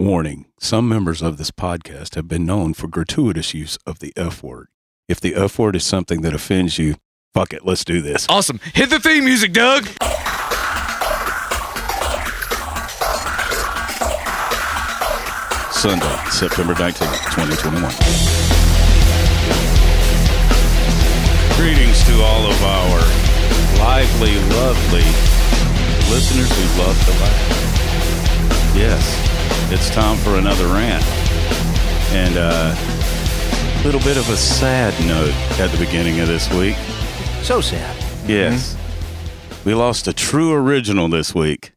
Warning Some members of this podcast have been known for gratuitous use of the F word. If the F word is something that offends you, fuck it, let's do this. Awesome. Hit the theme music, Doug. Sunday, September 19th, 2021. Greetings to all of our lively, lovely listeners who love to laugh. Yes, it's time for another rant. And uh, a little bit of a sad note at the beginning of this week. So sad. Yes. We lost a true original this week.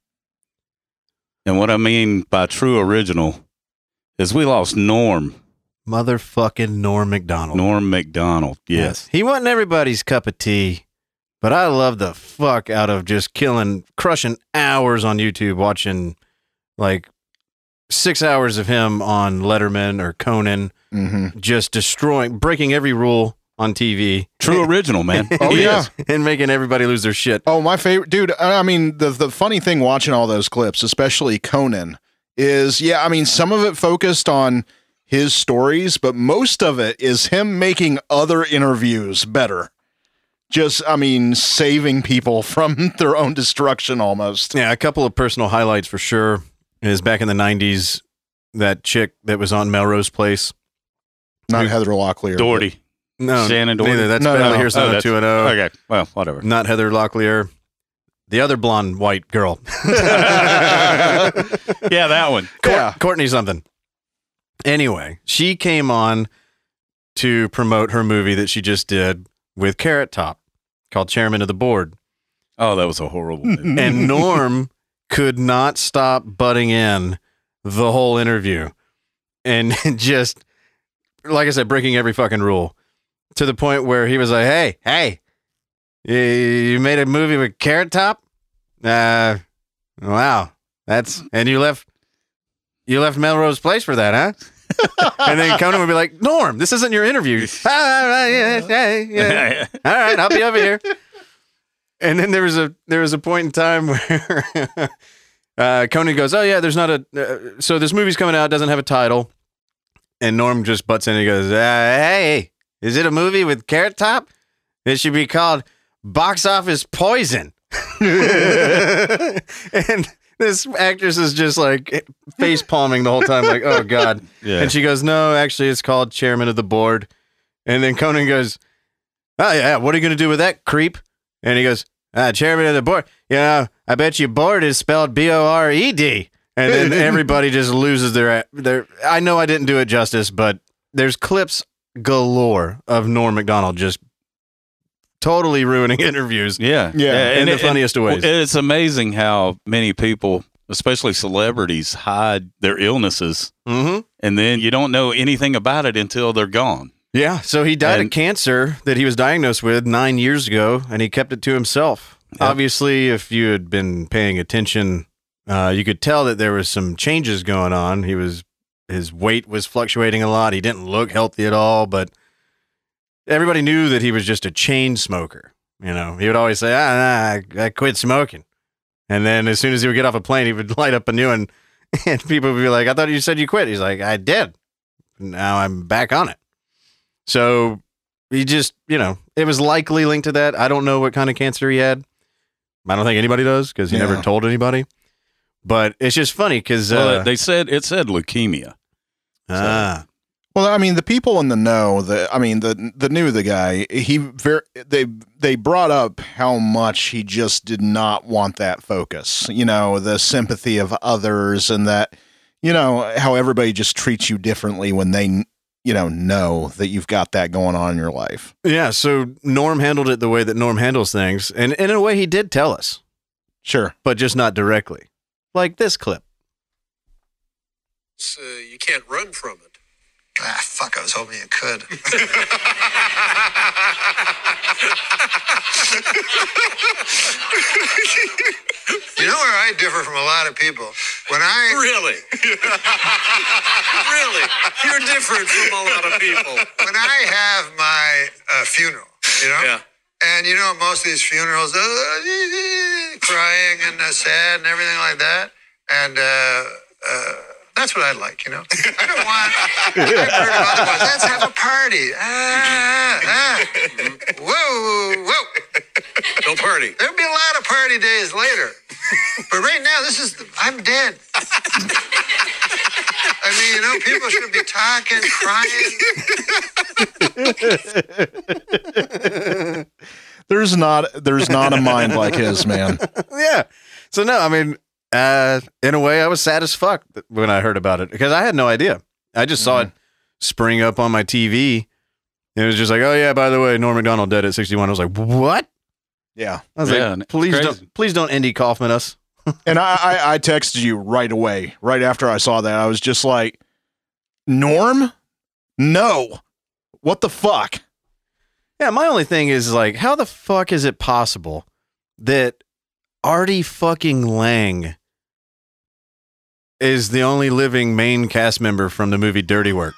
And what I mean by true original is we lost Norm, Motherfucking Norm Macdonald. Norm Macdonald. Yes. He wasn't everybody's cup of tea, but I love the fuck out of just killing, crushing hours on YouTube watching like six hours of him on Letterman or Conan, Mm-hmm. just destroying, breaking every rule on TV. True original, man. Oh, yeah. and making everybody lose their shit. Oh, my favorite dude. I I mean, the the funny thing watching all those clips, especially Conan, is yeah. I mean, some of it focused on his stories, but most of it is him making other interviews better. Just, I mean, saving people from their own destruction almost. Yeah, a couple of personal highlights for sure is back in the 90s, that chick that was on Melrose Place. Not Heather Locklear. Doherty. No, Shannen Doherty? neither. That's No, Beverly no. Hills Oh, that's- 90210. Okay. Well, whatever. Not Heather Locklear. The other blonde white girl. yeah, that one. Court- Yeah. Courtney something. Anyway, she came on to promote her movie that she just did with Carrot Top called Chairman of the Board. Oh, that was a horrible movie. And Norm could not stop butting in the whole interview and just, like I said, breaking every fucking rule to the point where he was like, hey, hey, you- made a movie with Carrot Top? Uh, wow. That's, and you left, you left Melrose Place for that, huh? and then Conan would be like, Norm, this isn't your interview. All right, I'll be over here. And then there was a there was a point in time where uh, Conan goes, "Oh yeah, there's not a uh, so this movie's coming out, doesn't have a title." And Norm just butts in and he goes, uh, "Hey, is it a movie with Carrot Top? It should be called Box Office Poison." and this actress is just like face palming the whole time, like, "Oh God." yeah. And she goes, No, actually, it's called chairman of the board. And then Conan goes, Oh, yeah, what are you going to do with that, creep? And he goes, ah, Chairman of the board. You know, I bet you board is spelled B O R E D. And then everybody just loses their, their. I know I didn't do it justice, but there's clips galore of Norm MacDonald just totally ruining interviews. yeah. Yeah, in the it- funniest of ways. It's amazing how many people, especially celebrities, hide their illnesses. Mm-hmm. And then you don't know anything about it until they're gone. Yeah. So he died And- of cancer that he was diagnosed with nine years ago, and he kept it to himself. Yep. Obviously, if you had been paying attention, uh, you could tell that there was some changes going on. He was his weight was fluctuating a lot. He didn't look healthy at all, but everybody knew that he was just a chain smoker. You know, he would always say, "Ah, nah, I, I quit smoking," and then as soon as he would get off a plane, he would light up a new one, and people would be like, "I thought you said you quit." He's like, "I did. Now I'm back on it." So he just, you know, it was likely linked to that. I don't know what kind of cancer he had. I don't think anybody does because he never told anybody. But it's just funny because Well, uh, they said it said leukemia. ah, Well, I mean, the people in the know, the I mean, the the knew the guy. He very they they brought up how much he just did not want that focus. You know, the sympathy of others, and that you know how everybody just treats you differently when they you know know that you've got that going on in your life. yeah. So Norm handled it the way that Norm handles things, and, and in a way, he did tell us, Sure. but just not directly, like this clip. It's, uh, you can't run from it. Ah, fuck, I was hoping you could. you know where I differ from a lot of people? When I. Really? really? You're different from a lot of people. When I have my uh, funeral, you know? Yeah. And you know, most of these funerals, uh, crying and uh, sad and everything like that. And uh, uh, That's what I like, you know. I don't want. I've heard of other ones. Let's have a party. Ah, ah. Whoa, whoa. No party. There'll be a lot of party days later. But right now, this is. The, I'm dead. I mean, you know, people should be talking, crying. There's not there's not a mind like his, man. yeah. So no, I mean, uh, in a way, I was sad as fuck when I heard about it because I had no idea. I just saw it spring up on my TV. And it was just like, oh yeah, by the way, Norm Macdonald dead at 61. I was like, what? Yeah. I was Yeah, like, please crazy. don't, please don't Andy Kaufman us. And I, I, I texted you right away, right after I saw that. I was just like, Norm? No. What the fuck? Yeah, my only thing is like, how the fuck is it possible that Artie fucking Lange is the only living main cast member from the movie Dirty Work?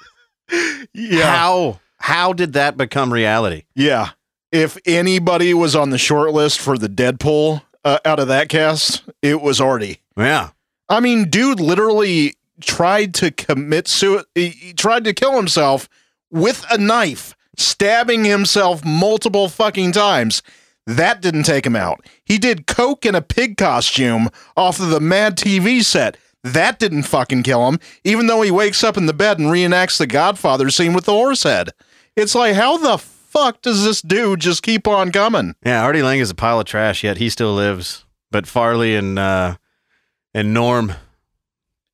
Yeah. How how did that become reality? Yeah. If anybody was on the short list for the Deadpool uh, out of that cast, it was Artie. Yeah. I mean, dude literally tried to commit suicide. He tried to kill himself with a knife, stabbing himself multiple fucking times. That didn't take him out. He did coke in a pig costume off of the Mad TV set. That didn't fucking kill him, even though he wakes up in the bed and reenacts the Godfather scene with the horse head. It's like, how the fuck does this dude just keep on coming? Yeah, Artie Lange is a pile of trash, yet he still lives. But Farley and uh and Norm,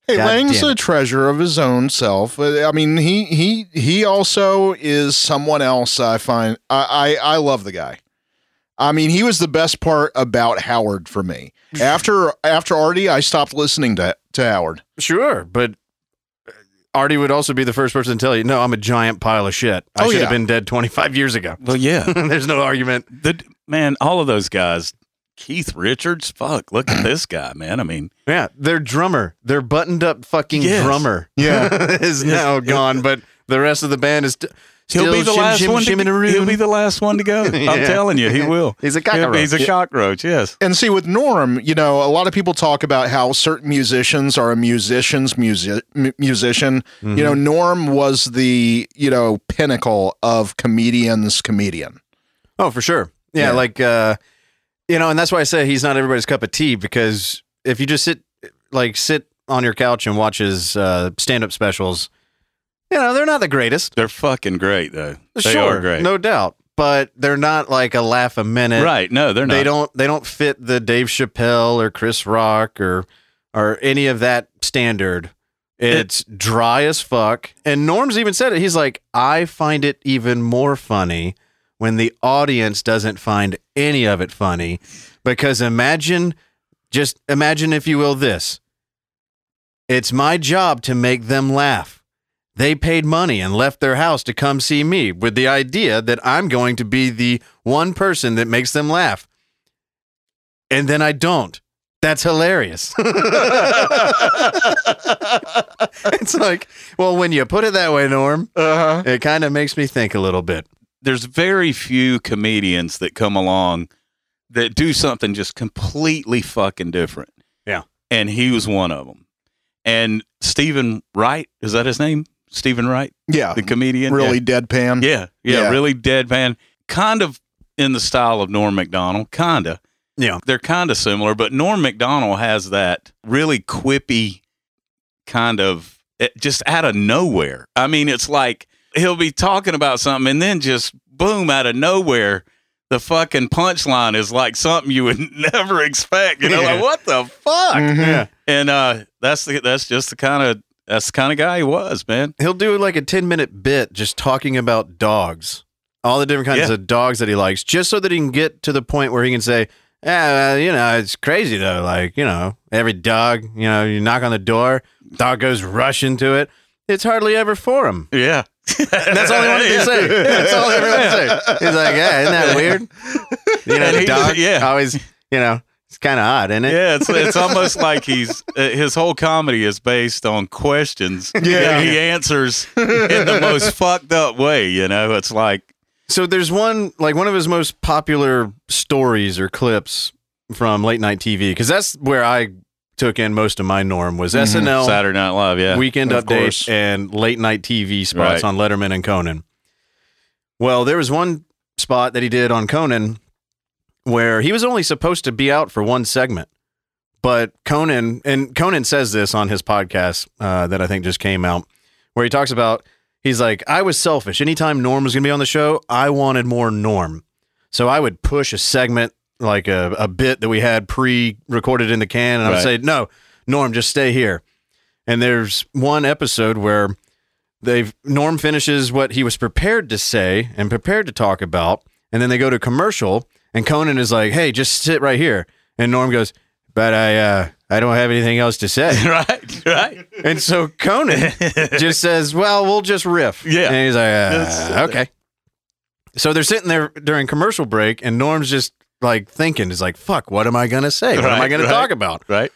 Hey, God Lange's a treasure of his own self. Uh, I mean, he he he also is someone else. I find I I, I love the guy. I mean, he was the best part about Howard for me. After after Artie, I stopped listening to to Howard. sure, but Artie would also be the first person to tell you, no, I'm a giant pile of shit. I Oh, should yeah. have been dead 25 years ago. Well, yeah. There's no argument. the man, all of those guys. Keith Richards, fuck, look at this guy, man. I mean, Yeah, their drummer, their buttoned up fucking Yes. drummer, Yeah. is now gone. But the rest of the band is st- he'll still be the shim, last shim, one. To, he'll be the last one to go. Yeah. I'm telling you, he will. He's a cockroach. He's a cockroach. Yes. And see, with Norm, you know, a lot of people talk about how certain musicians are a musician's music m- musician. You know, Norm was the you know pinnacle of comedian's comedian. Oh, for sure. Yeah, Yeah. like uh you know, and that's why I say he's not everybody's cup of tea because if you just sit like sit on your couch and watch his uh stand-up specials, you know, they're not the greatest. They're fucking great, though. They sure, are great. no doubt, but they're not like a laugh a minute. right. No, they're not. They don't they don't fit the Dave Chappelle or Chris Rock or or any of that standard. It's dry as fuck. And Norm's even said it. He's like, I find it even more funny when the audience doesn't find any of it funny. Because imagine, just imagine, if you will, this. It's my job to make them laugh. They paid money and left their house to come see me with the idea that I'm going to be the one person that makes them laugh. And then I don't. That's hilarious. it's like, well, when you put it that way, Norm, Uh-huh. it kind of makes me think a little bit. There's very few comedians that come along that do something just completely fucking different. Yeah. And he was one of them. And Steven Wright, is that his name? Steven Wright, Yeah, the comedian? really deadpan. Yeah. Yeah. Yeah. Really deadpan. Kind of in the style of Norm MacDonald. Kind of. Yeah. They're kind of similar, but Norm MacDonald has that really quippy kind of it, just out of nowhere. I mean, it's like he'll be talking about something and then just boom out of nowhere. The fucking punchline is like something you would never expect. You know, Yeah. like what the fuck? Mhm. Yeah. And uh, that's the, that's just the kind of that's the kind of guy he was, man. He'll do like a 10 minute bit just talking about dogs, all the different kinds Yeah. of dogs that he likes, just so that he can get to the point where he can say, yeah, you know, it's crazy though. Like, you know, every dog, you know, you knock on the door, dog goes rushing to it. It's hardly ever for him. Yeah, That's all he wanted to say. That's all he wanted to say. He's like, yeah, isn't that weird? You know, the dog yeah. always, you know, it's kind of odd, isn't it? Yeah, it's it's almost like he's uh, his whole comedy is based on questions. Yeah. that he answers in the most fucked up way. You know, it's like So there's one like one of his most popular stories or clips from late night TV because that's where I took in most of my norm was SNL, Saturday Night Live, yeah. Weekend Of Update, course. and late night TV spots Right. on Letterman and Conan. Well, there was one spot that he did on Conan where he was only supposed to be out for one segment. But Conan, and Conan says this on his podcast uh, that I think just came out, where he talks about, he's like, I was selfish. Anytime Norm was going to be on the show, I wanted more Norm. So I would push a segment, like a, a bit that we had pre recorded in the can, and I would Right. say, No, Norm, just stay here. And there's one episode where they've Norm finishes what he was prepared to say and prepared to talk about, and then they go to commercial, and Conan is like, "Hey, just sit right here," and Norm goes, "But I, uh, I don't have anything else to say," right, right. and so Conan just says, "Well, we'll just riff," Yeah. and he's like, uh, "Okay." So they're sitting there during commercial break, and Norm's just like thinking, "Is like, fuck, what am I gonna say? What am I gonna right. talk about?" Right?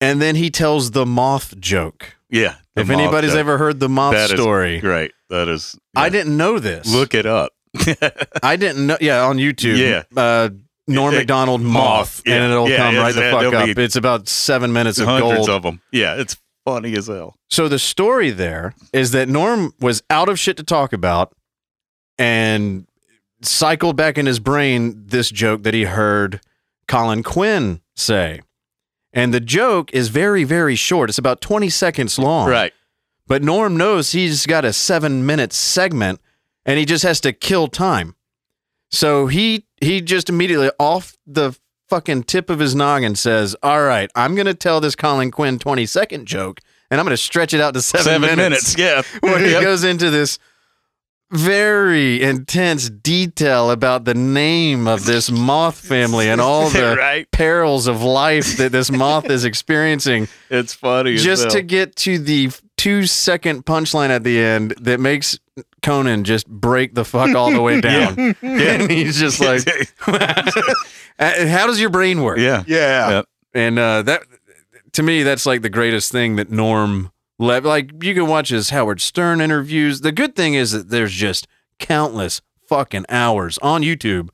And then he tells the moth joke. Yeah. if anybody's joke. ever heard the moth That is story, Great. That is. I didn't know this. Look it up. I didn't know. Yeah, on YouTube. Yeah. Uh, Norm Macdonald Moth, yeah, and it'll yeah, come right the fuck up. It's about seven minutes of Hundreds gold. of them. Yeah, it's funny as hell. so the story there is that Norm was out of shit to talk about, and cycled back in his brain this joke that he heard Colin Quinn say, and the joke is very very short. It's about twenty seconds long. Right. But Norm knows he's got a seven minute segment and he just has to kill time. So he he just immediately off the fucking tip of his noggin says, All right, I'm gonna tell this Colin Quinn 20 second joke and I'm gonna stretch it out to seven, Seven minutes. minutes. Yeah. Where he Yep. goes into this very intense detail about the name of this moth family and all the right. perils of life that this moth is experiencing It's funny. as just to get to the two second punchline at the end that makes Conan just break the fuck all the way down. and he's just like, "Uh, how does your brain work? yeah. Yeah. Yep. And uh, that, to me, that's like the greatest thing that Norm, left. like you can watch his Howard Stern interviews. The good thing is that there's just countless fucking hours on YouTube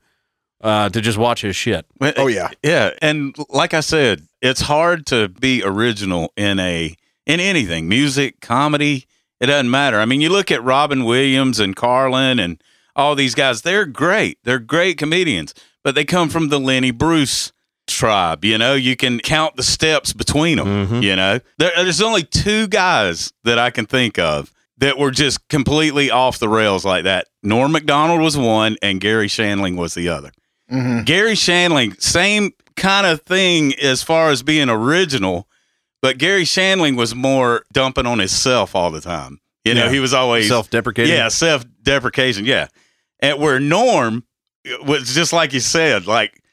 uh, to just watch his shit. Oh, yeah. Yeah, and like I said, it's hard to be original in a in anything, music, comedy, it doesn't matter. I mean, you look at Robin Williams and Carlin and all these guys, they're great. They're great comedians, but they come from the Lenny Bruce tribe, you know? You can count the steps between them, Mhm. you know? There, there's only two guys that I can think of that were just completely off the rails like that. Norm Macdonald was one and Garry Shandling was the other. Mhm. Garry Shandling, same kind of thing as far as being original, but Garry Shandling was more dumping on himself all the time. You know, Yeah. he was always Self deprecating. yeah, self deprecation, yeah. And where Norm was just like you said, like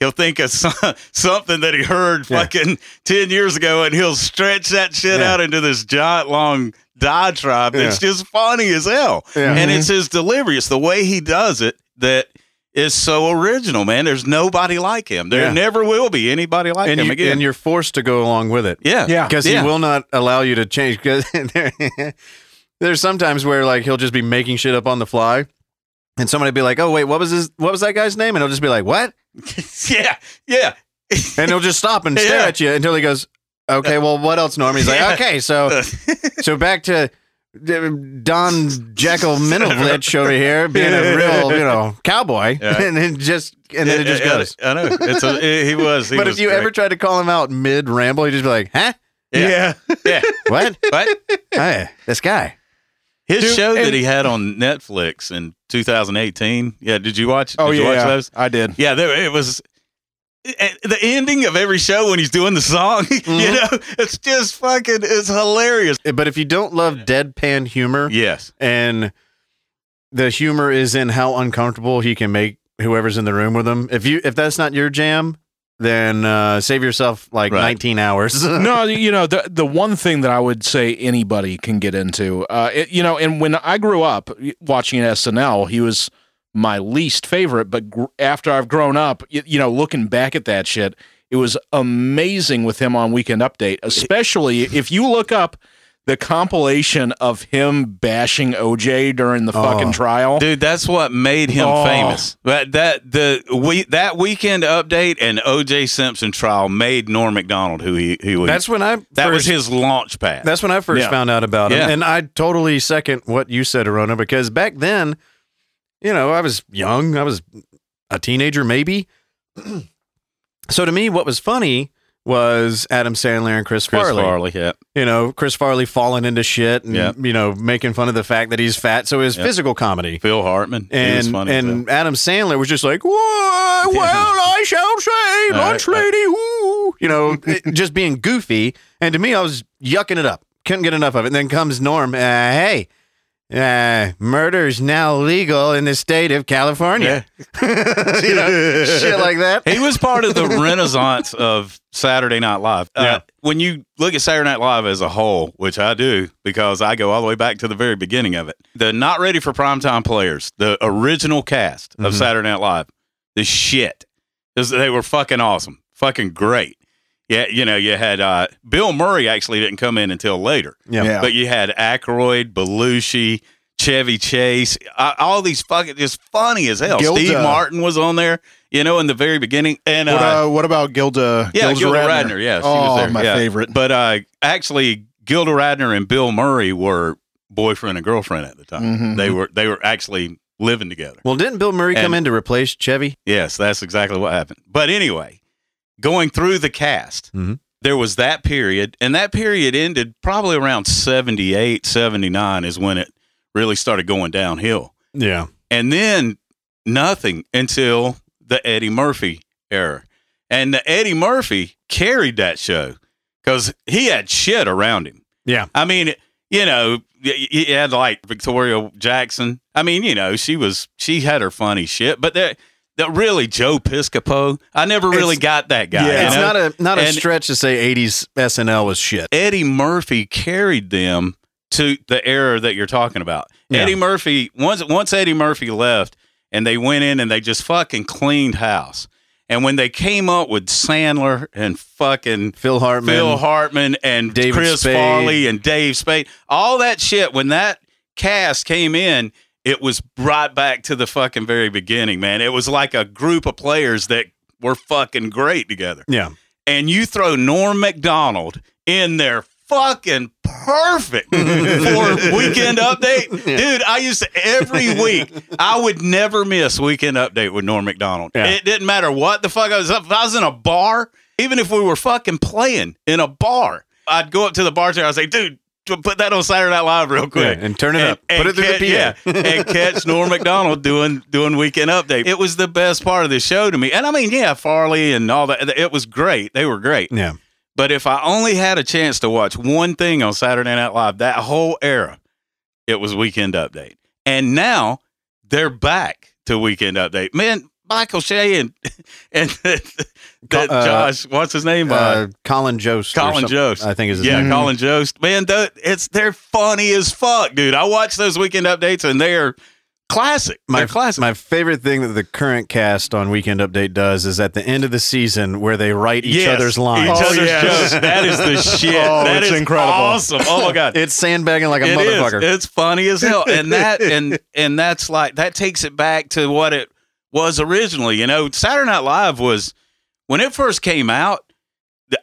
he'll think of some, something that he heard Yeah. fucking ten years ago, and he'll stretch that shit Yeah. out into this giant long diatribe. It's Yeah. just funny as hell, and it's mm-hmm. his delivery. It's the way he does it that is so original, man. There's nobody like him. There Yeah. never will be anybody like and, him you, again. and you're forced to go along with it. yeah, Yeah. because Yeah. he will not allow you to change. Because there, there's sometimes where like he'll just be making shit up on the fly, and somebody be like, "Oh wait, what was his? What was that guy's name?" And he'll just be like, "What?" yeah, yeah. And he'll just stop and stare Yeah. at you until he goes, "Okay, well, what else, Norm?" He's like, Yeah. "Okay, so so back to." Don Jekyll Minovich over here being a real, you know, cowboy, Yeah. and then just and then it just Yeah, goes. I know. It's a, he was. He But was if you great. ever tried to call him out mid ramble, he'd just be like, "Huh? yeah, yeah, What? What? hey, this guy." His Dude, show that he had on Netflix in 2018. Yeah, did you watch? Oh did you yeah, watch those? I did. Yeah, there, it was eh, the ending of every show when he's doing the song. You Mm-hmm. know, it's just fucking. It's hilarious. But if you don't love deadpan humor, Yes. and the humor is in how uncomfortable he can make whoever's in the room with him. If you if that's not your jam, then uh, save yourself like Right. 19 hours. no, you know the the one thing that I would say anybody can get into, uh, it, you know, and when I grew up watching SNL, he was my least favorite. But gr- after I've grown up, you, you know, looking back at that shit, it was amazing with him on Weekend Update, especially if you look up the compilation of him bashing OJ during the oh. fucking Oh. trial. Dude, that's what made him Oh. famous. That that the we that weekend update and O.J. Simpson trial made Norm Macdonald who he who he, That's when I that was his launch pad. That's when I first Yeah. found out about him. Yeah. And I totally second what you said, Arona, because back then, you know, I was young. I was a teenager, maybe. so to me, what was funny was Adam Sandler and Chris, Chris Farley. Farley. Yeah, You know, Chris Farley falling into shit and, Yeah. you know, making fun of the fact that he's fat. So was Yeah. physical comedy. Phil Hartman. he was And and Adam Sandler was just like, "Whoa, well, I shall say, right, lunch lady, woo," you know, it- just being goofy. And to me, I was yucking it up. Couldn't get enough of it. And then comes Norm. Uh, hey, uh, murder is now legal in the state of California. you know, shit like that. he was part of the renaissance of Saturday Night Live. Uh, Yeah. When you look at Saturday Night Live as a whole, which I do because I go all the way back to the very beginning of it, the not ready for primetime players, the original cast of Mhm. Saturday Night Live, the shit. 'Cause They were fucking awesome, fucking great. Yeah, you know, you had uh, Bill Murray actually didn't come in until later. Yeah. Yeah. But you had Aykroyd, Belushi, Chevy Chase, uh, all these fucking just funny as hell. Gilda. Steve Martin was on there, you know, in the very beginning. And What, uh, uh, what about Gilda? yeah, Gilda, Gilda Radner. Radner. Yeah, she oh, was there. my yeah. favorite. But uh, actually, Gilda Radner and Bill Murray were boyfriend and girlfriend at the time. Mhm. They were they were actually living together. Well, didn't Bill Murray come in to replace Chevy? Yes, that's exactly what happened. But anyway, going through the cast, Mhm. there was that period, and that period ended probably around 78, 79 is when it really started going downhill. Yeah. And then nothing until the Eddie Murphy era. And the Eddie Murphy carried that show because he had shit around him. Yeah. I mean, you know, y- had like Victoria Jackson. I mean, you know, she was she had her funny shit, but that that really Joe Piscopo. I never really It's- got that guy. Yeah. It's know? not a not a And- stretch to say 80s SNL was shit. Eddie Murphy carried them to the era that you're talking about. Yeah. Eddie Murphy once once Eddie Murphy left and they went in and they just fucking cleaned house. And when they came up with Sandler and fucking Phil Hartman. Phil Hartman and David Chris Spade. Farley and Dave Spade, all that shit, when that cast came in, it was right back to the fucking very beginning, man. It was like a group of players that were fucking great together yeah. and you throw Norm Macdonald in there fucking perfect for weekend update. Dude, I used to every week I would never miss weekend update with Norm Macdonald. Yeah. It didn't matter what the fuck I was if I was in a bar, even if we were fucking playing in a bar, I'd go up to the bartender, I'd say, dude, put that on Saturday Night Live real quick. Yeah, and turn it up. Put it through catch, the PA. Yeah, and catch Norm Macdonald doing doing weekend update. It was the best part of the show to me. And I mean, yeah, Farley and all that. It was great. They were great. Yeah. But if I only had a chance to watch one thing on Saturday Night Live, that whole era, it was Weekend Update. And now they're back to Weekend Update. Man, Michael Che and and that Uh, Josh, what's his name? Uh, Uh, Colin Jost. Colin something, Jost. I think is his yeah, name. Colin Jost. Man, th- it's they're funny as fuck, dude. I watch those Weekend Updates and they're classic. My they're classic. My favorite thing that the current cast on Weekend Update does is at the end of the season where they write each Yes, other's lines. Each Oh, other's yes. jokes. That is the shit. Oh, That it's is incredible. Awesome. Oh my god. It's sandbagging like a It is. motherfucker. It's funny as hell, and that and and that's like that takes it back to what it was originally. You know, Saturday Night Live was when it first came out.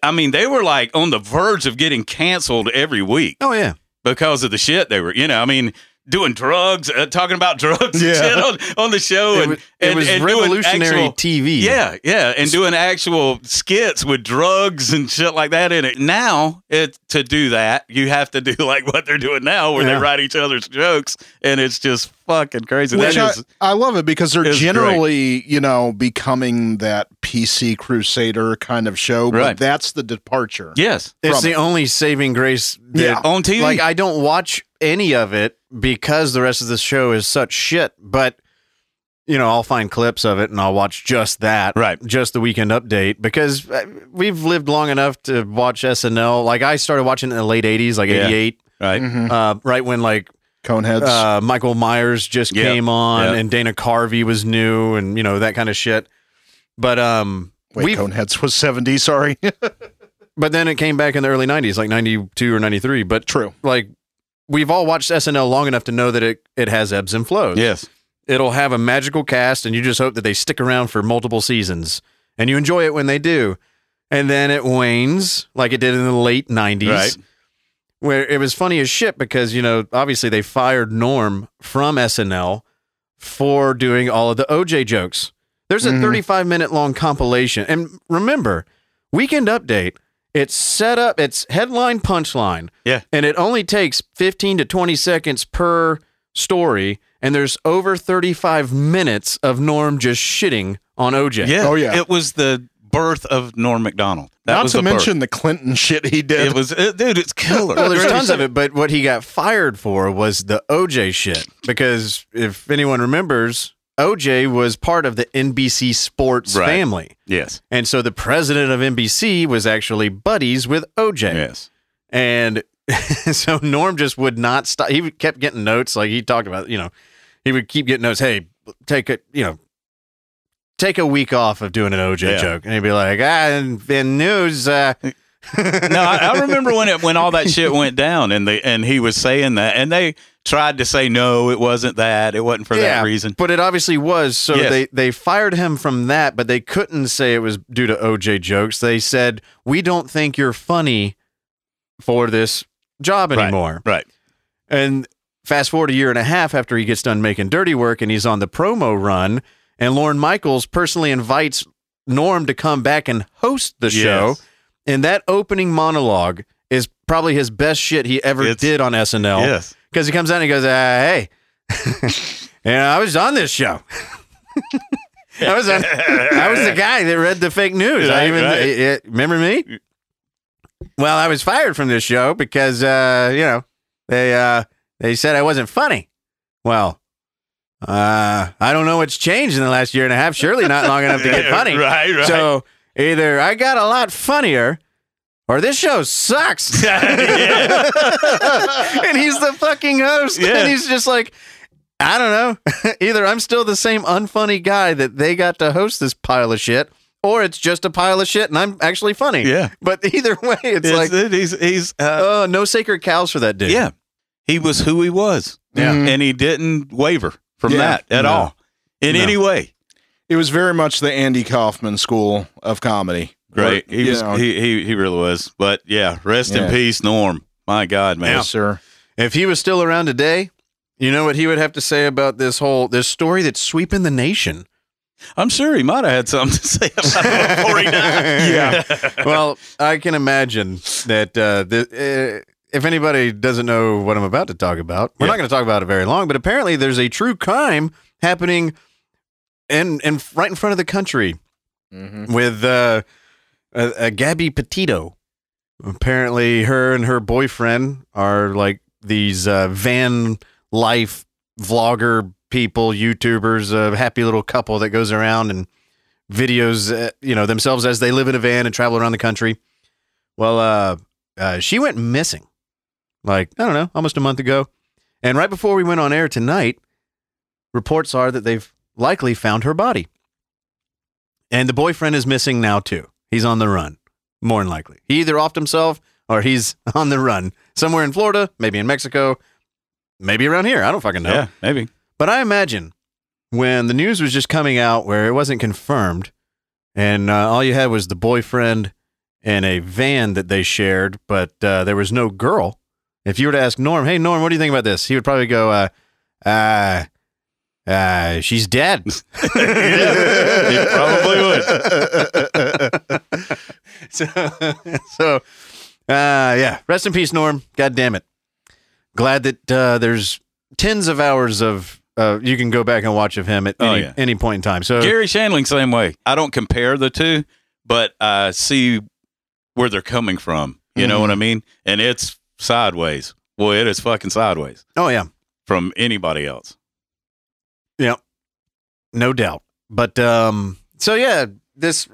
I mean, they were like on the verge of getting canceled every week oh yeah. because of the shit they were. You know, I mean. Doing drugs, uh, talking about drugs, and Yeah. shit on, on the show, It and was, it and, was and revolutionary actual- TV. yeah, yeah, and doing actual skits with drugs and shit like that in it. Now, it to do that, you have to do like what they're doing now, where Yeah. they write each other's jokes, and it's just fucking crazy. Which That I, is- I love it because they're is great. generally, you know, becoming that PC Crusader kind of show, but Right. that's the departure. yes, It's from the only saving grace that Yeah. on TV. like I don't watch any of it because the rest of the show is such shit. But you know, I'll find clips of it and I'll watch just that, Right. Just the weekend update because uh, we've lived long enough to watch SNL. Like I started watching it in the late '80s, like Yeah. '88, right. Mhm. uh, right when like Coneheads. uh, Michael Myers just Yep. came on Yep. and Dana Carvey was new and you know that kind of shit. But um, Wait, Coneheads was 70, sorry. but then it came back in the early '90s, like '92 or '93. But True. like we've all watched SNL long enough to know that it it has ebbs and flows. Yes. it'll have a magical cast, and you just hope that they stick around for multiple seasons, and you enjoy it when they do. And then it wanes, like it did in the late '90s, Right. Where it was funny as shit because you know obviously they fired Norm from SNL for doing all of the OJ jokes. There's a Mhm. 35 minute long compilation, and remember, Weekend Update. It's set up. It's headline punchline. Yeah. and it only takes 15 to 20 seconds per story, and there's over 35 minutes of Norm just shitting on OJ. Yeah. Oh, yeah. It was the birth of Norm Macdonald. That Not was to the birth. mention the Clinton shit he did. It was, it, dude. It's killer. Well, there's tons of it, but what he got fired for was the OJ shit. Because if anyone remembers, OJ was part of the NBC Sports Right. family. Yes. And so the president of NBC was actually buddies with OJ. Yes. And so Norm just would not stop. He kept getting notes. Like he talked about, you know, he would keep getting notes. Hey, take it, you know, take a week off of doing an OJ Yeah. joke. And he'd be like, ah, in, in news, uh, no, I, I remember when it when all that shit went down, and they and he was saying that, and they tried to say no, it wasn't that, it wasn't for that reason. But it obviously was. So Yes. they they fired him from that, but they couldn't say it was due to OJ jokes. They said, "We don't think you're funny for this job Right. anymore." Right. And fast forward a year and a half after he gets done making dirty work and he's on the promo run, and Lorne Michaels personally invites Norm to come back and host the show. Yes. And that opening monologue is probably his best shit he ever It's- did on SNL Yes. because he comes out and he goes, uh, "Hey, yeah, I was on this show. I was on. I was the guy that read the fake news. I even right. it- it- remember me. Well, I was fired from this show because uh, you know they uh, they said I wasn't funny. Well, uh, I don't know what's changed in the last year and a half. Surely not long enough to get funny. Right. Right. So either I got a lot funnier, or this show sucks. and he's the fucking host. Yeah. And he's just like, I don't know. Either I'm still the same unfunny guy that they got to host this pile of shit, or it's just a pile of shit and I'm actually funny. Yeah. But either way, it's, It's- like, it- he's he's uh, oh, no sacred cows for that dude. yeah. He was who he was. Yeah. And he didn't waver from Yeah. that at No. all in No. any way. It was very much the Andy Kaufman school of comedy. Great. Where, He was know, he, he he really was. But yeah, rest Yeah. in peace, Norm. My God, man. yes, sir. If he was still around today, you know what he would have to say about this whole this story that's sweeping the nation. I'm sure he might have had something to say about it before he died. Yeah. well, I can imagine that uh, the, uh, if anybody doesn't know what I'm about to talk about, we're Yeah. not going to talk about it very long. But apparently, there's a true crime happening in, in right in front of the country Mm-hmm. with uh, a, a Gabby Petito. Apparently, her and her boyfriend are like these uh, van life vlogger people, YouTubers, a happy little couple that goes around and videos, uh, you know, themselves as they live in a van and travel around the country. Well, uh, uh, she went missing, like I don't know, almost a month ago. And right before we went on air tonight, reports are that they've likely found her body. And the boyfriend is missing now too. He's on the run, more than likely. He either offed himself or he's on the run somewhere in Florida, maybe in Mexico, maybe around here. I don't fucking know. Yeah, maybe. But I imagine when the news was just coming out where it wasn't confirmed and uh, all you had was the boyfriend and a van that they shared, but uh, there was no girl. If you were to ask Norm, hey, Norm, what do you think about this? He would probably go, uh, uh, uh, she's dead. he probably would. so, so uh, yeah, rest in peace, Norm. God damn it. Glad that uh, there's tens of hours of uh, you can go back and watch of him at Oh, any, yeah. any point in time. So Garry Shandling, same way. I don't compare the two, but I see where they're coming from. You know Mm-hmm. what I mean? And it's sideways. Boy, it is fucking sideways oh yeah, from anybody else. yeah, no doubt. But um, so yeah, this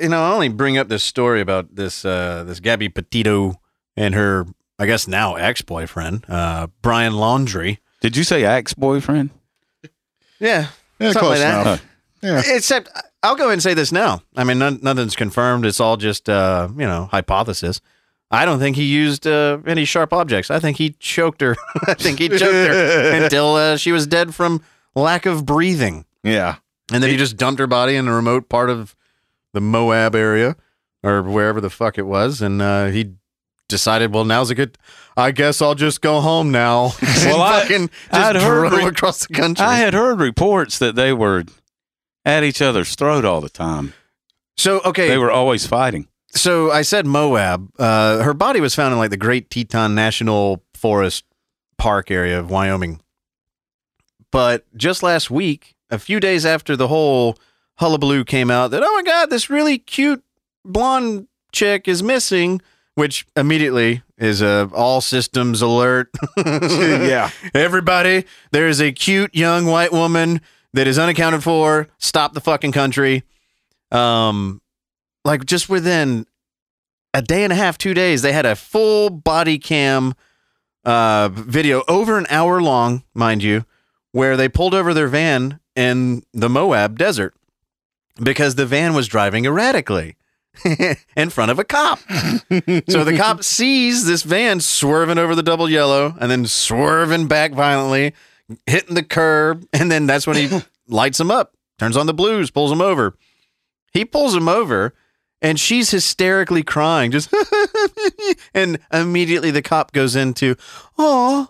you know I only bring up this story about this uh, this Gabby Petito and her I guess now ex boyfriend uh, Brian Laundrie. Did you say ex boyfriend? Yeah, Yeah, Something close like that. enough. Yeah. Except I'll go ahead and say this now. I mean, none, nothing's confirmed. It's all just, uh, you know, hypothesis. I don't think he used uh, any sharp objects. I think he choked her. I think he choked her until uh, she was dead from lack of breathing. Yeah. And then he just dumped her body in a remote part of the Moab area or wherever the fuck it was. And uh, he decided, well, now's a good. I guess I'll just go home now. Well, I- fucking just I'd heard drove re- across the country. I had heard reports that they were at each other's throat all the time. so okay, They were always fighting. So I said Moab. Uh, her body was found in like the Great Teton National Forest Park area of Wyoming. But just last week, a few days after the whole hullabaloo came out, that oh my god, this really cute blonde chick is missing, which immediately is a all systems alert. Yeah. Everybody, there is a cute young white woman that is unaccounted for. Stop the fucking country. Um, like just within a day and a half, two days, they had a full body cam uh, video over an hour long, mind you, where they pulled over their van in the Moab desert because the van was driving erratically in front of a cop. so the cop sees this van swerving over the double yellow and then swerving back violently, hitting the curb, and then that's when he lights him up, turns on the blues, pulls him over. He pulls him over, and she's hysterically crying, just and immediately the cop goes into, "Oh,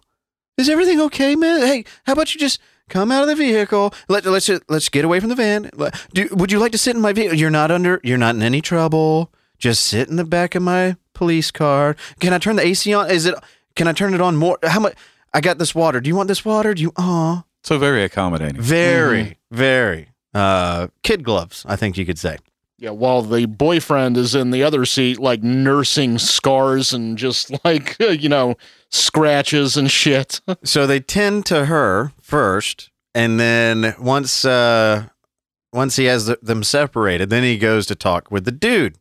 is everything okay, man? Hey, how about you just come out of the vehicle? Let let's let's get away from the van. Do, would you like to sit in my vehicle? You're not under. You're not in any trouble. Just sit in the back of my police car. Can I turn the AC on? Is it? Can I turn it on more? How much? I got this water. Do you want this water? Do you? Oh, So very accommodating. very, very. Uh, kid gloves. I think you could say. Yeah, while the boyfriend is in the other seat, like nursing scars and just like, you know, scratches and shit. so they tend to her first, and then once uh, once he has th- them separated, then he goes to talk with the dude.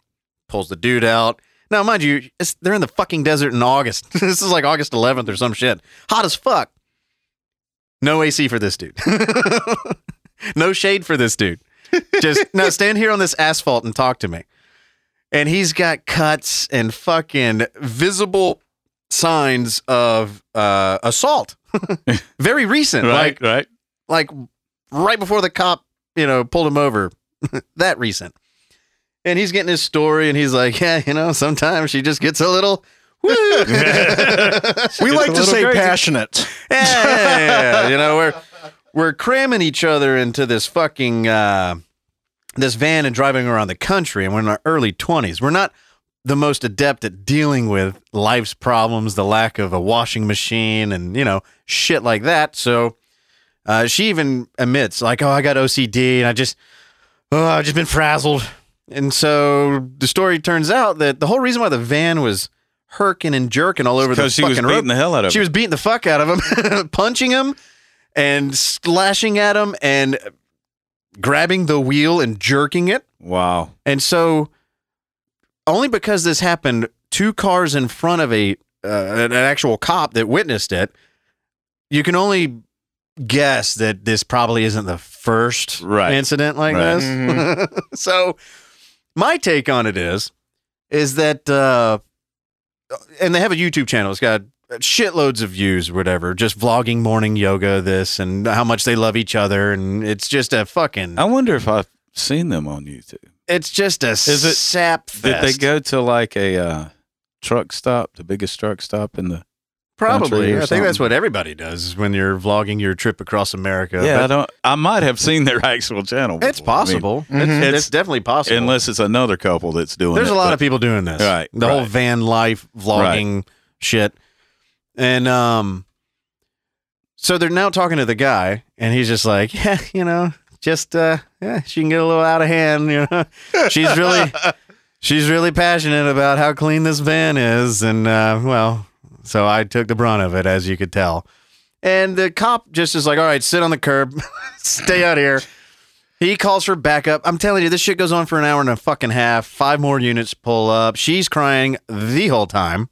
Pulls the dude out. Now, mind you, they're in the fucking desert in August. this is like August 11th or some shit. Hot as fuck. No AC for this dude. no shade for this dude. Just now stand here on this asphalt and talk to me. And he's got cuts and fucking visible signs of uh, assault. Very recent, like right. like right before the cop, you know, pulled him over. that recent. And he's getting his story, and he's like, "Yeah, you know, sometimes she just gets a little." We like to say crazy. passionate. yeah, yeah, yeah. you know, we're we're cramming each other into this fucking uh, this van and driving around the country, and we're in our early twenties. We're not the most adept at dealing with life's problems, the lack of a washing machine, and you know, shit like that. So uh, she even admits, like, "Oh, I got OCD, and I just, oh, I've just been frazzled." And so the story turns out that the whole reason why the van was herking and jerking all over the Because she fucking was road the hell out of she him. She was beating the fuck out of him, punching him and slashing at him and grabbing the wheel and jerking it. Wow. And so, only because this happened two cars in front of a uh, an actual cop that witnessed it, you can only guess that this probably isn't the first Right. incident like Right. this. so, my take on it is, is that, uh, and they have a YouTube channel. It's got shitloads of views, whatever, just vlogging morning yoga, this, and how much they love each other, and it's just a fucking, I wonder if I've seen them on YouTube. it's just a Is it- sap Did they go to like a uh, truck stop, the biggest truck stop in the? Probably. country or I think that's what everybody does when you're vlogging your trip across America. yeah, I don't. I might have seen their actual channel. it's before. I mean, possible. Mhm. It's, It's- it's definitely possible. unless it's another couple that's doing. It. There's it, a lot but- of people doing this. Right, The whole van life vlogging shit. And um so they're now talking to the guy and he's just like, Yeah, you know, just uh yeah, she can get a little out of hand, you know. She's really she's really passionate about how clean this van is and uh well, so I took the brunt of it as you could tell. And the cop just is like, "All right, sit on the curb. Stay out here." He calls for backup. I'm telling you, this shit goes on for an hour and a fucking half. Five more units pull up. She's crying the whole time.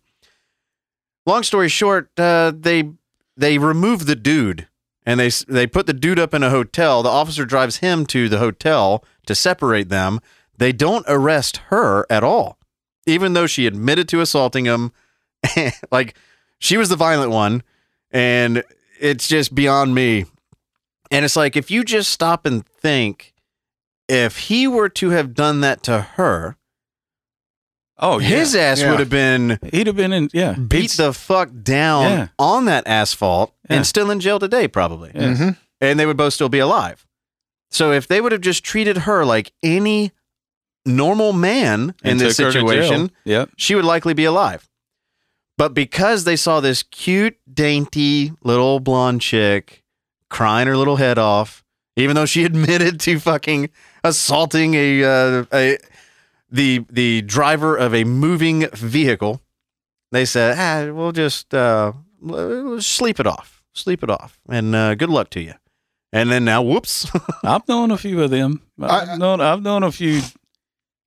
Long story short, uh, they they remove the dude and they they put the dude up in a hotel. The officer drives him to the hotel to separate them. They don't arrest her at all, even though she admitted to assaulting him. like she was the violent one, and it's just beyond me. And it's like if you just stop and think, if he were to have done that to her, Oh, yeah. his ass Yeah. would have been He'd have been in. Yeah. beat the fuck down Yeah. on that asphalt Yeah. and still in jail today, probably. Yes. Mhm. And they would both still be alive. So if they would have just treated her like any normal man in and this took her to jail. situation, Yep. she would likely be alive. But because they saw this cute, dainty little blonde chick crying her little head off, even though she admitted to fucking assaulting a uh, a the the driver of a moving vehicle, they said, "Ah, we'll just uh, sleep it off, sleep it off, and uh, good luck to you." And then now, whoops, I've known a few of them. I've I- known. I've known a few.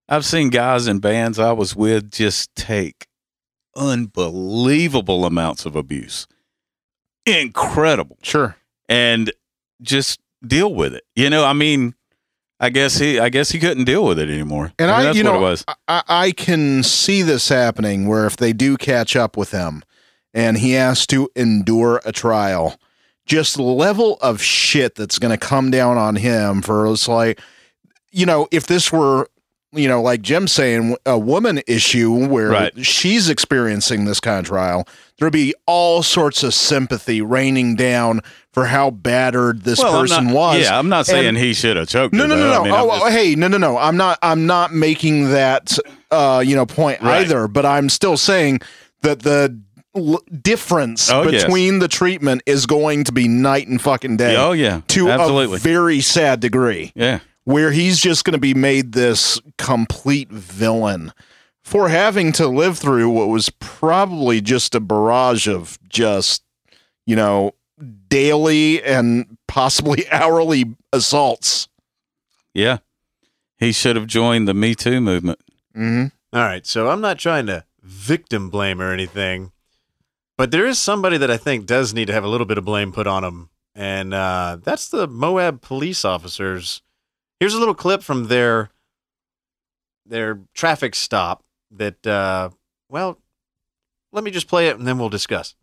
I've seen guys in bands I was with just take unbelievable amounts of abuse, incredible, Sure. and just deal with it. You know, I mean, I guess he. I guess he couldn't deal with it anymore. And I, mean, I, that's you what know, it was. I, I can see this happening where if they do catch up with him and he has to endure a trial, just the level of shit that's going to come down on him for it's like, you know, if this were, you know, like Jim's saying, a woman issue where Right. she's experiencing this kind of trial, there'd be all sorts of sympathy raining down for how battered this Well, person not- was. Yeah, I'm not saying And- he should have choked. No, her, no, no, no. I mean, oh, just- oh, hey, no, no, no. I'm not. I'm not making that uh, you know point Right. either. But I'm still saying that the l- difference Oh, yes. between the treatment is going to be night and fucking day oh yeah, to absolutely. a very sad degree, yeah. Where he's just going to be made this complete villain for having to live through what was probably just a barrage of just you know daily and possibly hourly assaults. Yeah. He should have joined the Me Too movement. Mm-hmm. All right, so I'm not trying to victim blame or anything, but there is somebody that I think does need to have a little bit of blame put on him, and uh, that's the Moab police officers. Here's a little clip from their their traffic stop. That uh, well, let me just play it and then we'll discuss.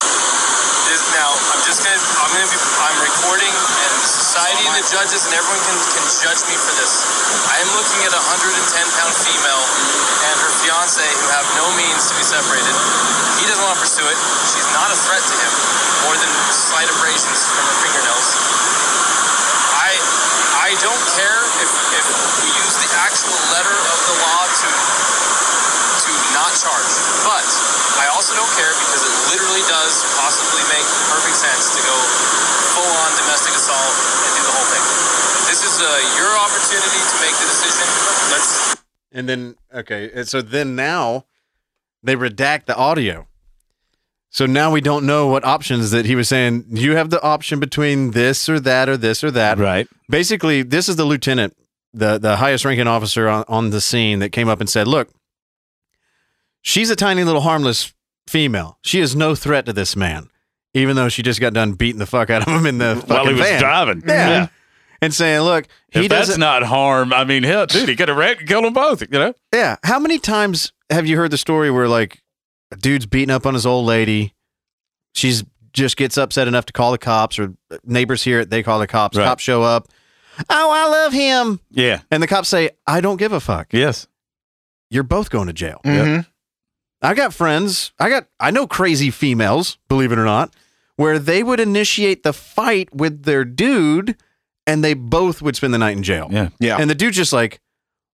This, now, I'm just gonna, I'm gonna be, I'm recording, and society and the judges and everyone can, can judge me for this. I am looking at a 110 pound female and her fiance who have no means to be separated. He doesn't want to pursue it. She's not a threat to him, more than slight abrasions from her fingernails. I, I don't care if, if we use the actual letter of the law to to not charge. But I also don't care because it literally does possibly make perfect sense to go full on domestic assault and do the whole thing. This is uh, your opportunity to make the decision. Let's And then okay, and so then now they redact the audio. So now we don't know what options that he was saying. You have the option between this or that or this or that. Right. Basically, this is the lieutenant, the the highest ranking officer on, on the scene that came up and said, "Look, she's a tiny little harmless female. She is no threat to this man, even though she just got done beating the fuck out of him in the While he was van. driving. Yeah. Mm-hmm. And saying, "Look, he If that's doesn't not harm, I mean, hell, dude, he could have wrecked and killed them both, you know? Yeah. How many times have you heard the story where like a dude's beating up on his old lady? She's just gets upset enough to call the cops, or neighbors hear it, they call the cops. Right. Cops show up. Oh, I love him. Yeah. And the cops say, I don't give a fuck. Yes. You're both going to jail. Mhm. I got friends. I got I know crazy females, believe it or not, where they would initiate the fight with their dude and they both would spend the night in jail. Yeah. Yeah. And the dude's just like,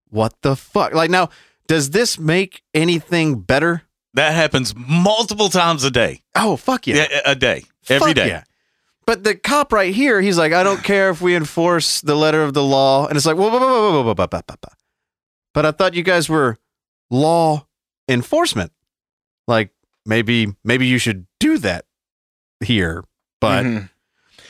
what the fuck? Like, now, does this make anything better? That happens multiple times a day. Oh, fuck yeah. A, a day. Fuck every day. Yeah. But the cop right here, he's like, I don't care if we enforce the letter of the law. And it's like, whoa, whoa, whoa, whoa, whoa, whoa, But I thought you guys were law enforcement. Like maybe maybe you should do that here. But mm-hmm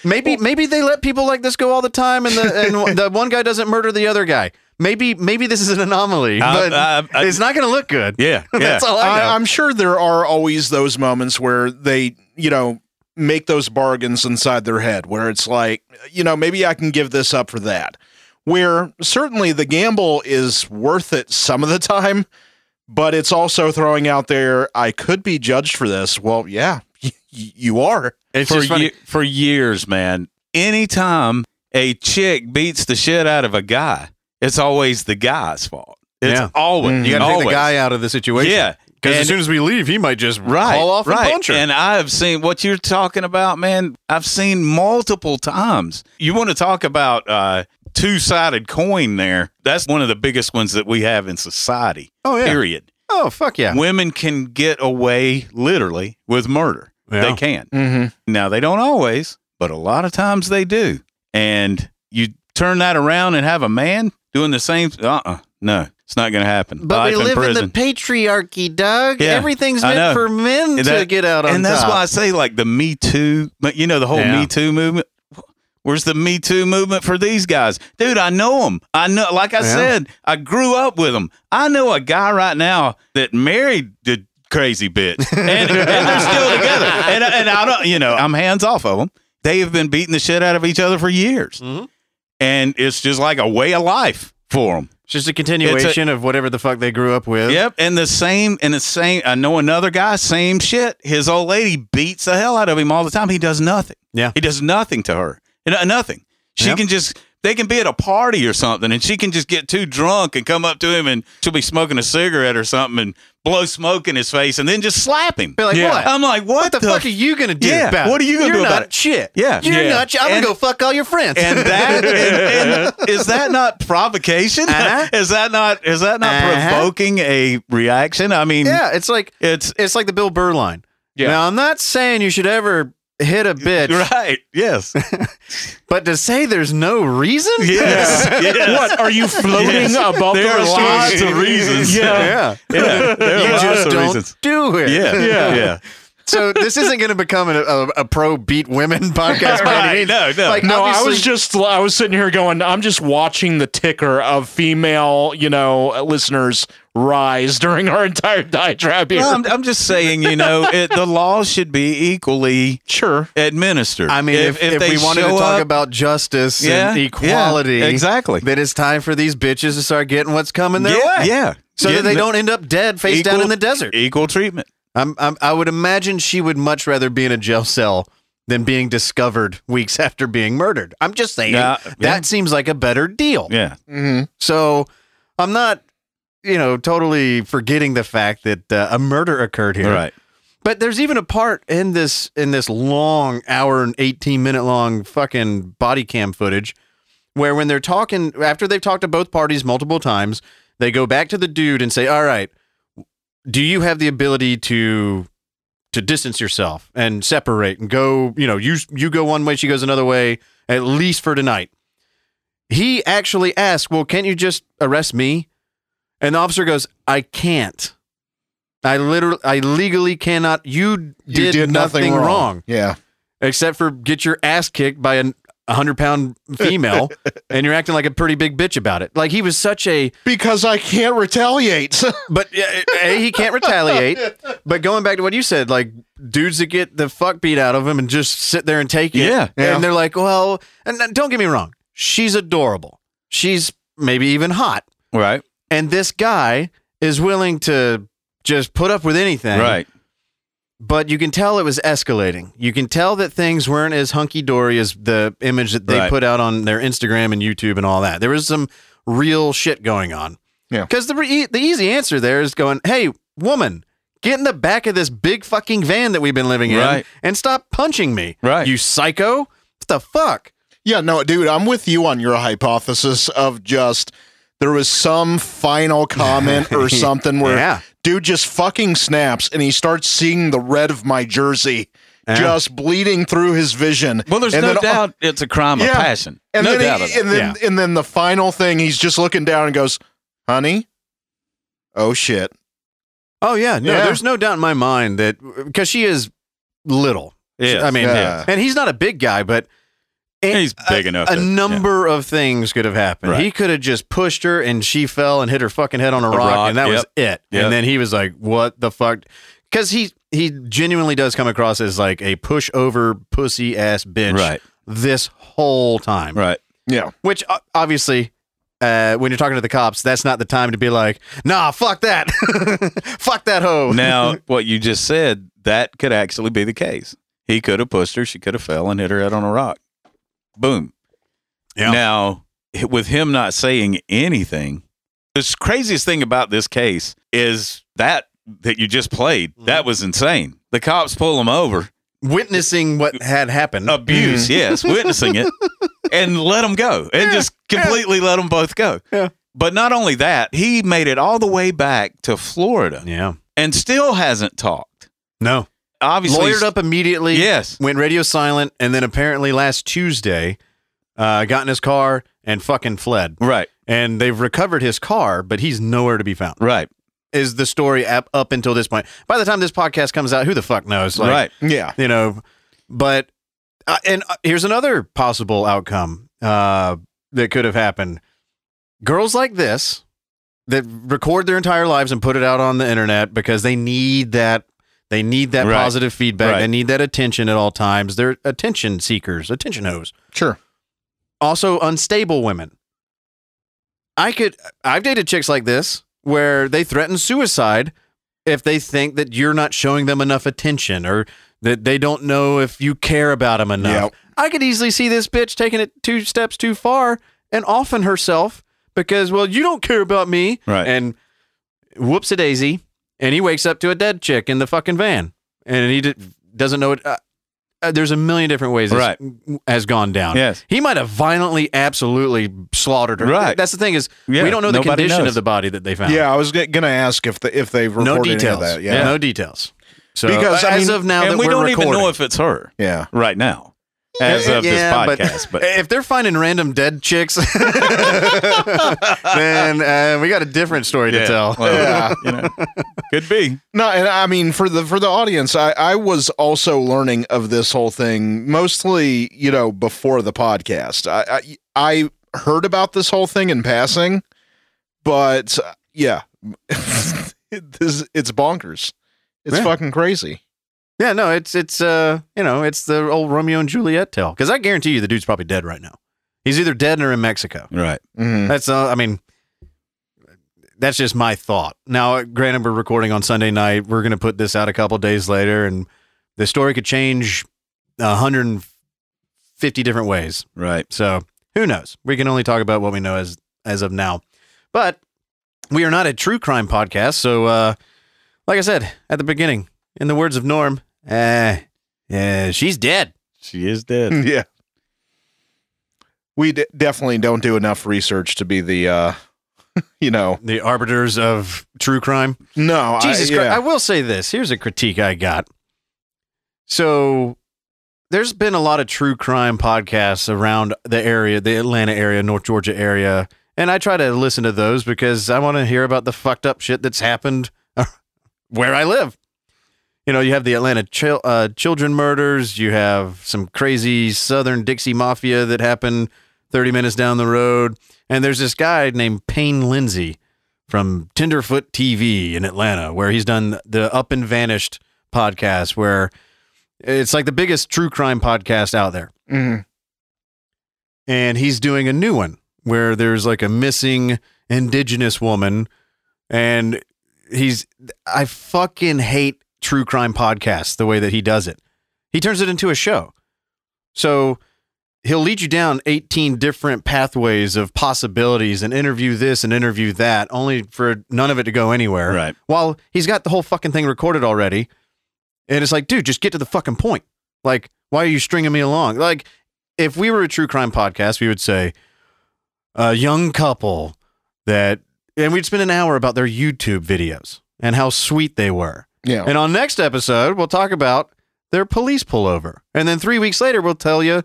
maybe maybe they let people like this go all the time and the and the one guy doesn't murder the other guy. Maybe maybe this is an anomaly, I- but I- I- it's not going to look good. Yeah. Yeah. That's all I know. I, I'm sure there are always those moments where they, you know, make those bargains inside their head where it's like, you know, maybe I can give this up for that. Where certainly the gamble is worth it some of the time, but it's also throwing out there, I could be judged for this. Well, yeah, y- you are. It's for just funny. ye- for years, man. Anytime a chick beats the shit out of a guy, it's always the guy's fault. It's Yeah. always You got to take the guy out of the situation. Yeah. Because as soon as we leave, he might just right, haul off right. and punch her. And I have seen what you're talking about, man. I've seen multiple times. You want to talk about uh, two sided coin there? That's one of the biggest ones that we have in society. oh, yeah. Period. Oh, fuck yeah. Women can get away literally with murder. Yeah. They can. Mm-hmm. Now they don't always, but a lot of times they do. And you turn that around and have a man doing the same. Uh uh no, it's not going to happen. But Life we live in prison. the patriarchy, Doug. Yeah, Everything's I meant know. for men to get out on and that's top. why I say like the Me Too, but you know the whole Yeah. Me Too movement. Where's the Me Too movement for these guys, dude? I know them. I know, like I Yeah. said, I grew up with them. I know a guy right now that married the crazy bitch, and, and they're still together. And and I don't, you know, I'm hands off of them. They have been beating the shit out of each other for years, Mhm. and it's just like a way of life for them. It's just a continuation of whatever the fuck they grew up with. Yep, and the same, and the same. I know another guy, same shit. His old lady beats the hell out of him all the time. He does nothing. Yeah. he does nothing to her. Nothing. She Yep. can just. They can be at a party or something, and she can just get too drunk and come up to him, and she'll be smoking a cigarette or something, and blow smoke in his face, and then just slap him. Be like, Yeah. what? I'm like, what, what the, fuck are you gonna do Yeah, about it? what are you gonna You're do not about it? Shit. Yeah. You're Yeah. not. I'm And- gonna go fuck all your friends. And that and, and is that not provocation? Uh-huh. Is that not is that not Uh-huh. provoking a reaction? I mean, yeah, it's like it's it's like the Bill Burr line. Yeah. Now I'm not saying you should ever hit a bitch, right. Yes. but to say there's no reason. Yes. yes. What are you floating Yes. above There the are lots of reasons. Yeah. Yeah. Yeah. There are You lots just of don't reasons. do it. Yeah. Yeah. Yeah. So this isn't going to become a, a, a pro beat women podcast. by any Right. means. No, no. Like, No, I was just I was sitting here going, I'm just watching the ticker of female, you know, listeners rise during our entire diatribe here. Well, I'm, I'm just saying, you know, it, the law should be equally sure. administered. I mean, if, if, they we wanted to show talk up- about justice Yeah, and yeah, equality, exactly. then it's time for these bitches to start getting what's coming their yeah, way. yeah, So that they don't end up dead face down in the desert. Equal treatment. I'm, I'm, I would imagine she would much rather be in a jail cell than being discovered weeks after being murdered. I'm just saying Yeah, that yeah. seems like a better deal. Yeah. Mm-hmm. So I'm not, you know, totally forgetting the fact that uh, a murder occurred here. Right. But there's even a part in this in this long hour and 18 minute long fucking body cam footage where when they're talking after they've talked to both parties multiple times, they go back to the dude and say, "All right, do you have the ability to to distance yourself and separate and go, you know, you you go one way, she goes another way, at least for tonight." He actually asked, "Well, can't you just arrest me?" And the officer goes, "I can't. I literally, I legally cannot. You did, You did nothing, wrong. Yeah. except for get your ass kicked by a, a hundred pound female, and you're acting like a pretty big bitch about it. Like he was such a, Because I can't retaliate. but a he can't retaliate. But going back to what you said, like dudes that get the fuck beat out of him and just sit there and take it, Yeah. Yeah. and they're like, well, and don't get me wrong, she's adorable, she's maybe even hot, Right. And this guy is willing to just put up with anything, Right. but you can tell it was escalating. You can tell that things weren't as hunky dory as the image that they Right. put out on their Instagram and YouTube and all that. There was some real shit going on. Yeah. Because the re- the easy answer there is going, "Hey, woman, get in the back of this big fucking van that we've been living in Right. and stop punching me, Right. You psycho! What the fuck?" Yeah, no, dude, I'm with you on your hypothesis of just there was some final comment or something where Yeah. dude just fucking snaps and he starts seeing the red of my jersey Yeah. just bleeding through his vision. Well, there's And no then- doubt it's a crime of passion. And no then, doubt he- of that. and then and then the final thing, he's just looking down and goes, "Honey, oh shit." Oh yeah, no, Yeah. there's no doubt in my mind that because she is little. Yes. I mean, Yeah. and he's not a big guy, but He's big a, enough A to- number of things could have happened. Right. He could have just pushed her, and she fell and hit her fucking head on a, A rock, rock, and that was it. Yep. And then he was like, "What the fuck?" because he he genuinely does come across as like a pushover pussy ass bitch Right. this whole time. Right. Yeah. Which uh, obviously, uh, when you're talking to the cops, that's not the time to be like, nah, fuck that, fuck that hoe. Now, what you just said, that could actually be the case. He could have pushed her. She could have fell and hit her head on a rock. Boom. Yeah. Now, with him not saying anything, the craziest thing about this case is that that you just played. Mm-hmm. That was insane. The cops pull him over, witnessing what had happened. abuse, mm. yes, witnessing it, and let him go, and just completely let them both go. Yeah. But not only that, he made it all the way back to Florida yeah, and still hasn't talked. no, Obviously, lawyered up immediately. Yes. went radio silent, and then apparently last Tuesday, uh, got in his car and fucking fled. Right. And they've recovered his car, but he's nowhere to be found. Right. Is the story up, up until this point? By the time this podcast comes out, who the fuck knows? Like, right. Yeah. you know but uh, and uh, here's another possible outcome uh, that could have happened girls like this that record their entire lives and put it out on the internet because they need that they need that Right. positive feedback Right. they need that attention at all times they're attention seekers attention hoes Sure. also unstable women i could i've dated chicks like this where they threaten suicide if they think that you're not showing them enough attention or that they don't know if you care about them enough Yep. i could easily see this bitch taking it two steps too far and offing herself because well you don't care about me Right. and whoops a daisy and he wakes up to a dead chick in the fucking van and he d- doesn't know it uh, uh, there's a million different ways this Right. has gone down Yes. he might have violently, absolutely slaughtered her. Right. That's the thing is, Yeah, we don't know the nobody condition knows. of the body that they found. Yeah, I was g- gonna ask if the if they've reported no any of details. that. Yeah. no details. So Because, I as mean- of now, and that we we're don't even know if it's her Yeah. right now, as of Yeah, this podcast. But, if they're finding random dead chicks, then uh, we got a different story to tell. Well, Yeah. you know, could be. No, and I mean for the for the audience, I, I was also learning of this whole thing mostly, you know, before the podcast. I I, I heard about this whole thing in passing, but uh, yeah, this it's bonkers. It's Yeah. fucking crazy. Yeah, no, it's it's uh you know it's the old Romeo and Juliet tale because I guarantee you the dude's probably dead right now. He's either dead or in Mexico. Right. Mhm. That's uh, I mean, that's just my thought. Now, granted, we're recording on Sunday night. We're gonna put this out a couple days later, and the story could change 150 different ways. Right. So who knows? We can only talk about what we know as as of now. But we are not a true crime podcast, so uh, like I said at the beginning, in the words of Norm, uh, yeah, she's dead. She is dead. yeah. We d- definitely don't do enough research to be the uh you know, The arbiters of true crime. no, Jesus I, Christ. yeah. I will say this. Here's a critique I got. So there's been a lot of true crime podcasts around the area, the Atlanta area, North Georgia area. And I try to listen to those because I want to hear about the fucked up shit that's happened where I live. You know, you have the Atlanta chil- uh, children murders. You have some crazy Southern Dixie Mafia that happened 30 minutes down the road. And there's this guy named Payne Lindsay from Tenderfoot TV in Atlanta, where he's done the Up and Vanished podcast, where it's like the biggest true crime podcast out there. Mhm. And he's doing a new one where there's like a missing indigenous woman. And he's, I fucking hate true crime podcasts the way that he does it. He turns it into a show. So he'll lead you down 18 different pathways of possibilities and interview this and interview that, only for none of it to go anywhere. Right. While he's got the whole fucking thing recorded already. And it's like, dude, just get to the fucking point. Like, why are you stringing me along? Like, if we were a true crime podcast, we would say, a young couple that, and we'd spend an hour about their YouTube videos and how sweet they were. Yeah. And on next episode, we'll talk about their police pullover. And then three weeks later, we'll tell you,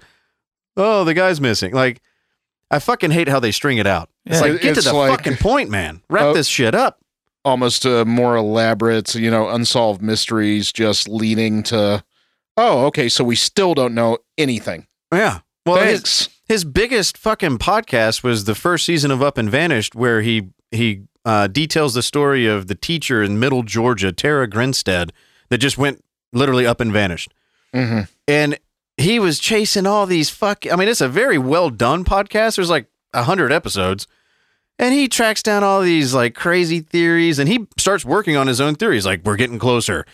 oh, the guy's missing. Like, I fucking hate how they string it out. It's Yeah. like, get to the like- fucking point, man. Wrap Oh. this shit up. almost a more elaborate, you know, unsolved mysteries just leading to oh, okay, so we still don't know anything. Yeah. Well, his, his biggest fucking podcast was the first season of Up and Vanished, where he he uh, details the story of the teacher in Middle Georgia, Tara Grinstead, that just went literally up and vanished. Mhm. And he was chasing all these fuck. I mean, it's a very well done podcast. There's like a hundred episodes, and he tracks down all these like crazy theories, and he starts working on his own theories. Like we're getting closer,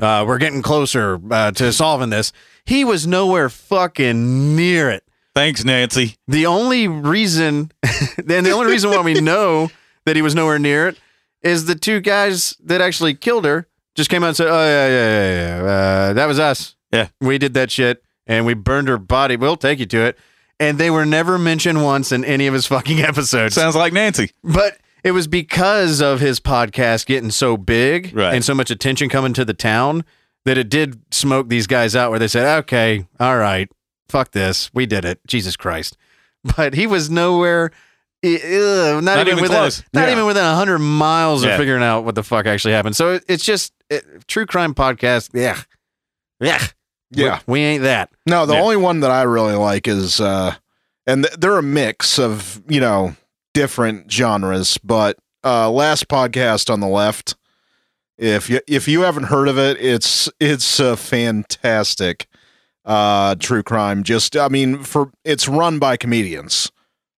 uh, we're getting closer uh, to solving this. He was nowhere fucking near it. Thanks, Nancy. The only reason, and the only reason why we know that he was nowhere near it is the two guys that actually killed her just came out and said, "Oh yeah, yeah, yeah, yeah. Uh, that was us. Yeah. we did that shit, and we burned her body. We'll take you to it." And they were never mentioned once in any of his fucking episodes. Sounds like Nancy. But it was because of his podcast getting so big Right. and so much attention coming to the town that it did smoke these guys out where they said, okay, all right, fuck this. We did it. Jesus Christ. But he was nowhere, ugh, not, Not even, even within, close. not Yeah. even within 100 miles Yeah. of figuring out what the fuck actually happened. So it, it's just it, true crime podcast. Yeah. Yeah. Yeah. We, we ain't that. No, the Yeah. only one that I really like is, uh, and th- they're a mix of you know different genres. But uh, last podcast on the left, if you if you haven't heard of it, it's it's a fantastic uh, true crime. Just I mean, for it's run by comedians,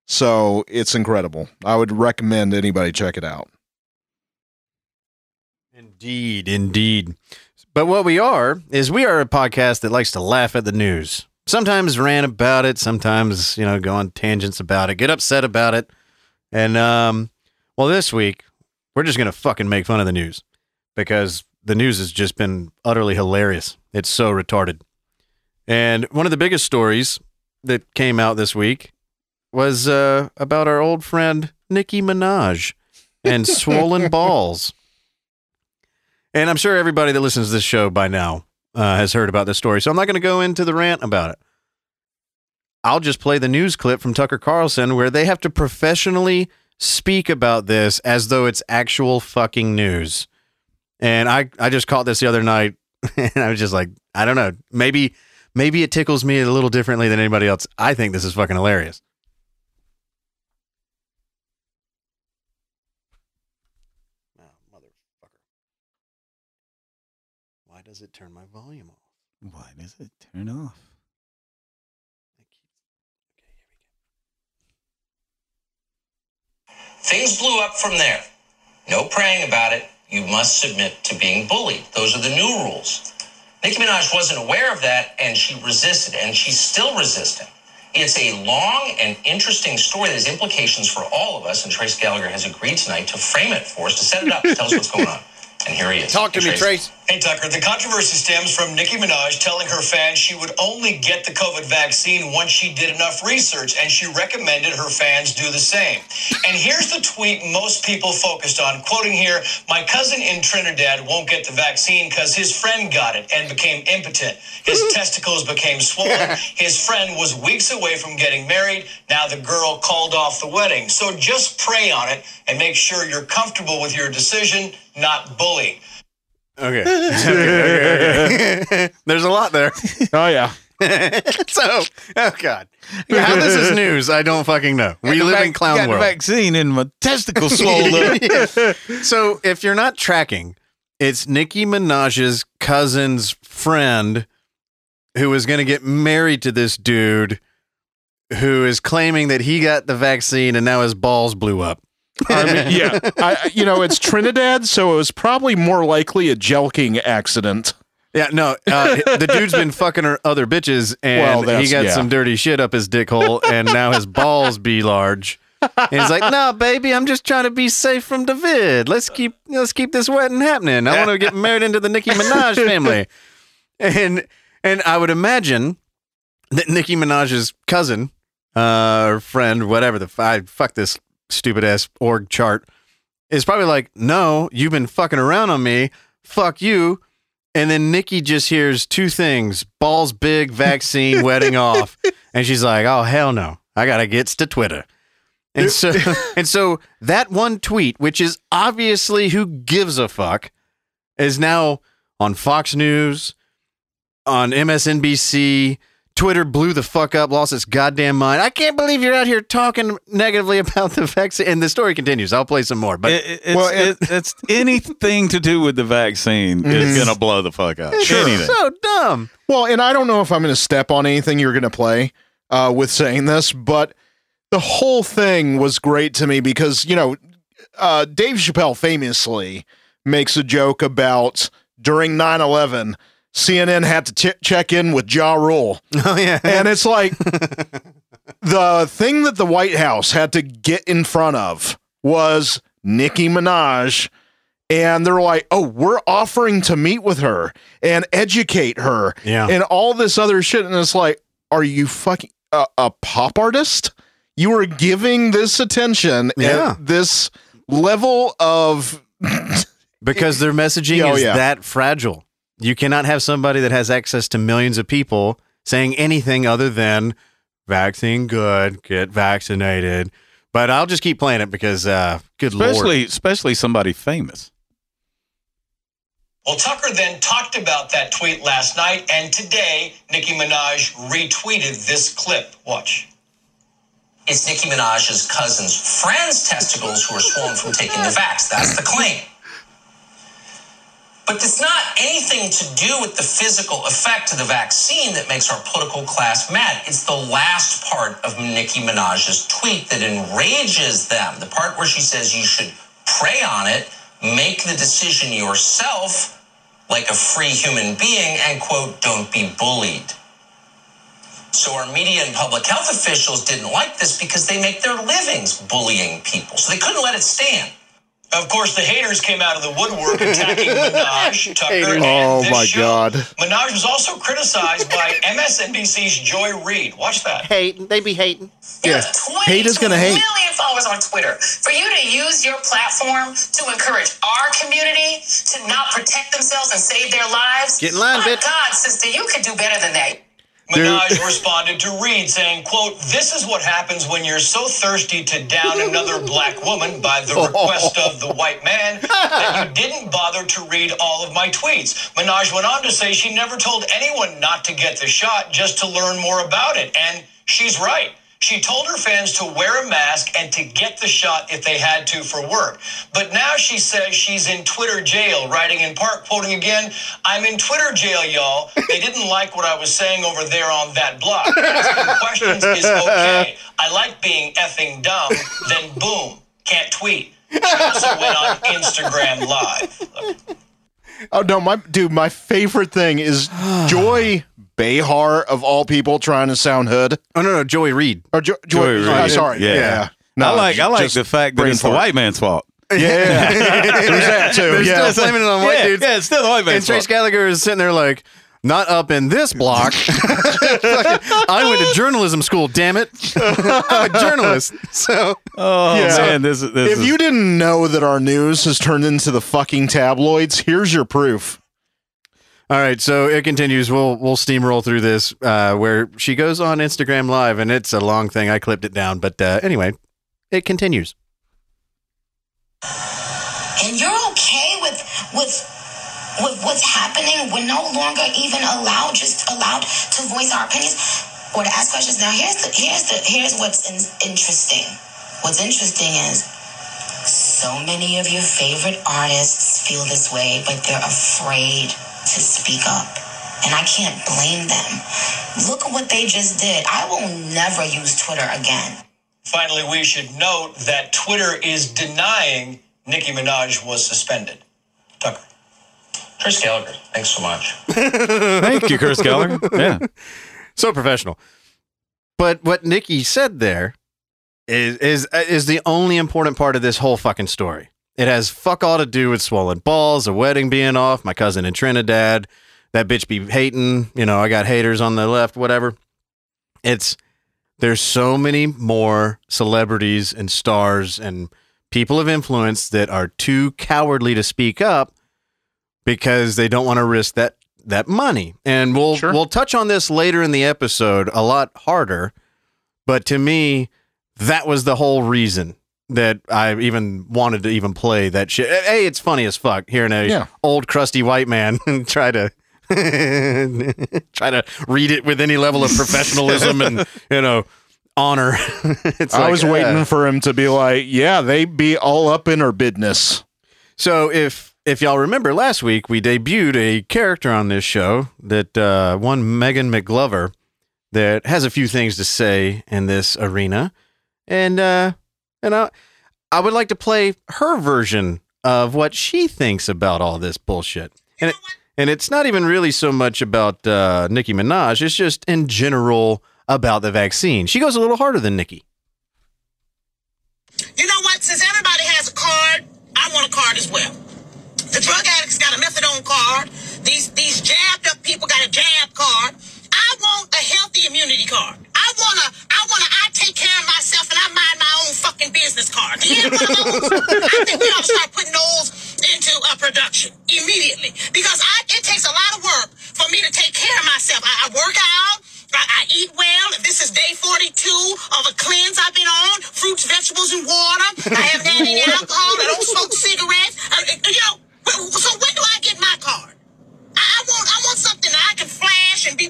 so it's incredible. I would recommend anybody check it out. Indeed, indeed. But what we are is we are a podcast that likes to laugh at the news. Sometimes rant about it, sometimes, you know, go on tangents about it, get upset about it. And um well this week we're just going to fucking make fun of the news because the news has just been utterly hilarious. It's so retarded. And one of the biggest stories that came out this week was uh about our old friend Nicki Minaj and swollen balls. And I'm sure everybody that listens to this show by now uh, has heard about this story. So I'm not going to go into the rant about it. I'll just play the news clip from Tucker Carlson where they have to professionally speak about this as though it's actual fucking news. And I, I just caught this the other night and I was just like, I don't know. Maybe maybe it tickles me a little differently than anybody else. I think this is fucking hilarious. Oh, motherfucker. Why does it turn my volume off? Why does it turn off? Things blew up from there. No praying about it. You must submit to being bullied. Those are the new rules. Nicki Minaj wasn't aware of that and she resisted, and she's still resisting. It's a long and interesting story that has implications for all of us, and Trace Gallagher has agreed tonight to frame it for us, to set it up, to tell us what's going on. And here he is. Talk to Hey, me, Trace. Hey, Tucker, the controversy stems from Nicki Minaj telling her fans she would only get the COVID vaccine once she did enough research, and she recommended her fans do the same. And here's the tweet most people focused on, quoting here My cousin in Trinidad won't get the vaccine because his friend got it and became impotent. His testicles became swollen. His friend was weeks away from getting married. Now the girl called off the wedding. So just pray on it and make sure you're comfortable with your decision, not bully. Okay. Okay, okay, okay. There's a lot there. Oh yeah. so, oh god, how this is news, I don't fucking know. We live in clown world. got world. the vaccine and my testicles swollen up. so, if you're not tracking, it's Nicki Minaj's cousin's friend who is going to get married to this dude who is claiming that he got the vaccine and now his balls blew up. I mean, yeah. I, you know, it's Trinidad, so it was probably more likely a jelking accident. Yeah, no, uh, the dude's been fucking her other bitches, and Well, he got yeah. some dirty shit up his dick hole, and now his balls be large. And he's like, "No, baby, I'm just trying to be safe from David. Let's keep let's keep this wedding happening. I want to get married into the Nicki Minaj family." And and I would imagine that Nicki Minaj's cousin, uh, or friend, whatever the I, fuck this stupid ass org chart, is probably like, "No, you've been fucking around on me. Fuck you." And then Nicki just hears two things balls big, vaccine, wedding off. And she's like, oh, hell no. I got to get to Twitter. And so, and so that one tweet, which is obviously who gives a fuck, is now on Fox News, on MSNBC, Twitter blew the fuck up, lost its goddamn mind. I can't believe you're out here talking negatively about the vaccine. And the story continues. I'll play some more, but It- it- it's, Well, it, it's anything to do with the vaccine is going to blow the fuck up. it's Anything. so dumb. Well, and I don't know if I'm going to step on anything you're going to play uh, with saying this, but the whole thing was great to me because, you know, uh, Dave Chappelle famously makes a joke about during 9 11, CNN had to ch- check in with Ja Rule. Oh yeah. And it's like the thing that the White House had to get in front of was Nicki Minaj. And they're like, oh, we're offering to meet with her and educate her Yeah. and all this other shit. And it's like, are you fucking a, a pop artist? You are giving this attention Yeah. and this level of because their messaging Oh, is yeah. that fragile. You cannot have somebody that has access to millions of people saying anything other than vaccine good, get vaccinated. But I'll just keep playing it because uh good lord. Especially, especially somebody famous. Well, Tucker then talked about that tweet last night, and today Nicki Minaj retweeted this clip. Watch. It's Nicki Minaj's cousin's friend's testicles who are swollen from taking the vax. That's the claim. But it's not anything to do with the physical effect of the vaccine that makes our political class mad. It's the last part of Nicki Minaj's tweet that enrages them. The part where she says you should pray on it, make the decision yourself like a free human being, and quote, don't be bullied. So our media and public health officials didn't like this because they make their livings bullying people. So they couldn't let it stand. Of course, the haters came out of the woodwork attacking Minaj, Tucker, and Oh, this my show. God. Minaj was also criticized by MSNBC's Joy Reid. Watch that. hating. They be hating. Yeah. Hate is gonna hate. million followers on Twitter. For you to use your platform to encourage our community to not protect themselves and save their lives. Get in line, My bitch. God, sister, you could do better than that. Minaj responded to Reid saying, quote, this is what happens when you're so thirsty to down another black woman by the request of the white man that you didn't bother to read all of my tweets. Minaj went on to say she never told anyone not to get the shot just to learn more about it. And she's right. She told her fans to wear a mask and to get the shot if they had to for work. But now she says she's in Twitter jail, writing in part, quoting again, I'm in Twitter jail, y'all. They didn't like what I was saying over there on that block. Asking questions is okay. I like being effing dumb. Then boom, can't tweet. She also went on Instagram Live. Oh no, my dude, my favorite thing is Joy Behar of all people trying to sound hood. Oh no, no, Joey Reed. Or jo- Joy, Joy Reid. uh, sorry, Yeah. yeah. I like, j- I like the fact that it's the white man's fault. Yeah, there's that too. They're yeah, still blaming it on white yeah, dudes. yeah, it's still the white and man's Trace fault. Gallagher is sitting there like, not up in this block. I went to journalism school, damn it. I'm a journalist. So Oh Yeah. man, this is this if is, you didn't know that our news has turned into the fucking tabloids, here's your proof. All right, so it continues. We'll we'll steamroll through this uh, where she goes on Instagram Live, and it's a long thing. I clipped it down, but uh, anyway, it continues. And you're okay with with with what's happening? We're no longer even allowed, just allowed to voice our opinions or to ask questions. Now, here's the here's the here's what's in, interesting. What's interesting is so many of your favorite artists feel this way, but they're afraid to speak up. And I can't blame them. Look at what they just did. I will never use Twitter again. Finally, we should note that Twitter is denying Nicki Minaj was suspended. Tucker. Chris Gallagher, thanks so much. thank you, Chris Gallagher. Yeah, So professional. But what Nicki said there is is is the only important part of this whole fucking story. It has fuck all to do with swollen balls, a wedding being off, my cousin in Trinidad, that bitch be hating, you know, I got haters on the left, whatever. It's there's so many more celebrities and stars and people of influence that are too cowardly to speak up because they don't want to risk that that money. And we'll Sure. we'll touch on this later in the episode a lot harder. But to me, that was the whole reason that I even wanted to even play that shit. Hey, it's funny as fuck hearing a Yeah. old crusty white man try to Try to read it with any level of professionalism and you know honor. I was uh, waiting for him to be like, yeah, they be all up in her business. So if if y'all remember last week, we debuted a character on this show that uh, one Megan McGlover that has a few things to say in this arena, and uh, and I, I would like to play her version of what she thinks about all this bullshit. And it, and it's not even really so much about uh, Nicki Minaj; it's just in general about the vaccine. She goes a little harder than Nicki. You know what? Since everybody has a card, I want a card as well. The drug addicts got a methadone card. These these jabbed up people got a jab card. I want a healthy immunity card. I wanna I wanna I take care of myself and I mind my own fucking business card. Do you have one of those? I think we ought to start putting those into a production immediately because I, it takes a lot of work for me to take care of myself. I, I work out. I, I eat well. This is day 42 of a cleanse I've been on. Fruits, vegetables, and water. I haven't had any alcohol. I don't smoke cigarettes. Uh, uh, you know, so when do I get my card? I, I want I want something that I can flash and be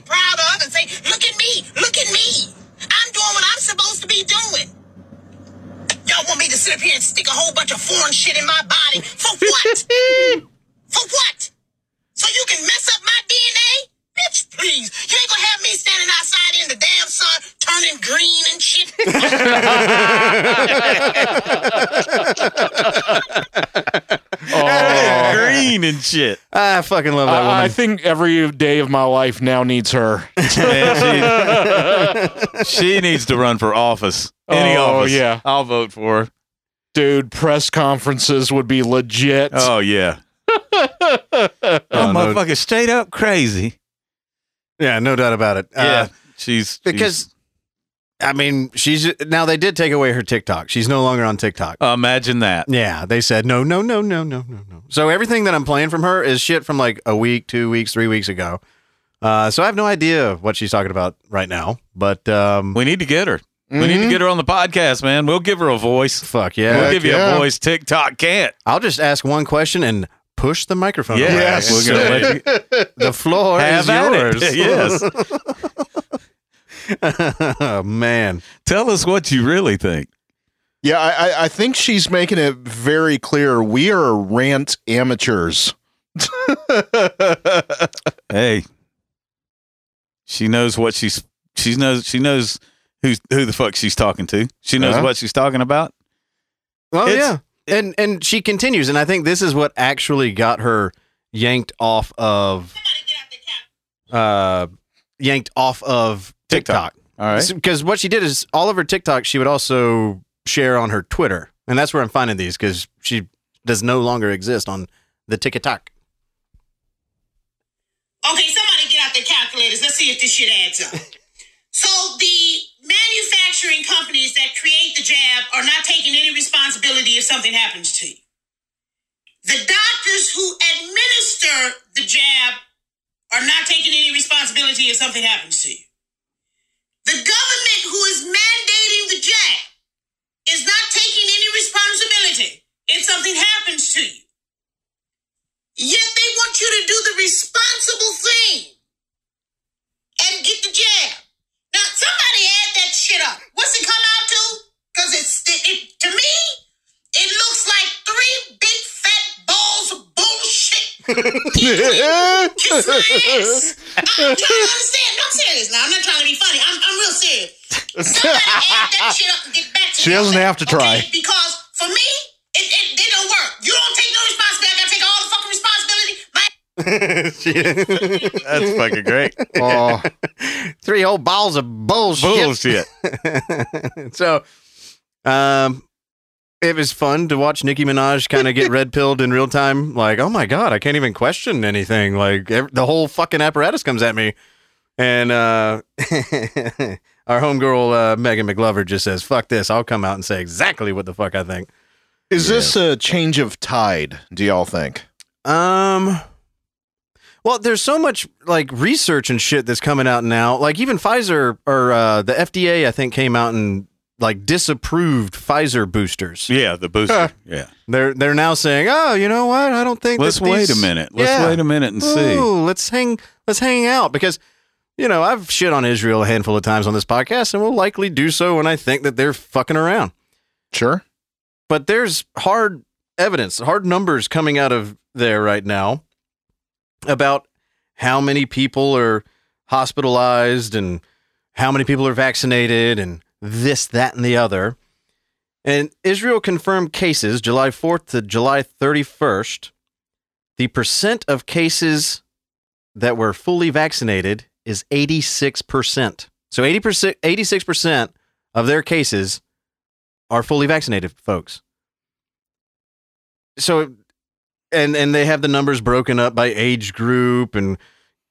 Oh. Green and shit. I fucking love that I, I woman. think every day of my life now needs her. Man, she, she needs to run for office. Any Oh, office. yeah. I'll vote for her. Dude, press conferences would be legit. Oh yeah. oh, no. motherfucker, straight up crazy. yeah, no doubt about it. Uh, yeah, she's because I mean, she's now they did take away her TikTok. She's no longer on TikTok. imagine that. Yeah, they said no, no, no, no, no, no, no. So everything that I'm playing from her is shit from like a week, two weeks, three weeks ago. Uh, so I have no idea what she's talking about right now. But um, We need to get her. We need to get her on the podcast, man. We'll give her a voice. fuck yeah, We'll yeah, Heck give you a voice. TikTok can't. I'll just ask one question and push the microphone. away. Yes. we're gonna let you the floor have is yours. it. yes. oh man. Tell us what you really think. Yeah, I, I- I think she's making it very clear we are rant amateurs. Hey, she knows what she's. She knows. She knows who's who the fuck she's talking to. She knows Uh-huh. what she's talking about. Well, It's- yeah, and and she continues, and I think this is what actually got her yanked off of, uh, yanked off of TikTok. TikTok. All right. Because what she did is all of her TikTok she would also share on her Twitter, and that's where I'm finding these because she does no longer exist on the TikTok. Okay, somebody get out their calculators. Let's see if this shit adds up. so the manufacturing companies that create the jab are not taking any responsibility if something happens to you. The doctors who administer the jab are not taking any responsibility if something happens to you. The government who is mandating the jab is not taking any responsibility if something happens to you. Yet they want you to do the responsible thing and get the jab. Now, somebody add that shit up. What's it come out to? Because it's it, it to me, it looks like three big fat balls of bullshit. Kiss my ass. I, I'm trying to understand. No, I'm serious now. I'm not trying to be funny. I'm, I'm real serious. Somebody add that shit up and get back to She me. doesn't have to try. Okay? Because for me, it, it, it don't work. You don't take no responsibility. I gotta take all the fucking responsibility. My That's fucking great. Oh, Three whole balls of bullshit. Bullshit. so, um, it was fun to watch Nicki Minaj kind of get red pilled in real time. Like, oh my god, I can't even question anything. Like, ev- the whole fucking apparatus comes at me, and uh, our homegirl uh, Megan McGlover just says, "Fuck this! I'll come out and say exactly what the fuck I think." is this a change of tide? Do y'all think? Um. Well, there's so much like research and shit that's coming out now. Like even Pfizer or uh, the FDA, I think, came out and like disapproved Pfizer boosters. Yeah, the booster. yeah. They're they're now saying, "Oh, you know what? I don't think Let's that wait a minute. Let's Yeah. wait a minute and see. Let's hang let's hang out because you know, I've shit on Israel a handful of times on this podcast and will likely do so when I think that they're fucking around. Sure. But there's hard evidence, hard numbers coming out of there right now about how many people are hospitalized and how many people are vaccinated and this, that, and the other. And Israel confirmed cases July 4th to July 31st. The percent of cases that were fully vaccinated is 86%. So 80%, 86% of their cases are fully vaccinated folks. So and and they have the numbers broken up by age group and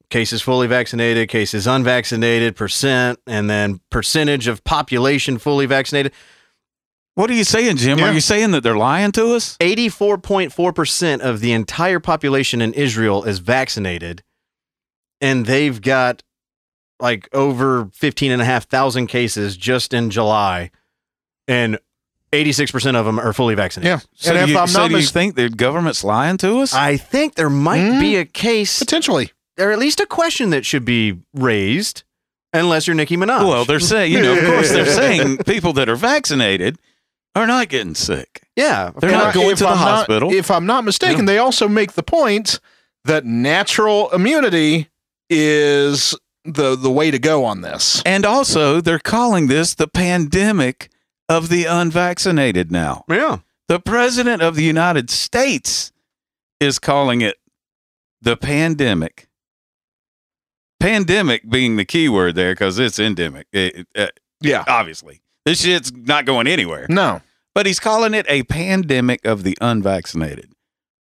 cases fully vaccinated, cases unvaccinated, percent, and then percentage of population fully vaccinated. What are you saying, Jim? Yeah. Are you saying that they're lying to us? 84.4% of the entire population in Israel is vaccinated, and they've got like over 15,500 cases just in July, and 86% of them are fully vaccinated. Yeah. So, and do if you, I'm so not do you think the government's lying to us? I think there might Hmm? be a case, potentially. Or at least a question that should be raised, unless you're Nicki Minaj. well, they're saying, you know, of course, they're saying people that are vaccinated are not getting sick. yeah. They're not going to the I'm not- hospital. if I'm not mistaken, they also make the point that natural immunity is the the way to go on this. And also, they're calling this the pandemic of the unvaccinated now. Yeah. The president of the United States is calling it the pandemic. Pandemic being the key word there because it's endemic. It- it- uh, Yeah. obviously, this shit's not going anywhere. No. But he's calling it a pandemic of the unvaccinated.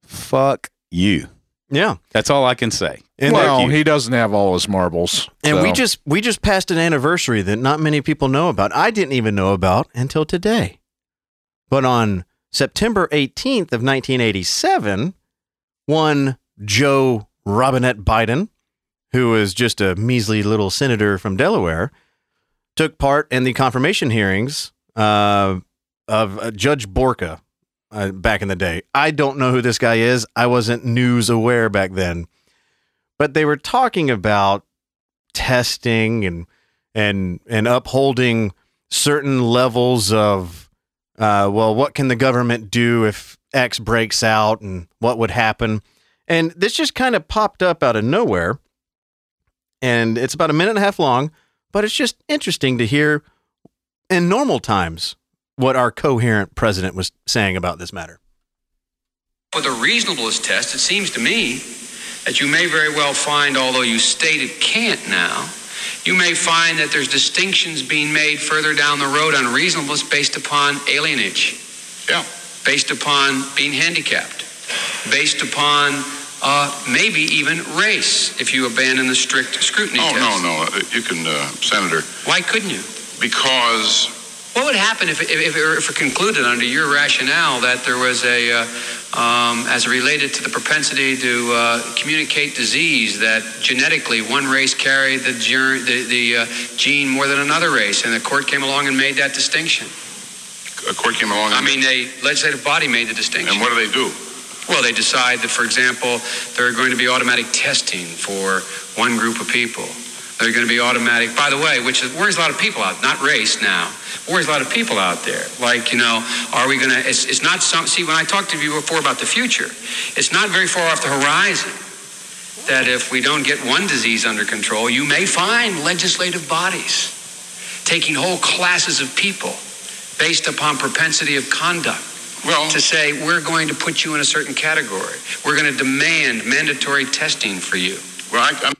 Fuck you. Yeah. That's all I can say. And well, he doesn't have all his marbles. And we just we just passed an anniversary that not many people know about. I didn't even know about until today. But on September 18th of 1987, one Joe Robinette Biden, who was just a measly little senator from Delaware, took part in the confirmation hearings uh, of uh, Judge Borka uh, back in the day. I don't know who this guy is. I wasn't news aware back then. But they were talking about testing and and and upholding certain levels of uh, well, what can the government do if X breaks out and what would happen? And this just kind of popped up out of nowhere. And it's about a minute and a half long, but it's just interesting to hear in normal times what our coherent president was saying about this matter. With a reasonableness test, it seems to me that you may very well find, although you state it can't now, you may find that there's distinctions being made further down the road on reasonableness based upon alienage. Yeah. Based upon being handicapped. Based upon uh, maybe even race, if you abandon the strict scrutiny Oh, test. no, no. uh, You can, uh, Senator, Why couldn't you? because What would happen if, if, if, it were- if it concluded under your rationale that there was a, uh, um, as related to the propensity to uh, communicate disease, that genetically one race carried the, ger- the, the uh, gene more than another race, and the court came along and made that distinction? a court came along I mean, a legislative body made the distinction. and what do they do? Well, they decide that, for example, there are going to be automatic testing for one group of people. There are going to be automatic, by the way, which is, worries a lot of people out, not race now, worries a lot of people out there. Like, you know, are we going to, it's, it's not some, see, when I talked to you before about the future, it's not very far off the horizon that if we don't get one disease under control, you may find legislative bodies taking whole classes of people based upon propensity of conduct Well, to say we're going to put you in a certain category. We're going to demand mandatory testing for you. well, I, I'm,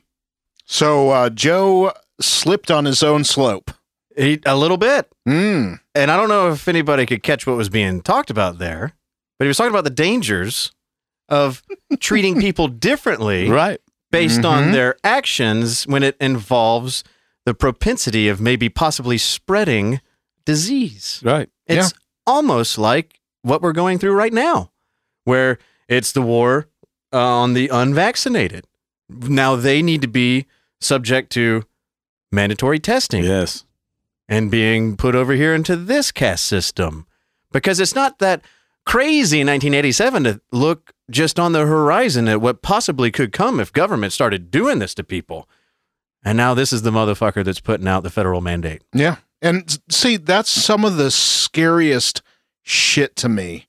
So uh, Joe slipped on his own slope. He, a little bit. Mm. And I don't know if anybody could catch what was being talked about there, but he was talking about the dangers of treating people differently Right. based on Mhm. their actions when it involves the propensity of maybe possibly spreading disease. Right. It's almost like what we're going through right now, where it's the war uh, on the unvaccinated. Now they need to be subject to mandatory testing. Yes. and being put over here into this caste system because it's not that crazy in 1987 to look just on the horizon at what possibly could come if government started doing this to people. And now this is the motherfucker that's putting out the federal mandate. Yeah. And see, that's some of the scariest shit to me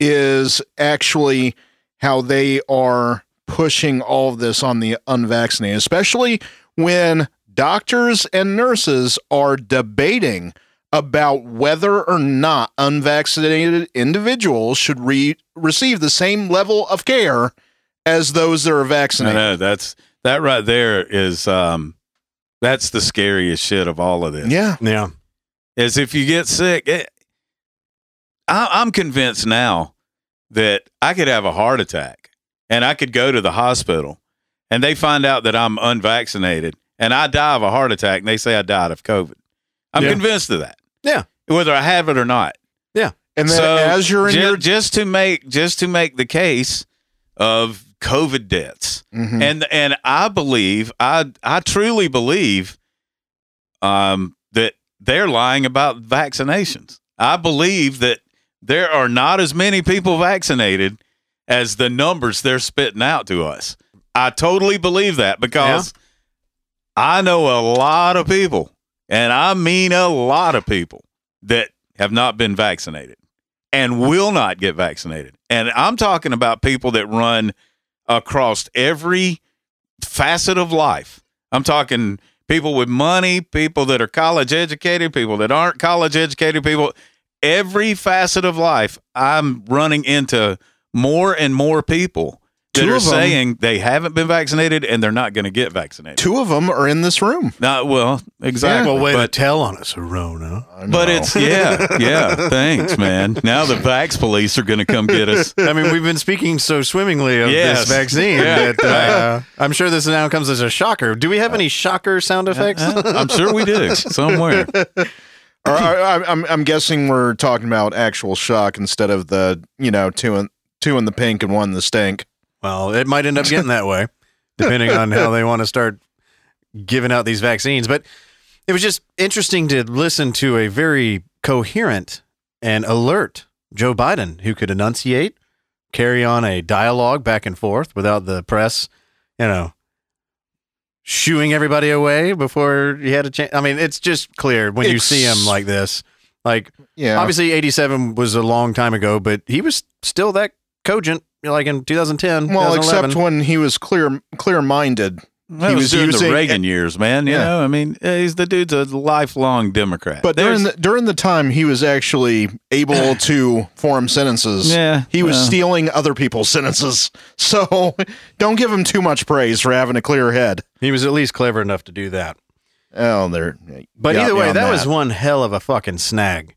is actually how they are pushing all of this on the unvaccinated, especially when doctors and nurses are debating about whether or not unvaccinated individuals should re- receive the same level of care as those that are I vaccinated. know that's that right there is um that's the scariest shit of all of this. Yeah. Yeah. Is if you get sick, it, I, I'm convinced now that I could have a heart attack and I could go to the hospital and they find out that I'm unvaccinated and I die of a heart attack and they say I died of COVID. I'm Yeah. convinced of that. Yeah. Whether I have it or not. Yeah. And then as you're in ju- your just to make just to make the case of COVID deaths. Mhm. And and I believe I I truly believe um that they're lying about vaccinations. I believe that there are not as many people vaccinated as the numbers they're spitting out to us. I totally believe that because I know a lot of people, and I mean a lot of people that have not been vaccinated and will not get vaccinated. And I'm talking about people that run across every facet of life. I'm talking people with money, people that are college educated, people that aren't college educated, people every facet of life. I'm running into more and more people that Two are of 'em- saying they haven't been vaccinated and they're not going to get vaccinated. two of them are in this room. Not well, exactly. Well, way to but tell on us, Rona. but it's yeah, yeah. Thanks, man. Now the vax police are going to come get us. I mean, we've been speaking so swimmingly of Yes. this vaccine Yeah. that uh, I'm sure this now comes as a shocker. Do we have any shocker sound effects? I'm sure we do somewhere. Or, I, I'm I'm guessing we're talking about actual shock instead of the you know two in two in the pink and one in the stink. Well, it might end up getting that way, depending on how they want to start giving out these vaccines. But it was just interesting to listen to a very coherent and alert Joe Biden who could enunciate, carry on a dialogue back and forth without the press, you know, shooing everybody away before he had a chance. I mean, it's just clear when you see him like this. Like, Yeah, obviously, 87 was a long time ago, but he was still that cogent, like in 2010. Well, except when he was clear clear minded. That He was, was during using- the Reagan years, man. You Yeah. know, I mean, eh, he's the dude's a lifelong Democrat. But There's- during the, during the time he was actually able to form sentences, Yeah, he was well. stealing other people's sentences. So don't give him too much praise for having a clear head. he was at least clever enough to do that. Oh, there. But either way, on that, was one hell of a fucking snag.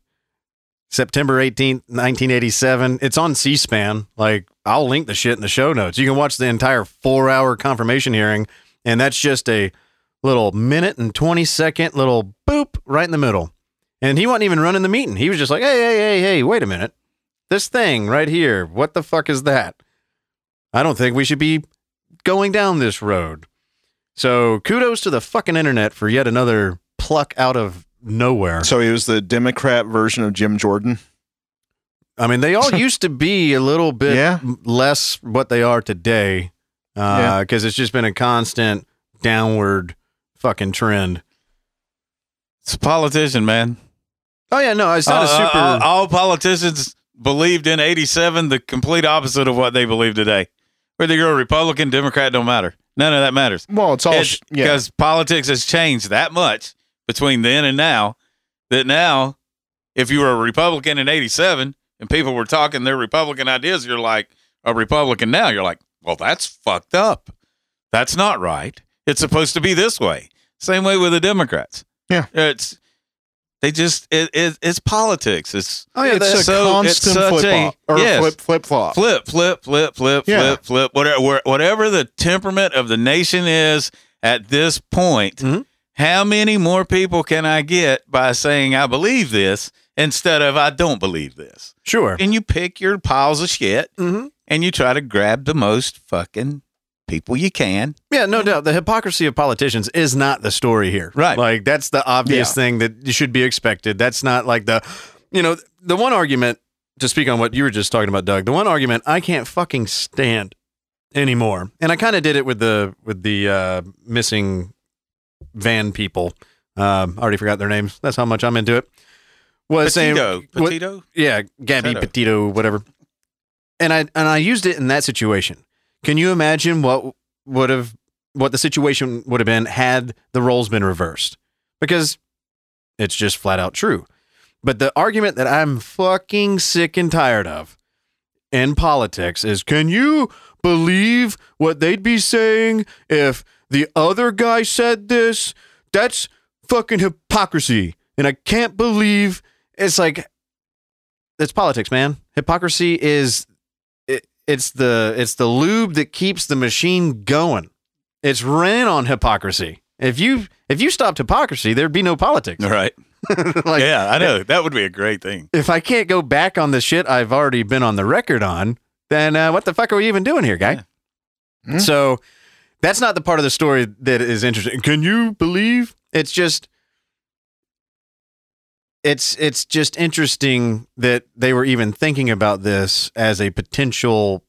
September 18th, 1987. It's on C SPAN. Like, I'll link the shit in the show notes. You can watch the entire four hour confirmation hearing, and that's just a little minute and 20 second little boop right in the middle. And he wasn't even running the meeting. He was just like, hey, hey, hey, hey, wait a minute. This thing right here, what the fuck is that? I don't think we should be going down this road. So kudos to the fucking internet for yet another pluck out of nowhere. So he was the Democrat version of Jim Jordan. I mean, they all used to be a little bit Yeah. less what they are today Yeah. because it's just been a constant downward fucking trend. it's a politician, man. Oh yeah, no, it's not a Uh, super. all, all politicians believed in 87 the complete opposite of what they believe today. Whether you're a Republican, Democrat, don't matter. None of that matters. Well, it's all sh- yeah. because politics has changed that much between then and now that now if you were a republican in 87 and people were talking their republican ideas you're like a republican now you're like well that's fucked up that's not right it's supposed to be this way same way with the democrats Yeah. it's they just it, it it's politics it's Oh, yeah, it's that's a so- constant such flip a- flop or yes. flip flip flop. flip, flip, flip, flip, Yeah. flip, flip. Whatever, whatever the temperament of the nation is at this point, Mhm. how many more people can I get by saying I believe this instead of I don't believe this? sure. And you pick your piles of shit Mhm. And you try to grab the most fucking people you can. Yeah, no doubt. The hypocrisy of politicians is not the story here. Right. Like that's the obvious Yeah. thing that you should be expected. That's not like the, you know, the one argument to speak on what you were just talking about, Doug. The one argument I can't fucking stand anymore, and I kind of did it with the with the uh, missing van people. Um, I already forgot their names. That's how much I'm into it. Was saying, Petito. what- Petito? yeah, Gabby Petito. Petito, whatever. And I and I used it in that situation. Can you imagine what would have what the situation would have been had the roles been reversed? Because it's just flat out true. But the argument that I'm fucking sick and tired of in politics is can you believe what they'd be saying if the other guy said this? That's fucking hypocrisy. And I can't believe it's like it's politics, man. Hypocrisy is it's the it's the lube that keeps the machine going. It's ran on hypocrisy. If you if you stopped hypocrisy, there'd be no politics. Right. like, yeah, I know. That would be a great thing. If I can't go back on the shit I've already been on the record on, then uh, what the fuck are we even doing here, guy? So that's not the part of the story that is interesting. Can you believe? It's just it's it's just interesting that they were even thinking about this as a potential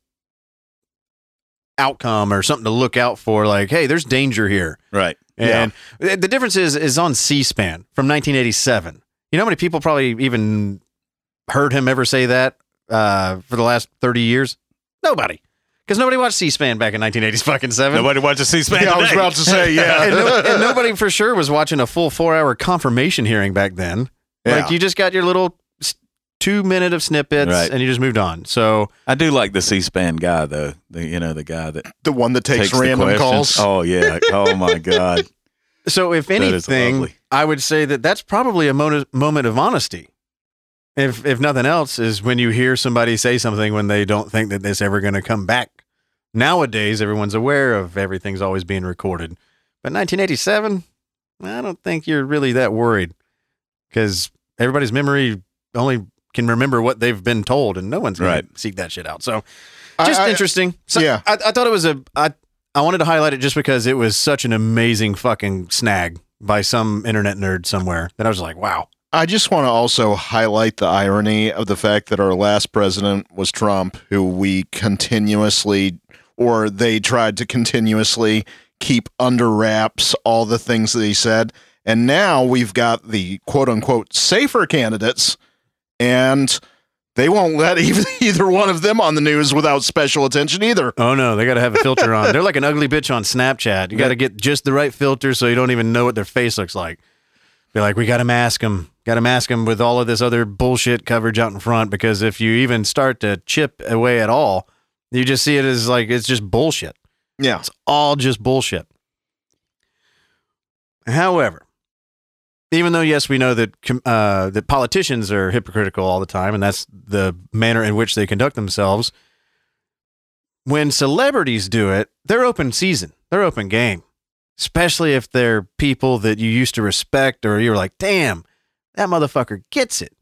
outcome or something to look out for like hey there's danger here. Right. and the difference is is on c-span from 1987 you know how many people probably even heard him ever say that uh, for the last 30 years? Nobody. Because nobody watched c-span back in 1980s fucking seven Nobody watches C-SPAN Yeah, I was about to say, yeah. and, no- and nobody for sure was watching a full four hour confirmation hearing back then. Like you just got your little two minute of snippets Right. and you just moved on. So I do like the C-SPAN guy though. The you know the guy that The one that takes, the random calls. Oh yeah. Oh my god. so if anything. I would say that that's probably a mo- moment of honesty. If if nothing else, is when you hear somebody say something when they don't think that it's ever going to come back. Nowadays, everyone's aware of everything's always being recorded, but 1987, I don't think you're really that worried because everybody's memory only can remember what they've been told, and no one's going Right. to seek that shit out. So, I- just I- interesting. So, yeah. I, I thought it was a. I I wanted to highlight it just because it was such an amazing fucking snag by some internet nerd somewhere that I was like, wow. I just want to also highlight the irony of the fact that our last president was Trump, who we continuously, or they tried to continuously keep under wraps all the things that he said. And now we've got the quote unquote safer candidates, and they won't let either, either one of them on the news without special attention either. Oh no, they got to have a filter on. They're like an ugly bitch on Snapchat. You got to get just the right filter so you don't even know what their face looks like. Be like, we got to mask them. Got to mask them with all of this other bullshit coverage out in front because if you even start to chip away at all, you just see it as like it's just bullshit. Yeah. It's all just bullshit. However, even though yes, we know that uh, that politicians are hypocritical all the time, and that's the manner in which they conduct themselves. When celebrities do it, they're open season, they're open game, especially if they're people that you used to respect, or you're like, damn, that motherfucker gets it.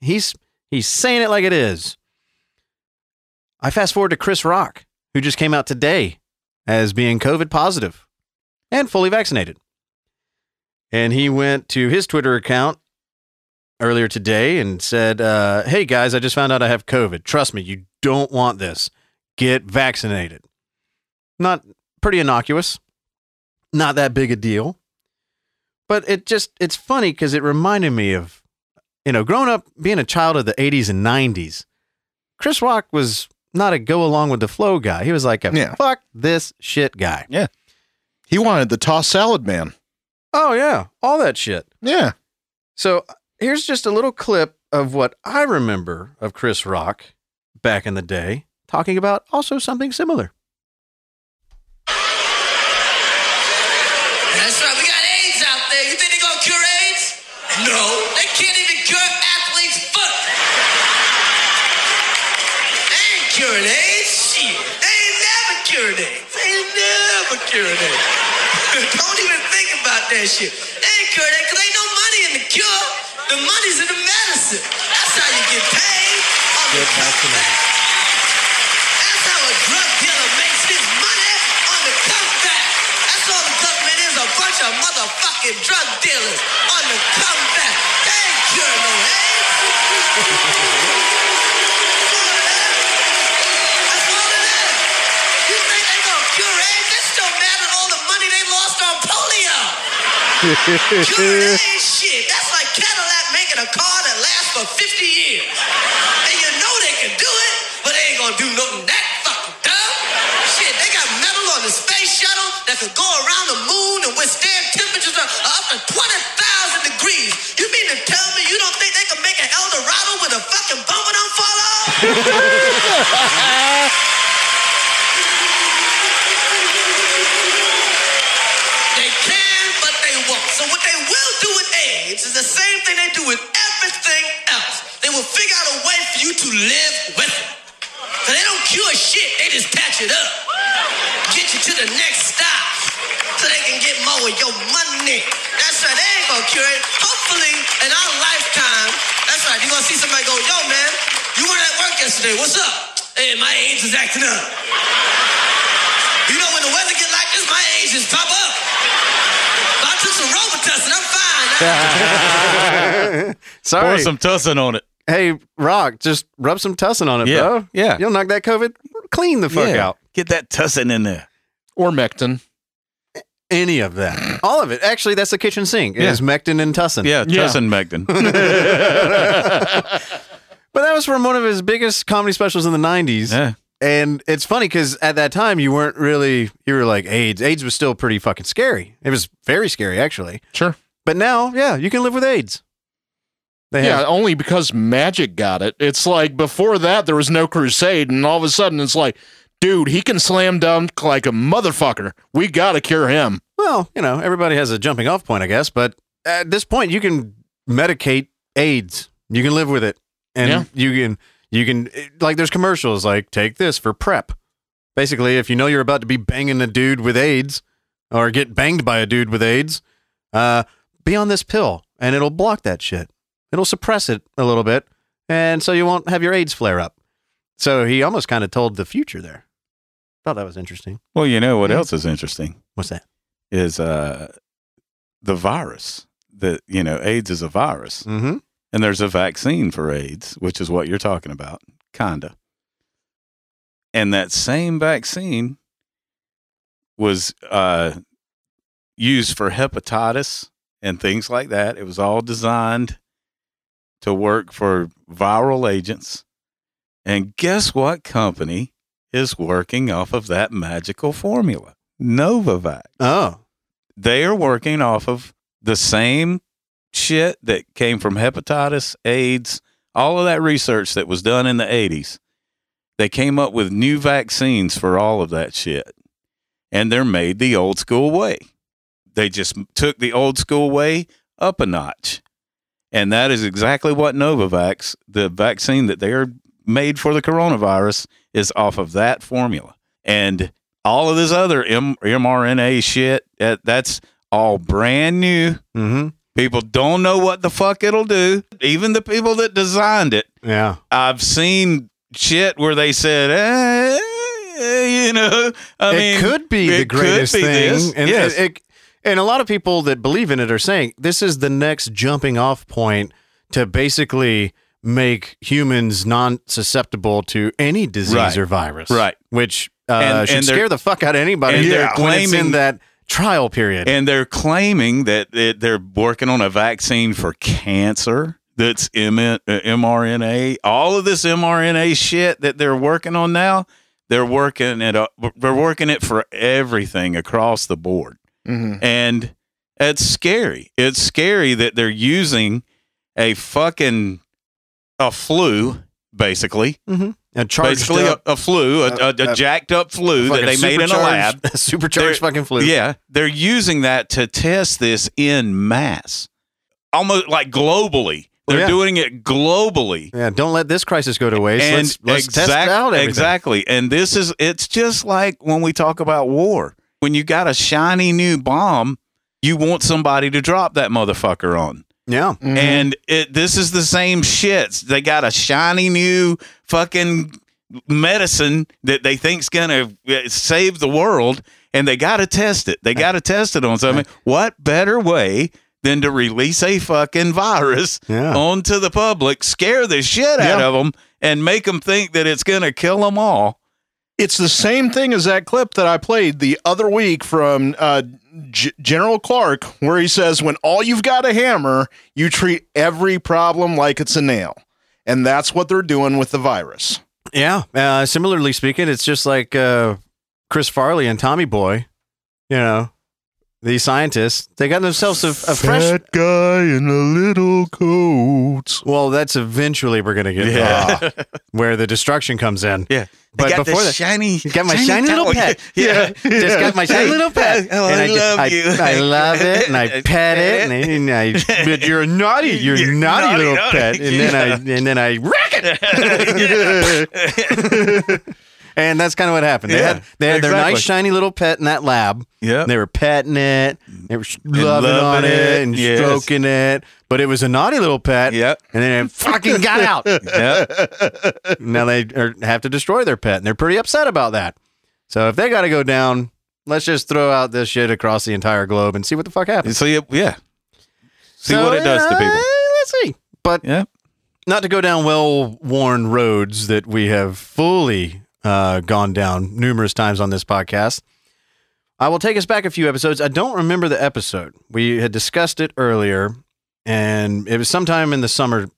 He's he's saying it like it is. I fast forward to Chris Rock, who just came out today as being COVID positive and fully vaccinated. And he went to his Twitter account earlier today and said, uh, Hey guys, I just found out I have COVID. Trust me, you don't want this. Get vaccinated. Not pretty innocuous, not that big a deal. But it just, it's funny because it reminded me of, you know, growing up being a child of the 80s and 90s. Chris Rock was not a go along with the flow guy. He was like a Yeah. fuck this shit guy. Yeah. He wanted the toss salad man. Oh yeah, all that shit. Yeah. So here's just a little clip of what I remember of Chris Rock back in the day talking about also something similar. That's right. We got AIDS out there. You think they're gonna cure AIDS? No. They can't even cure athletes' foot. They ain't curing AIDS. Shit. They ain't never cured AIDS. They ain't never cured AIDS about that shit. They ain't cure that because ain't no money in the cure. The money's in the medicine. That's how you get paid on the comeback. That's how a drug dealer makes his money on the comeback. That's all the government is a bunch of motherfucking drug dealers on the comeback. They ain't cure no AIDS. shit. That's like Cadillac making a car that lasts for 50 years. And you know they can do it, but they ain't gonna do nothing that fucking dumb. Shit, they got metal on the space shuttle that could go around the moon and withstand temperatures of up to 20,000 degrees. You mean to tell me you don't think they can make an Eldorado with a fucking bumper don't fall off? will figure out a way for you to live with it. So they don't cure shit, they just patch it up. Get you to the next stop. So they can get more of your money. That's right, they ain't gonna cure it. Hopefully, in our lifetime, that's right, you're gonna see somebody go, yo man, you weren't at work yesterday, what's up? Hey, my AIDS is acting up. You know when the weather get like this, my age just pop up. I took some Robitussin, I'm fine. Sorry. Pour some tussin on it. Hey, Rock, just rub some tussin on it, Yeah, bro. yeah. You'll knock that COVID clean the fuck Yeah. out. Get that tussin in there. Or Mectin. Any of that. All of it. Actually, that's the kitchen sink. It Yeah. is Mectin and tussin. Yeah, Yeah. tussin Mectin. But that was from one of his biggest comedy specials in the 90s. yeah. And it's funny because at that time, you weren't really, you were like, AIDS. AIDS was still pretty fucking scary. It was very scary, actually. Sure. But now, yeah, you can live with AIDS. They Yeah, have, only because Magic got it. It's like before that there was no crusade, and all of a sudden it's like, dude, he can slam dunk like a motherfucker. We gotta cure him. well, you know, everybody has a jumping off point, I guess. But at this point, you can medicate AIDS. You can live with it. And Yeah. you can, you can, like, there's commercials like, take this for prep. Basically, if you know you're about to be banging a dude with AIDS or get banged by a dude with AIDS, uh, be on this pill and it'll block that shit. It'll suppress it a little bit. And so you won't have your AIDS flare up. So he almost kind of told the future there. Thought that was interesting. Well, you know what else is interesting What's that? is uh, the virus. That you know, AIDS is a virus, Mm-hmm. and there's a vaccine for AIDS, which is what you're talking about, kinda. And that same vaccine was uh, used for hepatitis and things like that. It was all designed to work for viral agents. And guess what company is working off of that magical formula? Novavax. Oh, They are working off of the same shit that came from hepatitis, AIDS, all of that research that was done in the 80s. They came up with new vaccines for all of that shit. And they're made the old school way. They just took the old school way up a notch. And that is exactly what Novavax, the vaccine that they are made for the coronavirus, is off of that formula. And all of this other M- mRNA shit, that, that's all brand new. mm-hmm. People don't know what the fuck it'll do. Even the people that designed it, yeah. I've seen shit where they said, eh, you know, I it mean, could be the greatest thing, this. and yes. it, it- and a lot of people that believe in it are saying this is the next jumping off point to basically make humans non-susceptible to any disease Right. or virus, Right. Which uh, And- should and scare the fuck out of anybody. and they're when it's in claiming- that trial period. and they're claiming that they're working on a vaccine for cancer that's M- uh, mRNA. All of this mRNA shit that they're working on now, they're working it. They're working it for everything across the board, Mm-hmm. and it's scary. It's scary that they're using a fucking a flu, basically, a basically a, up, a flu, a, a, a jacked up flu that they made in a lab. supercharged- supercharged They're- fucking flu. Yeah, they're using that to test this in mass, almost like globally. They're Yeah. doing it globally. yeah. Don't let this crisis go to waste. And let's let's test out everything. exactly. And this is it's just like when we talk about war. When you got a shiny new bomb, you want somebody to drop that motherfucker on. Yeah. And it this is the same shit. They got a shiny new fucking medicine that they think's gonna uh, save the world, and they got to test it. They got to test it on something. What better way than to release a fucking virus Yeah. onto the public, scare the shit out Yeah. of them, and make them think that it's gonna kill them all? It's the same thing as that clip that I played the other week from uh, G- General Clark, where he says, "When all you've got a hammer, you treat every problem like it's a nail," and that's what they're doing with the virus. Yeah. Uh, similarly speaking, it's just like uh, Chris Farley and Tommy Boy. You know, these scientists they got themselves a, a fresh. guy in a little coat. Well, that's eventually we're gonna get Yeah. uh, where the destruction comes in. Yeah. But got before that, shiny, got my shiny, little pet. Yeah. just got my shiny little pet. Oh, I ju- love I, you. I love it, and I pet it, and, I- and I. But you're naughty, you're, You're naughty, naughty, little naughty. pet, and then I and then I wreck it. And that's kind of what happened. They Yeah, had they had their exactly. nice shiny little pet in that lab. Yep. They were petting it, they were sh- loving, on it, it, and yes. stroking it. But it was a naughty little pet. Yep. And then it fucking got out. Yep. now they are, have to destroy their pet, and they're pretty upset about that. So if they got to go down, let's just throw out this shit across the entire globe and see what the fuck happens. See, it- yeah. See So, what it does to uh, people. Let's see. But Yeah. not to go down well-worn roads that we have fully uh, gone down numerous times on this podcast. I will take us back a few episodes. I don't remember the episode. We had discussed it earlier, and it was sometime in the summer,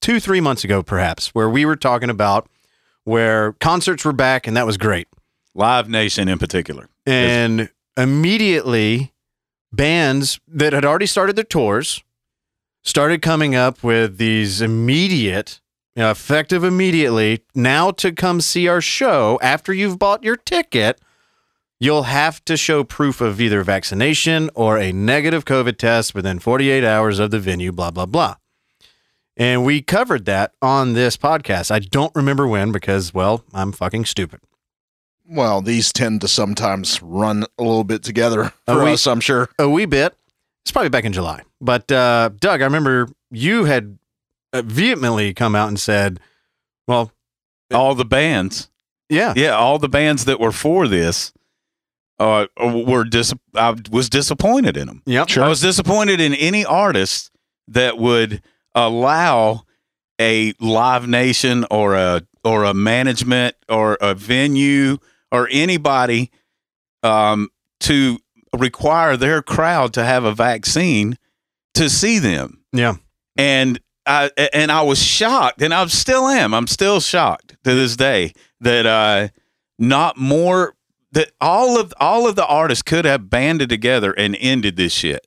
two, three months ago, perhaps, where we were talking about where concerts were back, and that was great. Live Nation in particular. And immediately, bands that had already started their tours started coming up with these immediate, know, effective immediately. Now, to come see our show after you've bought your ticket, you'll have to show proof of either vaccination or a negative COVID test within 48 hours of the venue, blah, blah, blah. And we covered that on this podcast. I don't remember when because, well, I'm fucking stupid. Well, these tend to sometimes run a little bit together for we- us, I'm sure. a wee bit. It's probably back in July. But uh, Doug, I remember you had vehemently come out and said, "Well, All the bands. yeah, Yeah, all the bands that were for this uh, were dis- I was disappointed in them. yep, I was disappointed in any artist that would allow a live nation or a or a management or a venue or anybody um, to require their crowd to have a vaccine to see them. yeah, And I and I was shocked, and I still am. I'm still shocked to this day that uh, not more that all of all of the artists could have banded together and ended this shit,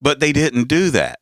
but they didn't do that.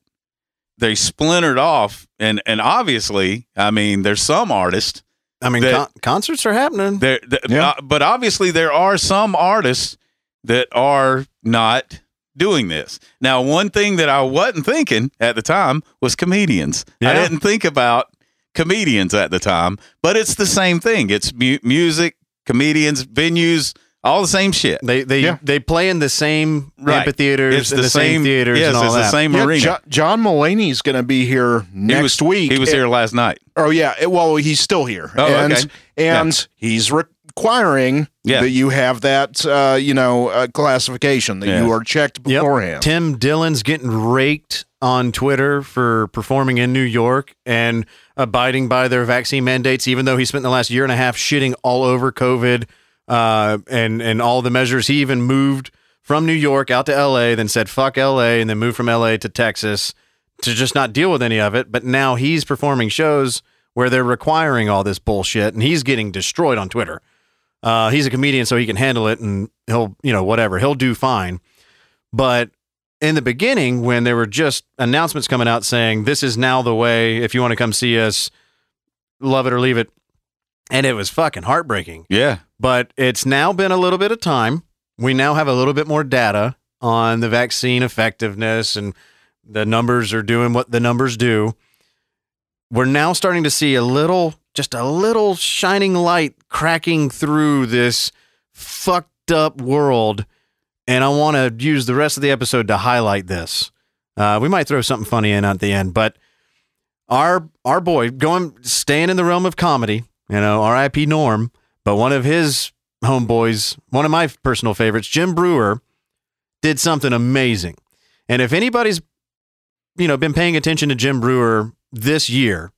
They splintered off, and and obviously, I mean, there's some artists I mean, that- con- concerts are happening. there, Yeah. uh, but obviously there are some artists that are not doing this. Now, one thing that I wasn't thinking at the time was comedians. I didn't think about comedians at the time, but it's the same thing. It's mu- music, comedians, venues, all the same shit. They they Yeah. they play in the same Right. amphitheaters, It's the the, same, same- theaters, yes, and all it's the same Yeah, arena. Jo- John Mulaney's going to be here He next was- week. He was here eh, last night. Oh yeah. It- well, he's still here. Oh, and okay. and he's requiring Yeah. that you have that uh, you know uh, classification that Yeah. you are checked Yep. beforehand. Tim Dillon's getting raked on Twitter for performing in New York and abiding by their vaccine mandates, even though he spent the last year and a half shitting all over COVID uh, and and all the measures. He even moved from New York out to L.A., then said "fuck L.A." and then moved from L.A. to Texas to just not deal with any of it. But now he's performing shows where they're requiring all this bullshit, and he's getting destroyed on Twitter. Uh, he's a comedian, so he can handle it, and he'll, you know, whatever, he'll do fine. But in the beginning, when there were just announcements coming out saying this is now the way, if you want to come see us, love it or leave it, and it was fucking heartbreaking. Yeah. But it's now been a little bit of time. We now have a little bit more data on the vaccine effectiveness, and the numbers are doing what the numbers do. We're now starting to see a little, just a little shining light cracking through this fucked up world. And I want to use the rest of the episode to highlight this. Uh, we might throw something funny in at the end, but our our boy going staying in the realm of comedy, you know, R.I.P. Norm, but one of his homeboys, one of my personal favorites, Jim Breuer, did something amazing. And if anybody's, you know, been paying attention to Jim Breuer this year,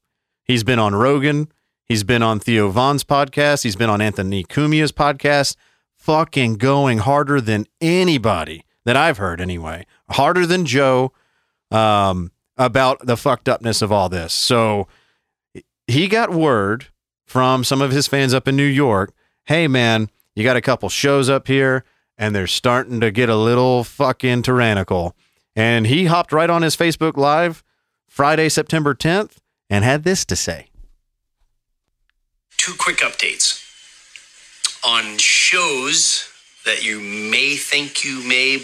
he's been on Rogan, He's been on Theo Von's podcast. He's been on Anthony Cumia's podcast. Fucking going harder than anybody that I've heard, anyway. Harder than Joe um, about the fucked upness of all this. So he got word from some of his fans up in New York hey, man, you got a couple shows up here and they're starting to get a little fucking tyrannical. And he hopped right on his Facebook Live Friday, September 10th, and had this to say. Two quick updates on shows that you may think you may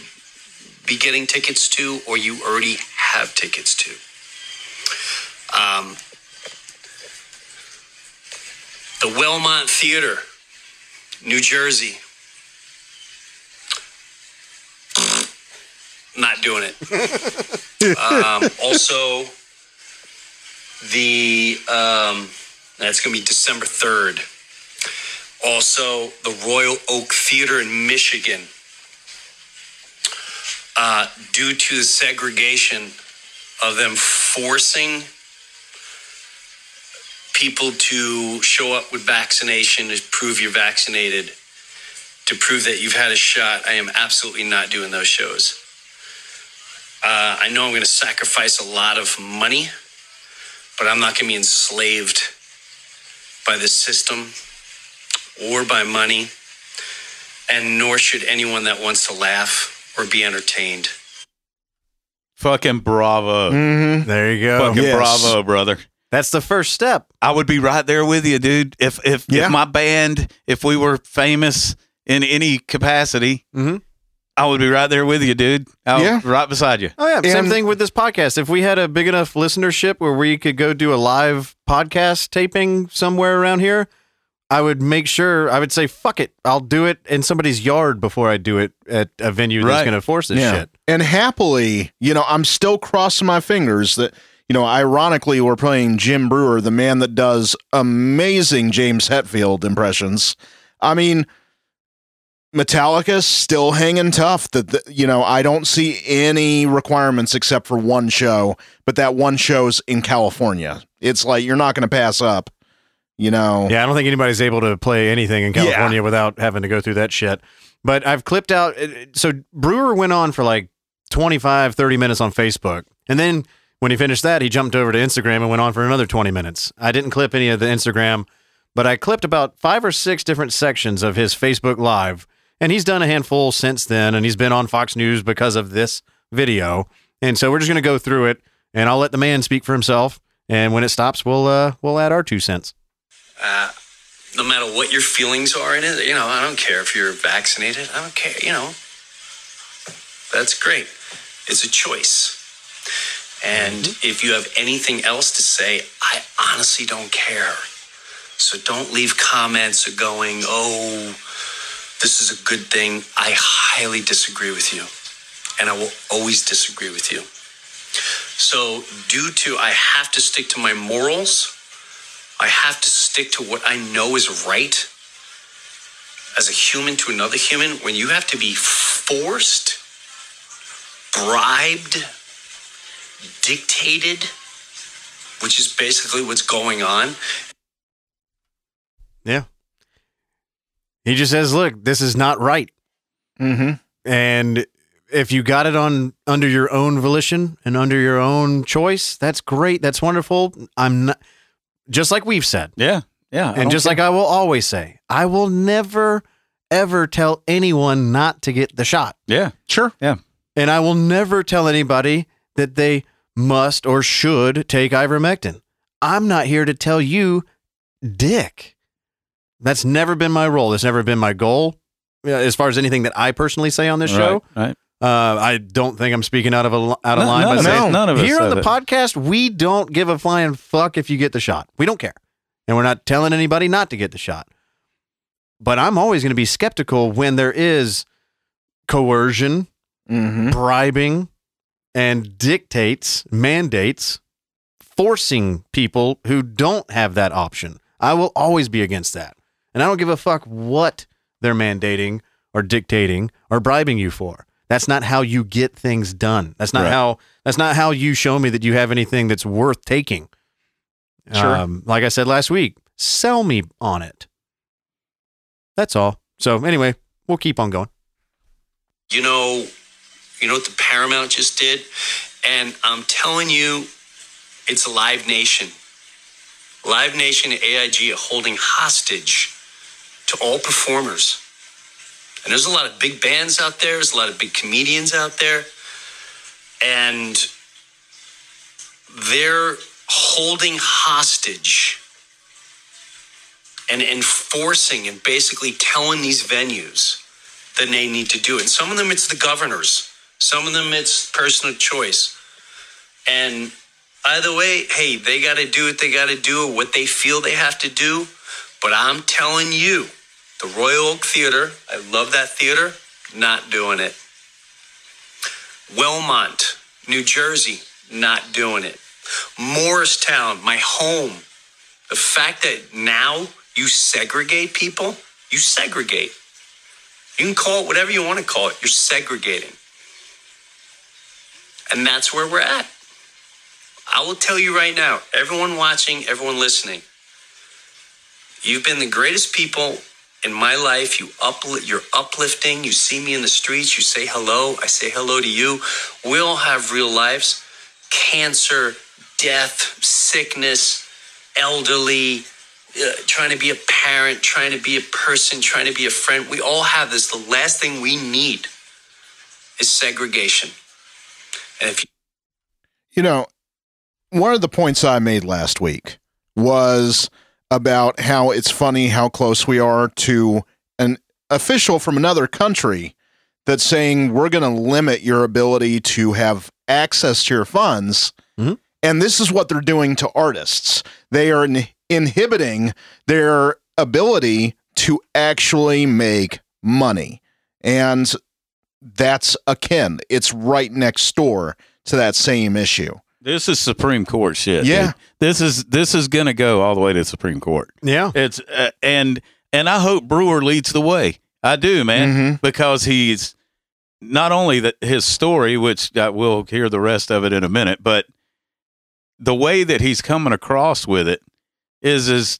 be getting tickets to or you already have tickets to. Um, the Wellmont Theater, New Jersey. Not doing it. um, also, the um, that's going to be December 3rd. Also, the Royal Oak Theater in Michigan. Uh, due to the segregation of them forcing people to show up with vaccination to prove you're vaccinated, to prove that you've had a shot, I am absolutely not doing those shows. Uh, I know I'm going to sacrifice a lot of money, but I'm not going to be enslaved by the system or by money, and nor should anyone that wants to laugh or be entertained. Fucking bravo. Mm-hmm. There you go. Fucking bravo, brother. That's the first step. I would be right there with you, dude. If if, Yeah. if my band, if we were famous in any capacity, Mm-hmm. I would be right there with you, dude. I would- Yeah. right beside you. Oh yeah, same thing with this podcast. If we had a big enough listenership where we could go do a live podcast taping somewhere around here, I would make sure I would say fuck it, I'll do it in somebody's yard before I do it at a venue that's going to force this shit. And happily, you know, I'm still crossing my fingers that, you know, ironically, we're playing Jim Breuer, the man that does amazing James Hetfield impressions. I mean, Metallica's still hanging tough. That you know, I don't see any requirements except for one show, but that one show's in California. It's like you're not going to pass up. You know, Yeah, I don't think anybody's able to play anything in California without having to go through that shit. But I've clipped out. So Breuer went on for like 25, 30 minutes on Facebook. And then when he finished that, he jumped over to Instagram and went on for another 20 minutes. I didn't clip any of the Instagram, but I clipped about five or six different sections of his Facebook Live. And he's done a handful since then. And he's been on Fox News because of this video. And so we're just going to go through it and I'll let the man speak for himself. And when it stops, we'll, uh, we'll add our two cents. Uh, no matter what your feelings are in it, you know, I don't care if you're vaccinated. I don't care, you know. That's great. It's a choice. And if you have anything else to say, I honestly don't care. So don't leave comments going, oh, this is a good thing. I highly disagree with you. And I will always disagree with you. So, due to I have to stick to my morals, I have to stick to what I know is right as a human to another human. When you have to be forced, bribed, dictated, which is basically what's going on. Yeah. He just says, "Look, this is not right." Mm-hmm. And if you got it on under your own volition and under your own choice, that's great. That's wonderful. I'm not just like we've said. Yeah. Yeah. I And just care. like I will always say, I will never ever tell anyone not to get the shot. Yeah. Sure. Yeah. And I will never tell anybody that they must or should take ivermectin. I'm not here to tell you, dick. That's never been my role. That's never been my goal. As far as anything that I personally say on this show, Right. right. uh, I don't think I'm speaking out of a, out of No, line by of saying none of us here on the it. podcast we don't give a flying fuck if you get the shot. We don't care, and we're not telling anybody not to get the shot. But I'm always going to be skeptical when there is coercion, Mm-hmm. bribing, and dictates, mandates, forcing people who don't have that option. I will always be against that. And I don't give a fuck what they're mandating or dictating or bribing you for. That's not how you get things done. That's not Right. how that's not how you show me that you have anything that's worth taking. Sure. Um, like I said last week, Sell me on it. That's all. So anyway, we'll keep on going. You know, you know what the Paramount just did? And I'm telling you, it's Live Nation. Live Nation and AEG are holding hostage to all performers. And there's a lot of big bands out there, there's a lot of big comedians out there. And they're holding hostage and enforcing and basically telling these venues that they need to do it. And some of them it's the governors, some of them it's personal choice. And either way, hey, they got to do what they got to do, what they feel they have to do. But I'm telling you, the Royal Oak Theater, I love that theater, not doing it. Wellmont, New Jersey, not doing it. Morristown, my home. The fact that now you segregate people, you segregate. You can call it whatever you want to call it. You're segregating. And that's where we're at. I will tell you right now, everyone watching, everyone listening, you've been the greatest people in my life. You upli- you're uplifting. You see me in the streets. You say hello. I say hello to you. We all have real lives. Cancer, death, sickness, elderly, uh, trying to be a parent, trying to be a person, trying to be a friend. We all have this. The last thing we need is segregation. And if you You know, one of the points I made last week was about how it's funny how close we are to an official from another country that's saying we're going to limit your ability to have access to your funds. Mm-hmm. And this is what they're doing to artists. They are in- inhibiting their ability to actually make money. And that's akin. It's right next door to that same issue. This is Supreme Court shit. Yeah. dude. This is this is going to go all the way to the Supreme Court. Yeah. It's uh, and and I hope Breuer leads the way. I do, man, because he's not only that his story, which uh, we'll hear the rest of it in a minute, but the way that he's coming across with it is as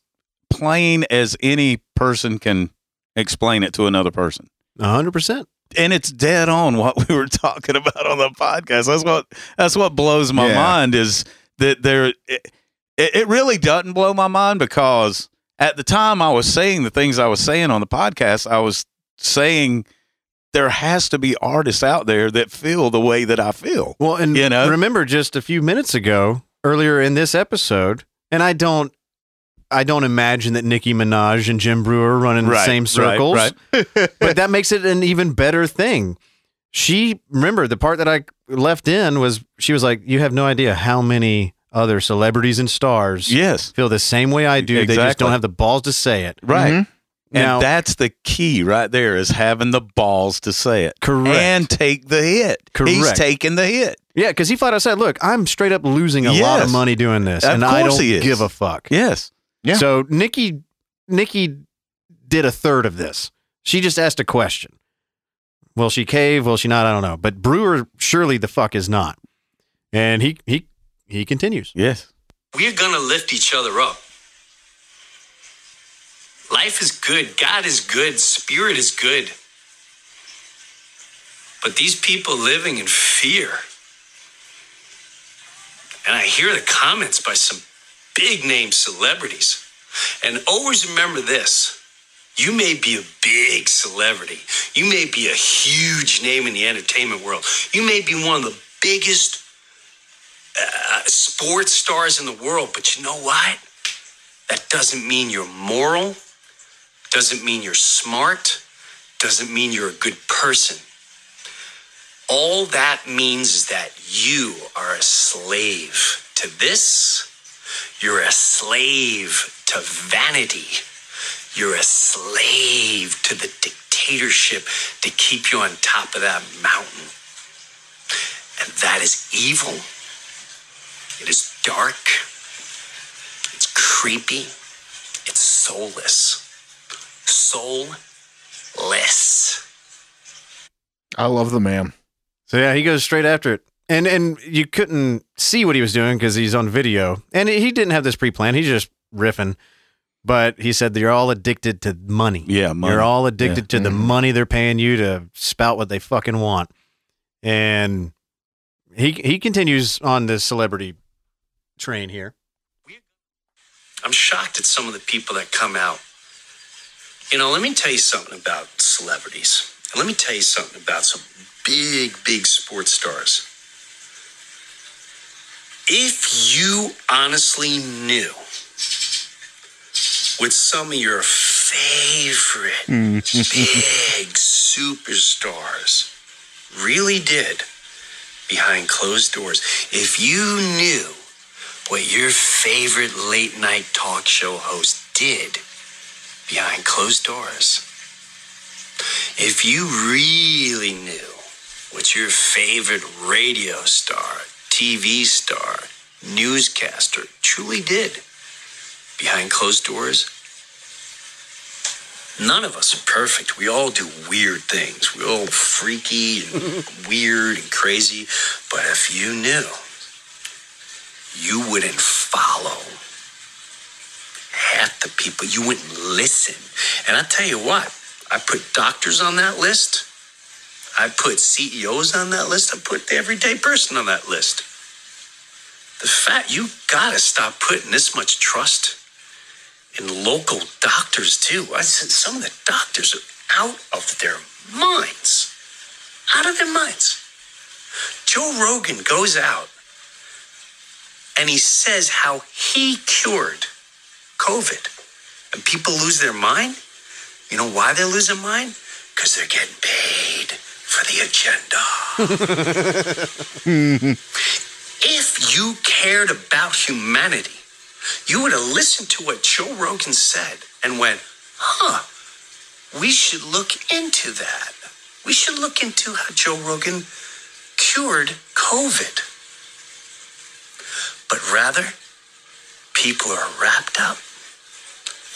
plain as any person can explain it to another person. hundred percent. And it's dead on what we were talking about on the podcast. That's what that's what blows my Yeah. mind is that there it, it really doesn't blow my mind because at the time I was saying the things I was saying on the podcast, I was saying there has to be artists out there that feel the way that I feel. Well, and You know? remember just a few minutes ago, earlier in this episode, and I don't, I don't imagine that Nicki Minaj and Jim Breuer run in the same circles, right. but that makes it an even better thing. She remember the part that I left in was she was like, "You have no idea how many other celebrities and stars, yes, feel the same way I do. They just don't have the balls to say it." Right. Mm-hmm. And Now- that's the key right there is having the balls to say it. Correct. And take the hit. Correct. He's Correct. taking the hit. Yeah, because he flat out said, "Look, I'm straight up losing a lot of money doing this, Of and I don't he is. give a fuck." Yes. Yeah. So Nicki, Nicki did a third of this. She just asked a question. Will she cave? Will she not? I don't know. But Breuer surely the fuck is not. And he he he continues. Yes. we're going to lift each other up. Life is good. God is good. Spirit is good. But these people living in fear. And I hear the comments by some big name celebrities. And always remember this you may be a big celebrity, you may be a huge name in the entertainment world, you may be one of the biggest uh, sports stars in the world, but you know what? That doesn't mean you're moral, doesn't mean you're smart, doesn't mean you're a good person. All that means is that you are a slave to this. You're a slave to vanity. You're a slave to the dictatorship to keep you on top of that mountain. And that is evil. It is dark. It's creepy. It's soulless. Soulless. I love the man. So yeah, he goes straight after it. And and you couldn't see what he was doing because he's on video. And he didn't have this pre-planned. He's just riffing. But he said they're all addicted to money. Yeah, money. You're all addicted Yeah. to the mm-hmm. money they're paying you to spout what they fucking want. And he he continues on the celebrity train here. I'm shocked at some of the people that come out. You know, let me tell you something about celebrities. And let me tell you something about some big, big sports stars. If you honestly knew what some of your favorite big mm. superstars really did behind closed doors, if you knew what your favorite late night talk show host did behind closed doors, if you really knew what your favorite radio star, TV star, newscaster truly did behind closed doors, none of us are perfect. We all do weird things. We're all freaky and weird and crazy. But if you knew, you wouldn't follow half the people. You wouldn't listen. And I tell you what, I put doctors on that list. I put CEOs on that list. I put the everyday person on that list. The fact you gotta stop putting this much trust in local doctors too. I said some of the doctors are out of their minds. Out of their minds. Joe Rogan goes out and he says how he cured COVID. And people lose their mind. You know why they lose their mind? Because they're getting paid for the agenda. if you cared about humanity, you would have listened to what Joe Rogan said and went, huh, we should look into that. We should look into how Joe Rogan cured COVID. But rather, people are wrapped up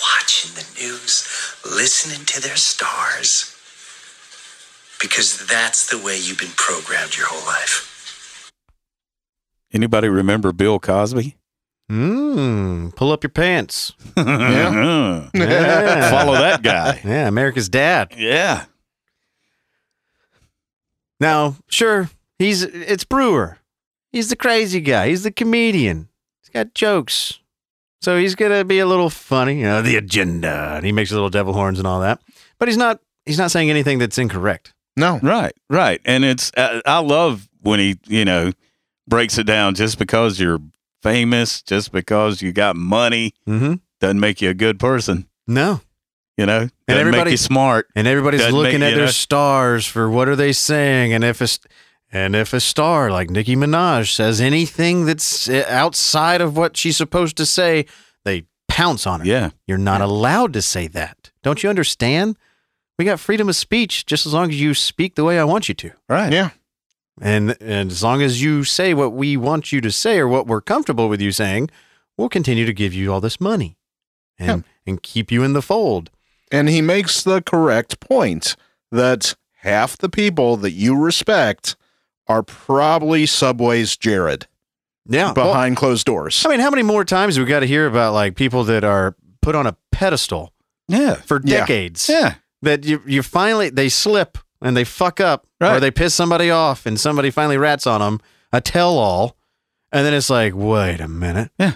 watching the news, listening to their stars, because that's the way you've been programmed your whole life. Anybody remember Bill Cosby? Mmm. Pull up your pants. Yeah. Yeah. Follow that guy. Yeah, America's dad. Yeah. Now, sure, he's it's Breuer. He's the crazy guy. He's the comedian. He's got jokes. So he's gonna be a little funny, you know, the agenda. And he makes little devil horns and all that. But he's not he's not saying anything that's incorrect. No. Right, right. And it's, uh, I love when he, you know, breaks it down just because you're famous, just because you got money, Mm-hmm. doesn't make you a good person. No. You know, And doesn't make you smart. And everybody's Doesn't looking make- at their know. stars for what are they saying, and if a and if a star like Nicki Minaj says anything that's uh, outside of what she's supposed to say, they pounce on her. Yeah. You're not allowed to say that. Don't you understand? We got freedom of speech just as long as you speak the way I want you to. Right. Yeah. And and as long as you say what we want you to say or what we're comfortable with you saying, we'll continue to give you all this money and and keep you in the fold. And he makes the correct point that half the people that you respect are probably Subway's Jared Yeah. well- behind closed doors. I mean, how many more times have we got to hear about like people that are put on a pedestal Yeah. for Yeah. decades? Yeah. That you you finally they slip and they fuck up or they piss somebody off and somebody finally rats on them, a tell all, and then it's like, wait a minute, Yeah.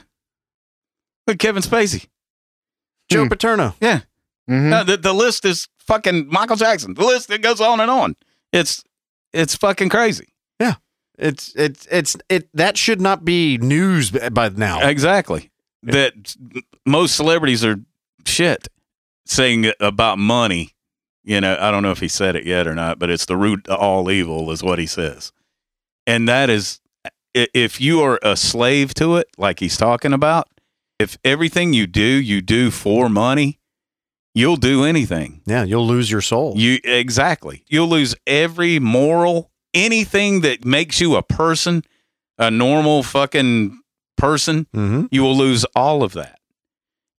But Kevin Spacey. Joe Hmm. Paterno. Yeah. Mhm. No, the, the list is fucking Michael Jackson. The list it goes on and on. It's it's fucking crazy. Yeah. It's it's it's it that should not be news by now. Exactly. That most celebrities are shit saying about money. You know, I don't know if he said it yet or not, but it's the root of all evil is what he says. And that is if you are a slave to it, like he's talking about, if everything you do, you do for money, you'll do anything. Yeah, you'll lose your soul. You exactly. You'll lose every moral, anything that makes you a person, a normal fucking person. mm-hmm. You will lose all of that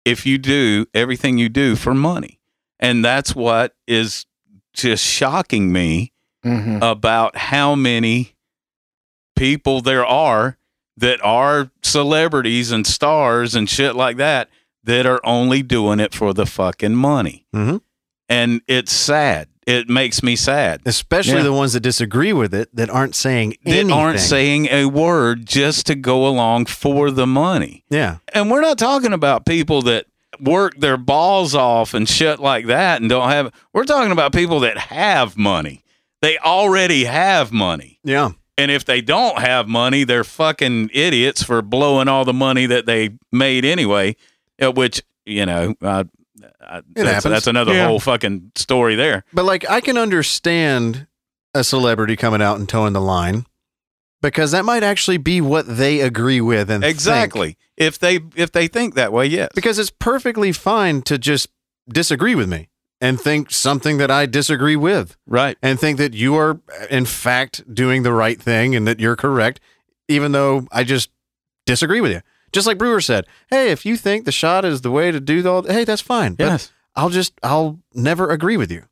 if you do everything you do for money. And that's what is just shocking me Mhm. about how many people there are that are celebrities and stars and shit like that that are only doing it for the fucking money. Mm-hmm. And it's sad. It makes me sad. Especially Yeah. the ones that disagree with it that aren't saying that anything. aren't saying a word just to go along for the money. Yeah. And we're not talking about people that work their balls off and shit like that and don't have we're talking about people that have money. They already have money. Yeah. And if they don't have money, they're fucking idiots for blowing all the money that they made anyway, uh, which, you know, uh, uh, that's, that's another Yeah. whole fucking story there. But like I can understand a celebrity coming out and towing the line because that might actually be what they agree with and think. Exactly. If they if they think that way, yes. Because it's perfectly fine to just disagree with me and think something that I disagree with. Right. And think that you are in fact doing the right thing and that you're correct even though I just disagree with you. Just like Breuer said, "Hey, if you think the shot is the way to do all hey, that's fine." But Yes. I'll just I'll never agree with you.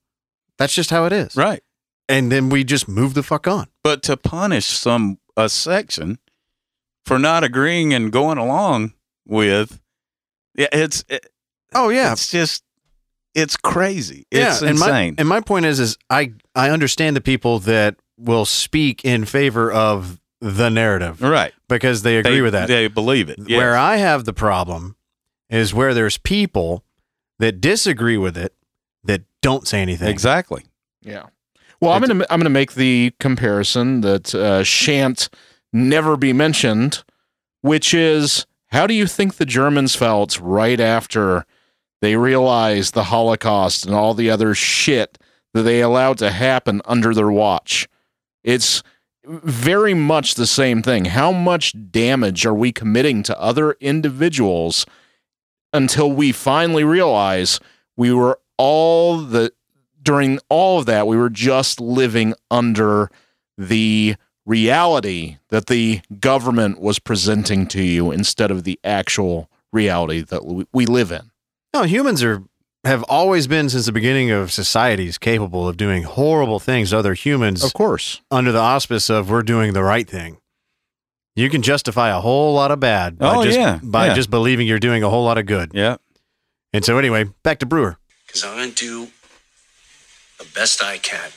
That's just how it is. Right. And then we just move the fuck on. But to punish some a section for not agreeing and going along with yeah, it's it, Oh yeah. it's just it's crazy. It's and insane. My, and my point is, is I I understand the people that will speak in favor of the narrative, right. Because they agree They- with that. They believe it. Yes. Where I have the problem is where there's people that disagree with it that don't say anything. Exactly. Yeah. Well, I'm gonna I'm gonna make the comparison that uh, shan't never be mentioned, which is how do you think the Germans felt right after they realized the Holocaust and all the other shit that they allowed to happen under their watch? It's very much the same thing. How much damage are we committing to other individuals until we finally realize we were all the during all of that we were just living under the reality that the government was presenting to you instead of the actual reality that we- we live in. No, humans are have always been since the beginning of societies capable of doing horrible things to other humans. Of course. under the auspice of we're doing the right thing. You can justify a whole lot of bad by Oh, just yeah, by yeah. just believing you're doing a whole lot of good. Yeah. And so anyway, back to Breuer. because I'm going to do the best I can.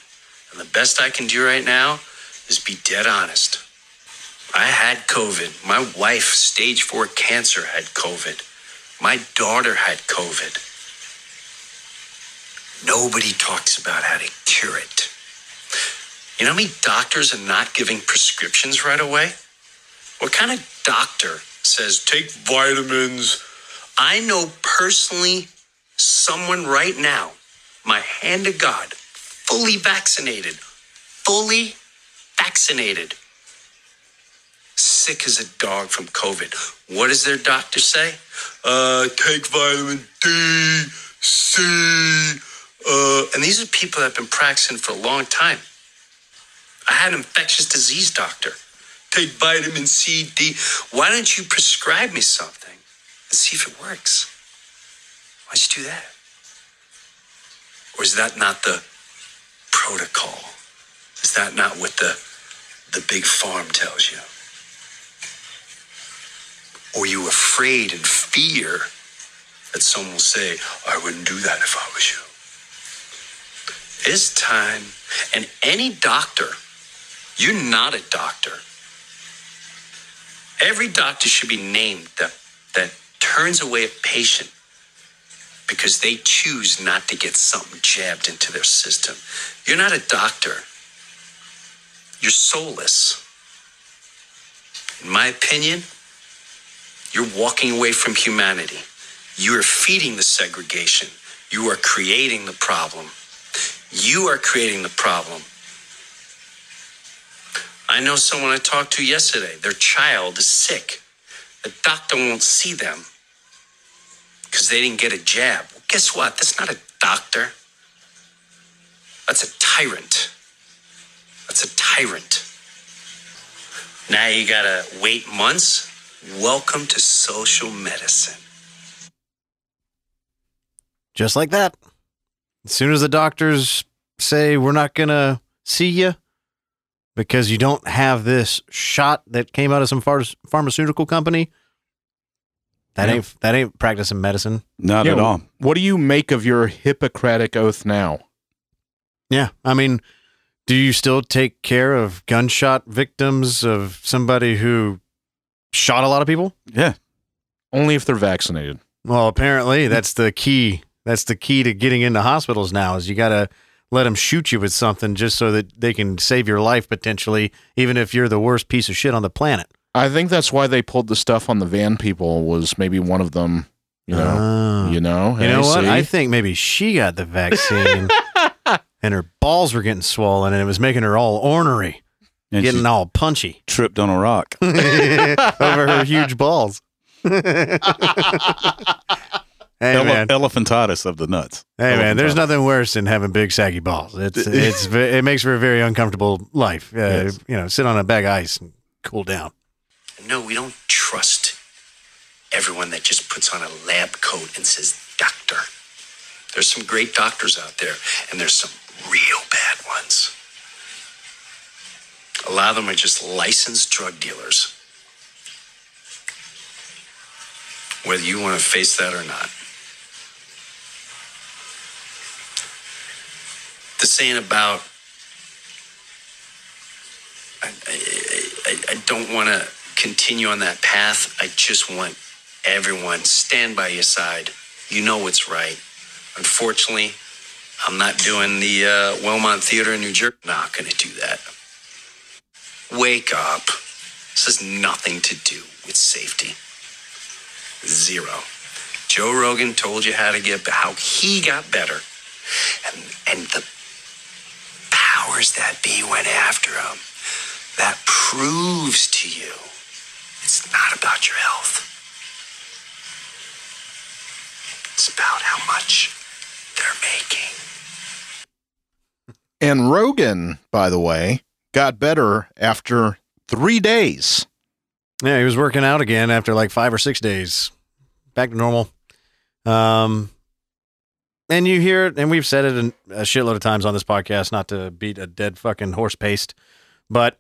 And the best I can do right now is be dead honest. I had COVID. My wife, stage four cancer, had COVID. My daughter had COVID. Nobody talks about how to cure it. You know how many doctors are not giving prescriptions right away? What kind of doctor says take vitamins? I know personally someone right now, my hand to God, fully vaccinated, fully vaccinated, sick as a dog from COVID. What does their doctor say? Uh, take vitamin D, C. Uh, and these are people that have been practicing for a long time. I had an infectious disease doctor. Take vitamin C, D. Why don't you prescribe me something and see if it works? Why'd you do that? Or is that not the protocol? Is that not what the the big farm tells you? Or you afraid and fear that someone will say, I wouldn't do that if I was you. It's time, and any doctor, you're not a doctor. Every doctor should be named that, that turns away a patient because they choose not to get something jabbed into their system. You're not a doctor. You're soulless. In my opinion, you're walking away from humanity. You are feeding the segregation. You are creating the problem. You are creating the problem. I know someone I talked to yesterday. Their child is sick. The doctor won't see them because they didn't get a jab. Well, guess what? That's not a doctor. That's a tyrant. That's a tyrant. Now you gotta wait months. Welcome to social medicine. Just like that. As soon as the doctors say we're not to see you because you don't have this shot that came out of some phar- pharmaceutical company, That Yeah. ain't that ain't practicing medicine. Not Yeah, at all. What do you make of your Hippocratic oath now? Yeah, I mean, do you still take care of gunshot victims of somebody who shot a lot of people? Yeah. Only if they're vaccinated. Well, apparently that's the key. That's the key to getting into hospitals now. Is you got to let them shoot you with something just so that they can save your life potentially, even if you're the worst piece of shit on the planet. I think that's why they pulled the stuff on the van people was maybe one of them, you know. Ah. you know. You Hey, know what? see? I think maybe she got the vaccine and her balls were getting swollen and it was making her all ornery, And getting all punchy tripped on a rock. over her huge balls. hey, Ele- man. elephantitis of the nuts. Hey man, there's nothing worse than having big saggy balls. It's it's it makes for a very uncomfortable life. Uh, Yes. You know, sit on a bag of ice and cool down. No, we don't trust everyone that just puts on a lab coat and says doctor. There's some great doctors out there, and there's some real bad ones. A lot of them are just licensed drug dealers. Whether you want to face that or not. The saying about I, I, I, I don't want to continue on that path. I just want everyone stand by your side. You know what's right. Unfortunately, I'm not doing the uh, Wellmont Theater in New Jersey. Not going to do that. Wake up. This has nothing to do with safety. Zero. Joe Rogan told you how to get how he got better, and and the powers that be went after him. That proves to you it's not about your health. It's about how much they're making. And Rogan, by the way, got better after three days. Yeah, he was working out again after like five or six days, back to normal. Um, and you hear it, and we've said it in- a shitload of times on this podcast, not to beat a dead fucking horse paste, but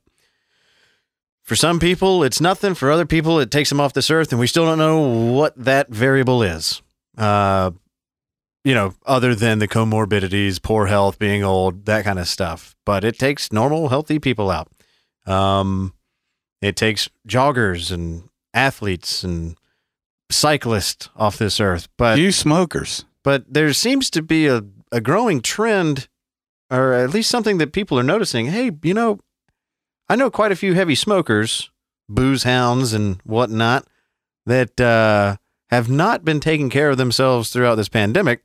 for some people, it's nothing. For other people, it takes them off this earth, and we still don't know what that variable is. Uh, you know, other than the comorbidities, poor health, being old, that kind of stuff. But it takes normal, healthy people out. Um, it takes joggers and athletes and cyclists off this earth. But you smokers. But there seems to be a, a growing trend, or at least something that people are noticing. Hey, you know, I know quite a few heavy smokers, booze hounds and whatnot, that uh, have not been taking care of themselves throughout this pandemic,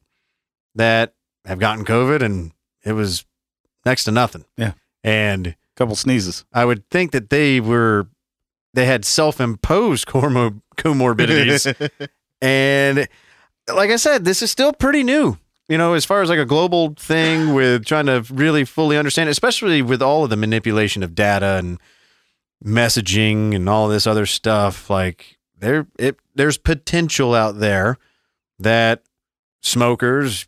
that have gotten COVID and it was next to nothing. Yeah. And a couple sneezes. I would think that they were they had self-imposed comor- comorbidities, and like I said, this is still pretty new. You know, as far as like a global thing with trying to really fully understand, especially with all of the manipulation of data and messaging and all this other stuff. Like there, it there's potential out there that smokers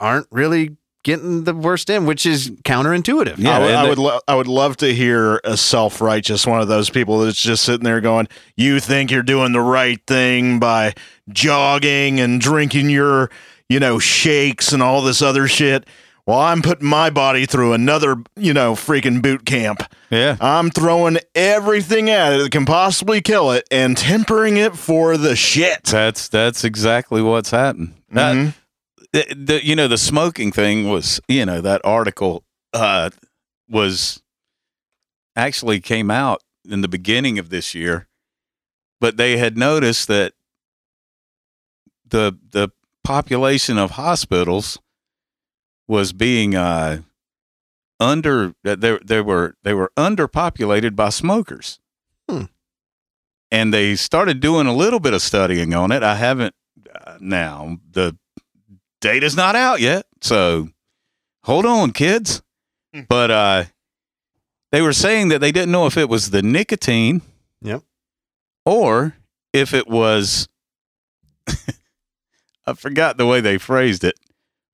aren't really getting the worst in, which is counterintuitive. I would, I would, lo- I would love to hear a self righteous one of those people that's just sitting there going, "You think you're doing the right thing by jogging and drinking your, you know, shakes and all this other shit." Well, I'm putting my body through another, you know, freaking boot camp. Yeah. I'm throwing everything at it that can possibly kill it and tempering it for the shit. That's that's exactly what's happened. That- Mhm. the, the you know the smoking thing was you know that article uh was actually came out in the beginning of this year but they had noticed that the the population of hospitals was being uh under that they they were they were underpopulated by smokers Hmm. and they started doing a little bit of studying on it i haven't uh, now the data's not out yet so hold on kids but uh they were saying that they didn't know if it was the nicotine Yep. or if it was i forgot the way they phrased it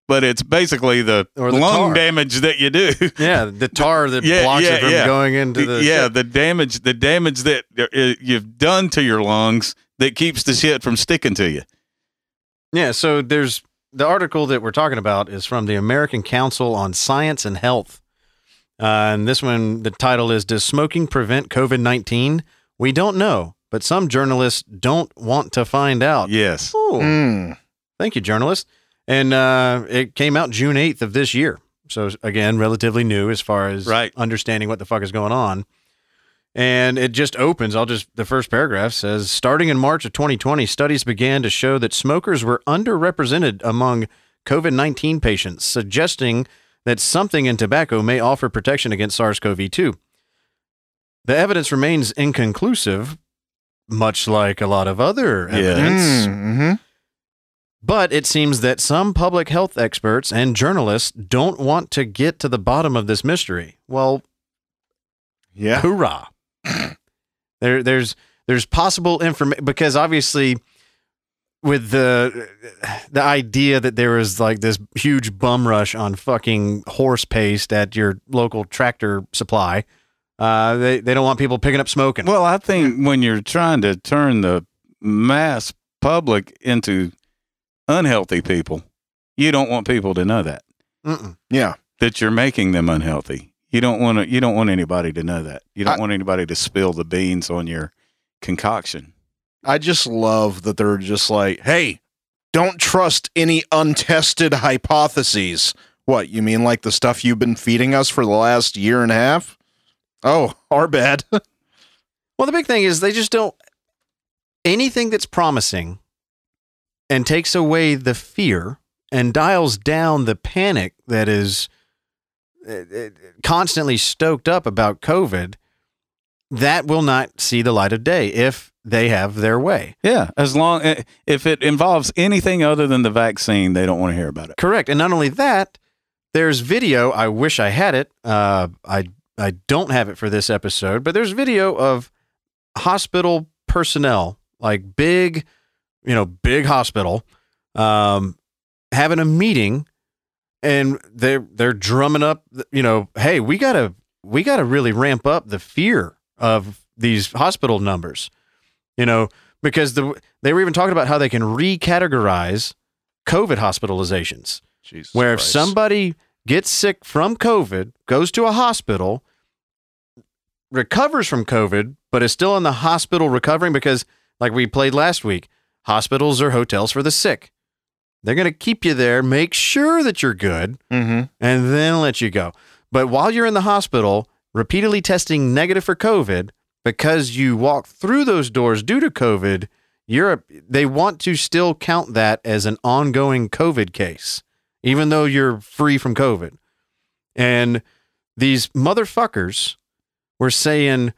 but it's basically the, Or the lung tar. damage that you do. Yeah, the tar that Yeah, blocks yeah, it from yeah. going into the yeah, shit. the damage, the damage that uh, you've done to your lungs that keeps the shit from sticking to you. Yeah, so there's the article that we're talking about is from the American Council on Science and Health. Uh, and this one, the title is Does Smoking Prevent COVID 19? We don't know, but some journalists don't want to find out. Yes. Ooh. Mm. Thank you, journalist. And uh, it came out June 8th of this year. So, again, relatively new as far as Right. understanding what the fuck is going on. And it just opens. I'll just, the first paragraph says starting in March of 2020, studies began to show that smokers were underrepresented among COVID 19 patients, suggesting that something in tobacco may offer protection against SARS CoV 2. The evidence remains inconclusive, much like a lot of other evidence. Mm-hmm. But it seems that some public health experts and journalists don't want to get to the bottom of this mystery. Well, Yeah. hoorah. there there's there's possible information because obviously with the the idea that there was like this huge bum rush on fucking horse paste at your local tractor supply, uh, they they don't want people picking up smoking. Well, I think when you're trying to turn the mass public into unhealthy people, you don't want people to know that Mm-mm. Yeah. that you're making them unhealthy. You don't want to. You don't want anybody to know that. You don't I- want anybody to spill the beans on your concoction. I just love that they're just like, hey, don't trust any untested hypotheses. What, you mean like the stuff you've been feeding us for the last year and a half? Oh, our bad. Well, the big thing is they just don't anything that's promising and takes away the fear and dials down the panic that is uh, uh, constantly stoked up about COVID. That will not see the light of day if they have their way. Yeah, as long eh, if it involves anything other than the vaccine, they don't want to hear about it. Correct. And not only that, there's video. I wish I had it. Uh, I I don't have it for this episode, but there's video of hospital personnel, like big, you know, big hospital, um, having a meeting, and they're they're drumming up, you know, hey, we gotta we gotta really ramp up the fear of these hospital numbers, you know, because the they were even talking about how they can recategorize COVID hospitalizations Jesus where if somebody gets sick from COVID, goes to a hospital, recovers from COVID, but is still in the hospital recovering because, like we played last week, hospitals or hotels for the sick. They're going to keep you there, make sure that you're good, Mm-hmm. and then let you go. But while you're in the hospital, repeatedly testing negative for COVID because you walked through those doors due to COVID, you're a, they want to still count that as an ongoing COVID case, even though you're free from COVID. And these motherfuckers were saying,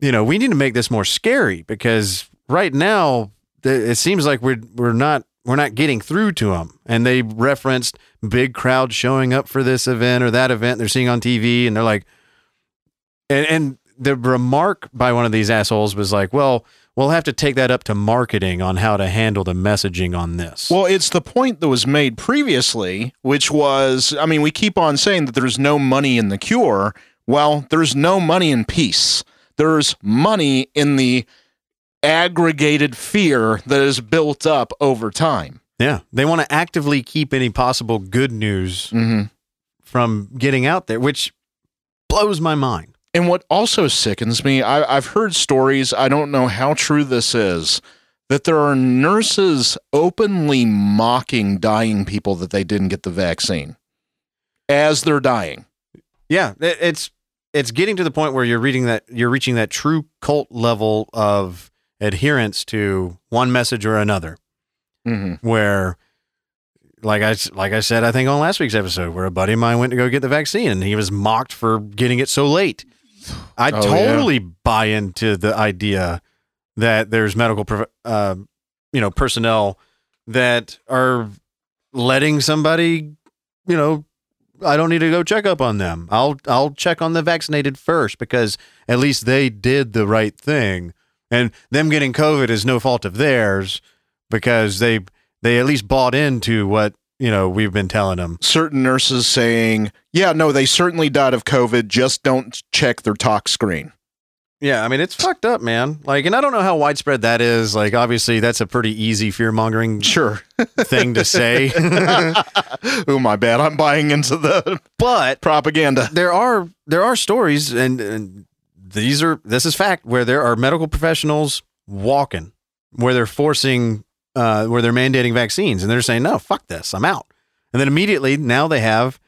you know, we need to make this more scary because right now it seems like we're we're not we're not getting through to them. And they referenced big crowds showing up for this event or that event they're seeing on TV, and they're like, and and the remark by one of these assholes was like, well, we'll have to take that up to marketing on how to handle the messaging on this. Well, it's the point that was made previously, which was I mean, we keep on saying that there's no money in the cure. Well, there's no money in peace. There's money in the aggregated fear that is built up over time. yeah, they want to actively keep any possible good news Mm-hmm. from getting out there, which blows my mind. And what also sickens me, I, I've heard stories, I don't know how true this is, that there are nurses openly mocking dying people that they didn't get the vaccine as they're dying. Yeah, it's it's getting to the point where you're reading that you're reaching that true cult level of adherence to one message or another. Mm-hmm. Where, like I like I said, I think on last week's episode, where a buddy of mine went to go get the vaccine and he was mocked for getting it so late. I Oh, yeah. totally buy into the idea that there's medical, uh, you know, personnel that are letting somebody, you know, I don't need to go check up on them. I'll I'll check on the vaccinated first because at least they did the right thing. And them getting COVID is no fault of theirs because they they at least bought into what you know we've been telling them. Certain nurses saying, "Yeah, no, they certainly died of COVID. Just don't check their tox screen." Yeah, I mean it's fucked up, man. Like, and I don't know how widespread that is. Like, obviously that's a pretty easy fear mongering Sure. thing to say. oh my bad. I'm buying into the but propaganda. there are there are stories, and, and these are this is fact where there are medical professionals walking where they're forcing uh, where they're mandating vaccines, and they're saying no, fuck this, I'm out. And then immediately now they have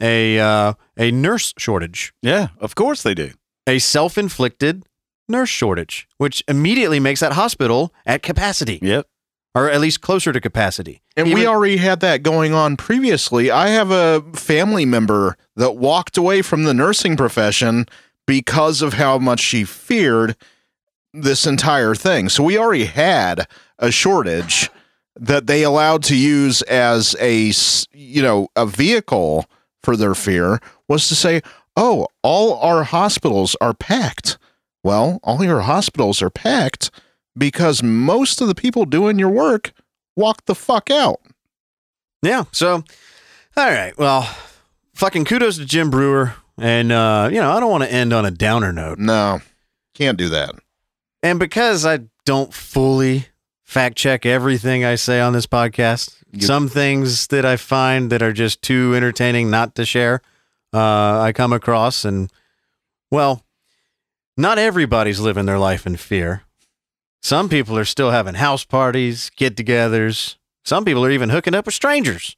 a uh, a nurse shortage, Yeah, of course they do. a self inflicted nurse shortage, which immediately makes that hospital at capacity, Yep. or at least closer to capacity. And we already had that going on previously. I have a family member that walked away from the nursing profession because of how much she feared this entire thing. So we already had a shortage that they allowed to use as a you know a vehicle for their fear was to say, "Oh, all our hospitals are packed." Well, all your hospitals are packed because most of the people doing your work walked the fuck out. Yeah. So, all right. Well, fucking kudos to Jim Breuer. And, uh, you know, I don't want to end on a downer note. No, can't do that. And because I don't fully fact check everything I say on this podcast, some things that I find that are just too entertaining not to share, uh, I come across. And, well, not everybody's living their life in fear. Some people are still having house parties, get togethers. Some people are even hooking up with strangers.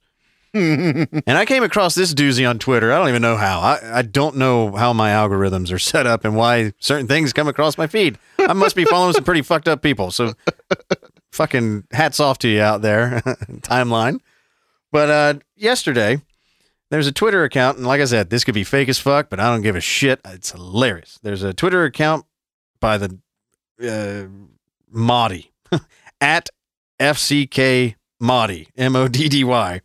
And I came across this doozy on Twitter. I don't even know how. I, I don't know how my algorithms are set up and why certain things come across my feed. I must be following some pretty fucked up people. So fucking hats off to you out there, timeline. But uh, yesterday, there's a Twitter account, and like I said, this could be fake as fuck, but I don't give a shit. It's hilarious. There's a Twitter account by the uh, Moddy at FCK Moddy, M O D D Y.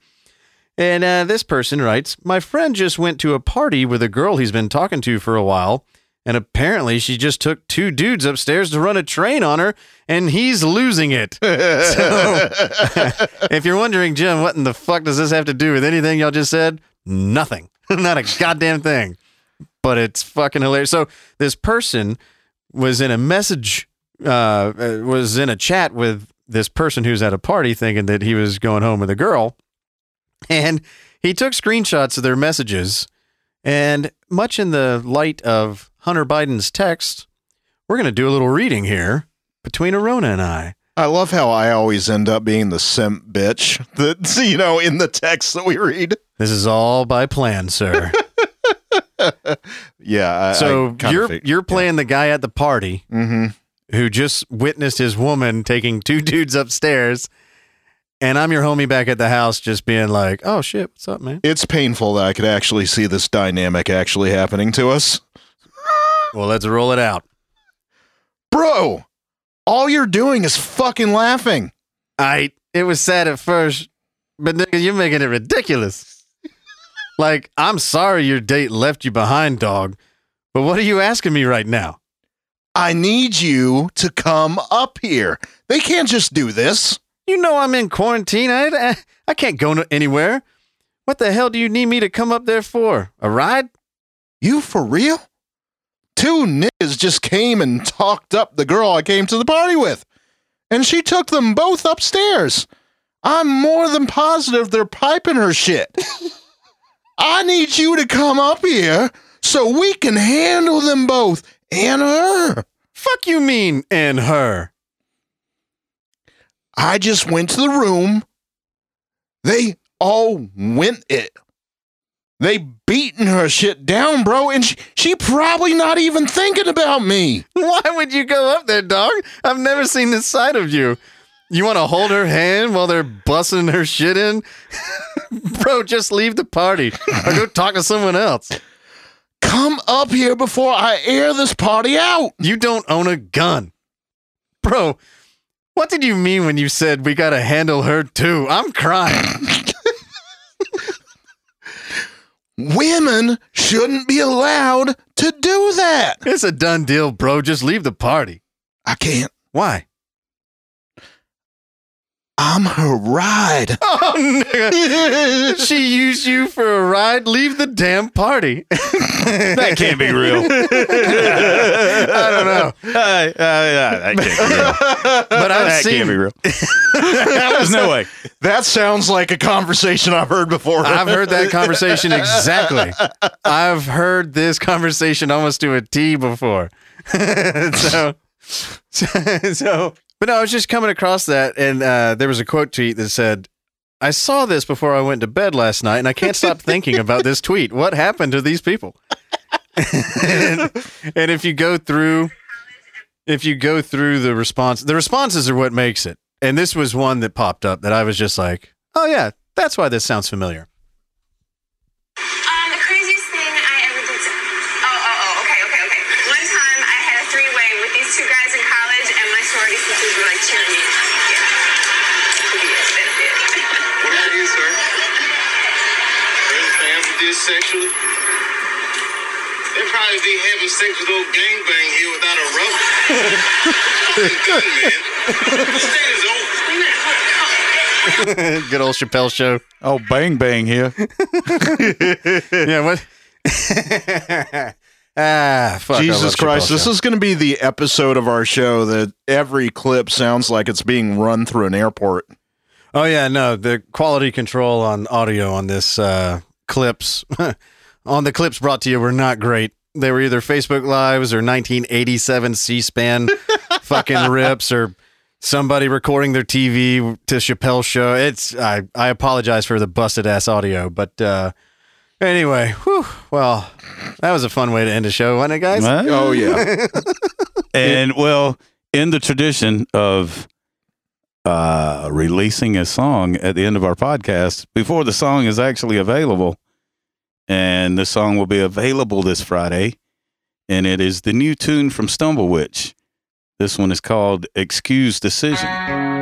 And uh, this person writes My friend just went to a party with a girl he's been talking to for a while. And apparently, she just took two dudes upstairs to run a train on her, and he's losing it. So, if you're wondering, Jim, what in the fuck does this have to do with anything y'all just said? Nothing. Not a goddamn thing. But it's fucking hilarious. So, this person was in a message, uh, uh, was in a chat with this person who's at a party thinking that he was going home with a girl. And he took screenshots of their messages. And much in the light of Hunter Biden's text, we're going to do a little reading here between Arona and I. I love how I always end up being the simp bitch that's, you know, in the text that we read. This is all by plan, sir. Yeah. I, so I you're you're playing the guy at the party Mhm. who just witnessed his woman taking two dudes upstairs, and I'm your homie back at the house, just being like, "Oh shit, what's up, man?" It's painful that I could actually see this dynamic actually happening to us. Well, let's roll it out. Bro, all you're doing is fucking laughing. I it was sad at first, but nigga, you're making it ridiculous. like, I'm sorry your date left you behind, dog. But what are you asking me right now? I need you to come up here. They can't just do this. You know I'm in quarantine. I I, can't go anywhere. What the hell do you need me to come up there for? A ride? You for real? Two niggas just came and talked up the girl I came to the party with, and she took them both upstairs. I'm more than positive they're piping her shit. I need you to come up here so we can handle them both and her. Fuck you mean and her? I just went to the room. They all went it. They beating her shit down, bro, and she, she probably not even thinking about me. Why would you go up there, dog? I've never seen this side of you. You want to hold her hand while they're busting her shit in? Bro, just leave the party or go talk to someone else. Come up here before I air this party out. You don't own a gun. Bro, what did you mean when you said we got to handle her too? I'm crying. Women shouldn't be allowed to do that. It's a done deal, bro. Just leave the party. I can't. Why? I'm her ride. Oh, nigga. she used you for a ride. Leave the damn party. That can't be real. I don't know. Uh, uh, yeah, that can't be real. But I've that seen can't be real. There's no way. That sounds like a conversation I've heard before. I've heard that conversation exactly. I've heard this conversation almost to a T before. so, so, so, but no, I was just coming across that, and uh, there was a quote tweet that said, "I saw this before I went to bed last night, and I can't stop thinking about this tweet. What happened to these people?" and, and if you go through, if you go through the response, the responses are what makes it. And this was one that popped up that I was just like, "Oh yeah, that's why this sounds familiar." Sexually? They'd probably be having sex with old gangbang here without a rope. Fucking good, man. The state is over. Good old Chappelle show. Oh, bang bang here. yeah, what? ah, fuck. Jesus Christ, Chappelle this show. is going to be the episode of our show that every clip sounds like it's being run through an airport. Oh yeah, no, the quality control on audio on this uh, clips on the clips brought to you were not great. They were either Facebook Lives or 1987 C-SPAN fucking rips or somebody recording their TV to Chappelle show. It's I I apologize for the busted ass audio, but uh, anyway, whew, well, that was a fun way to end a show, wasn't it, guys? Well, Oh, yeah. and well, in the tradition of uh, releasing a song at the end of our podcast before the song is actually available, and the song will be available this Friday, and it is the new tune from Stumblewitch. This one is called "Excuse Decision."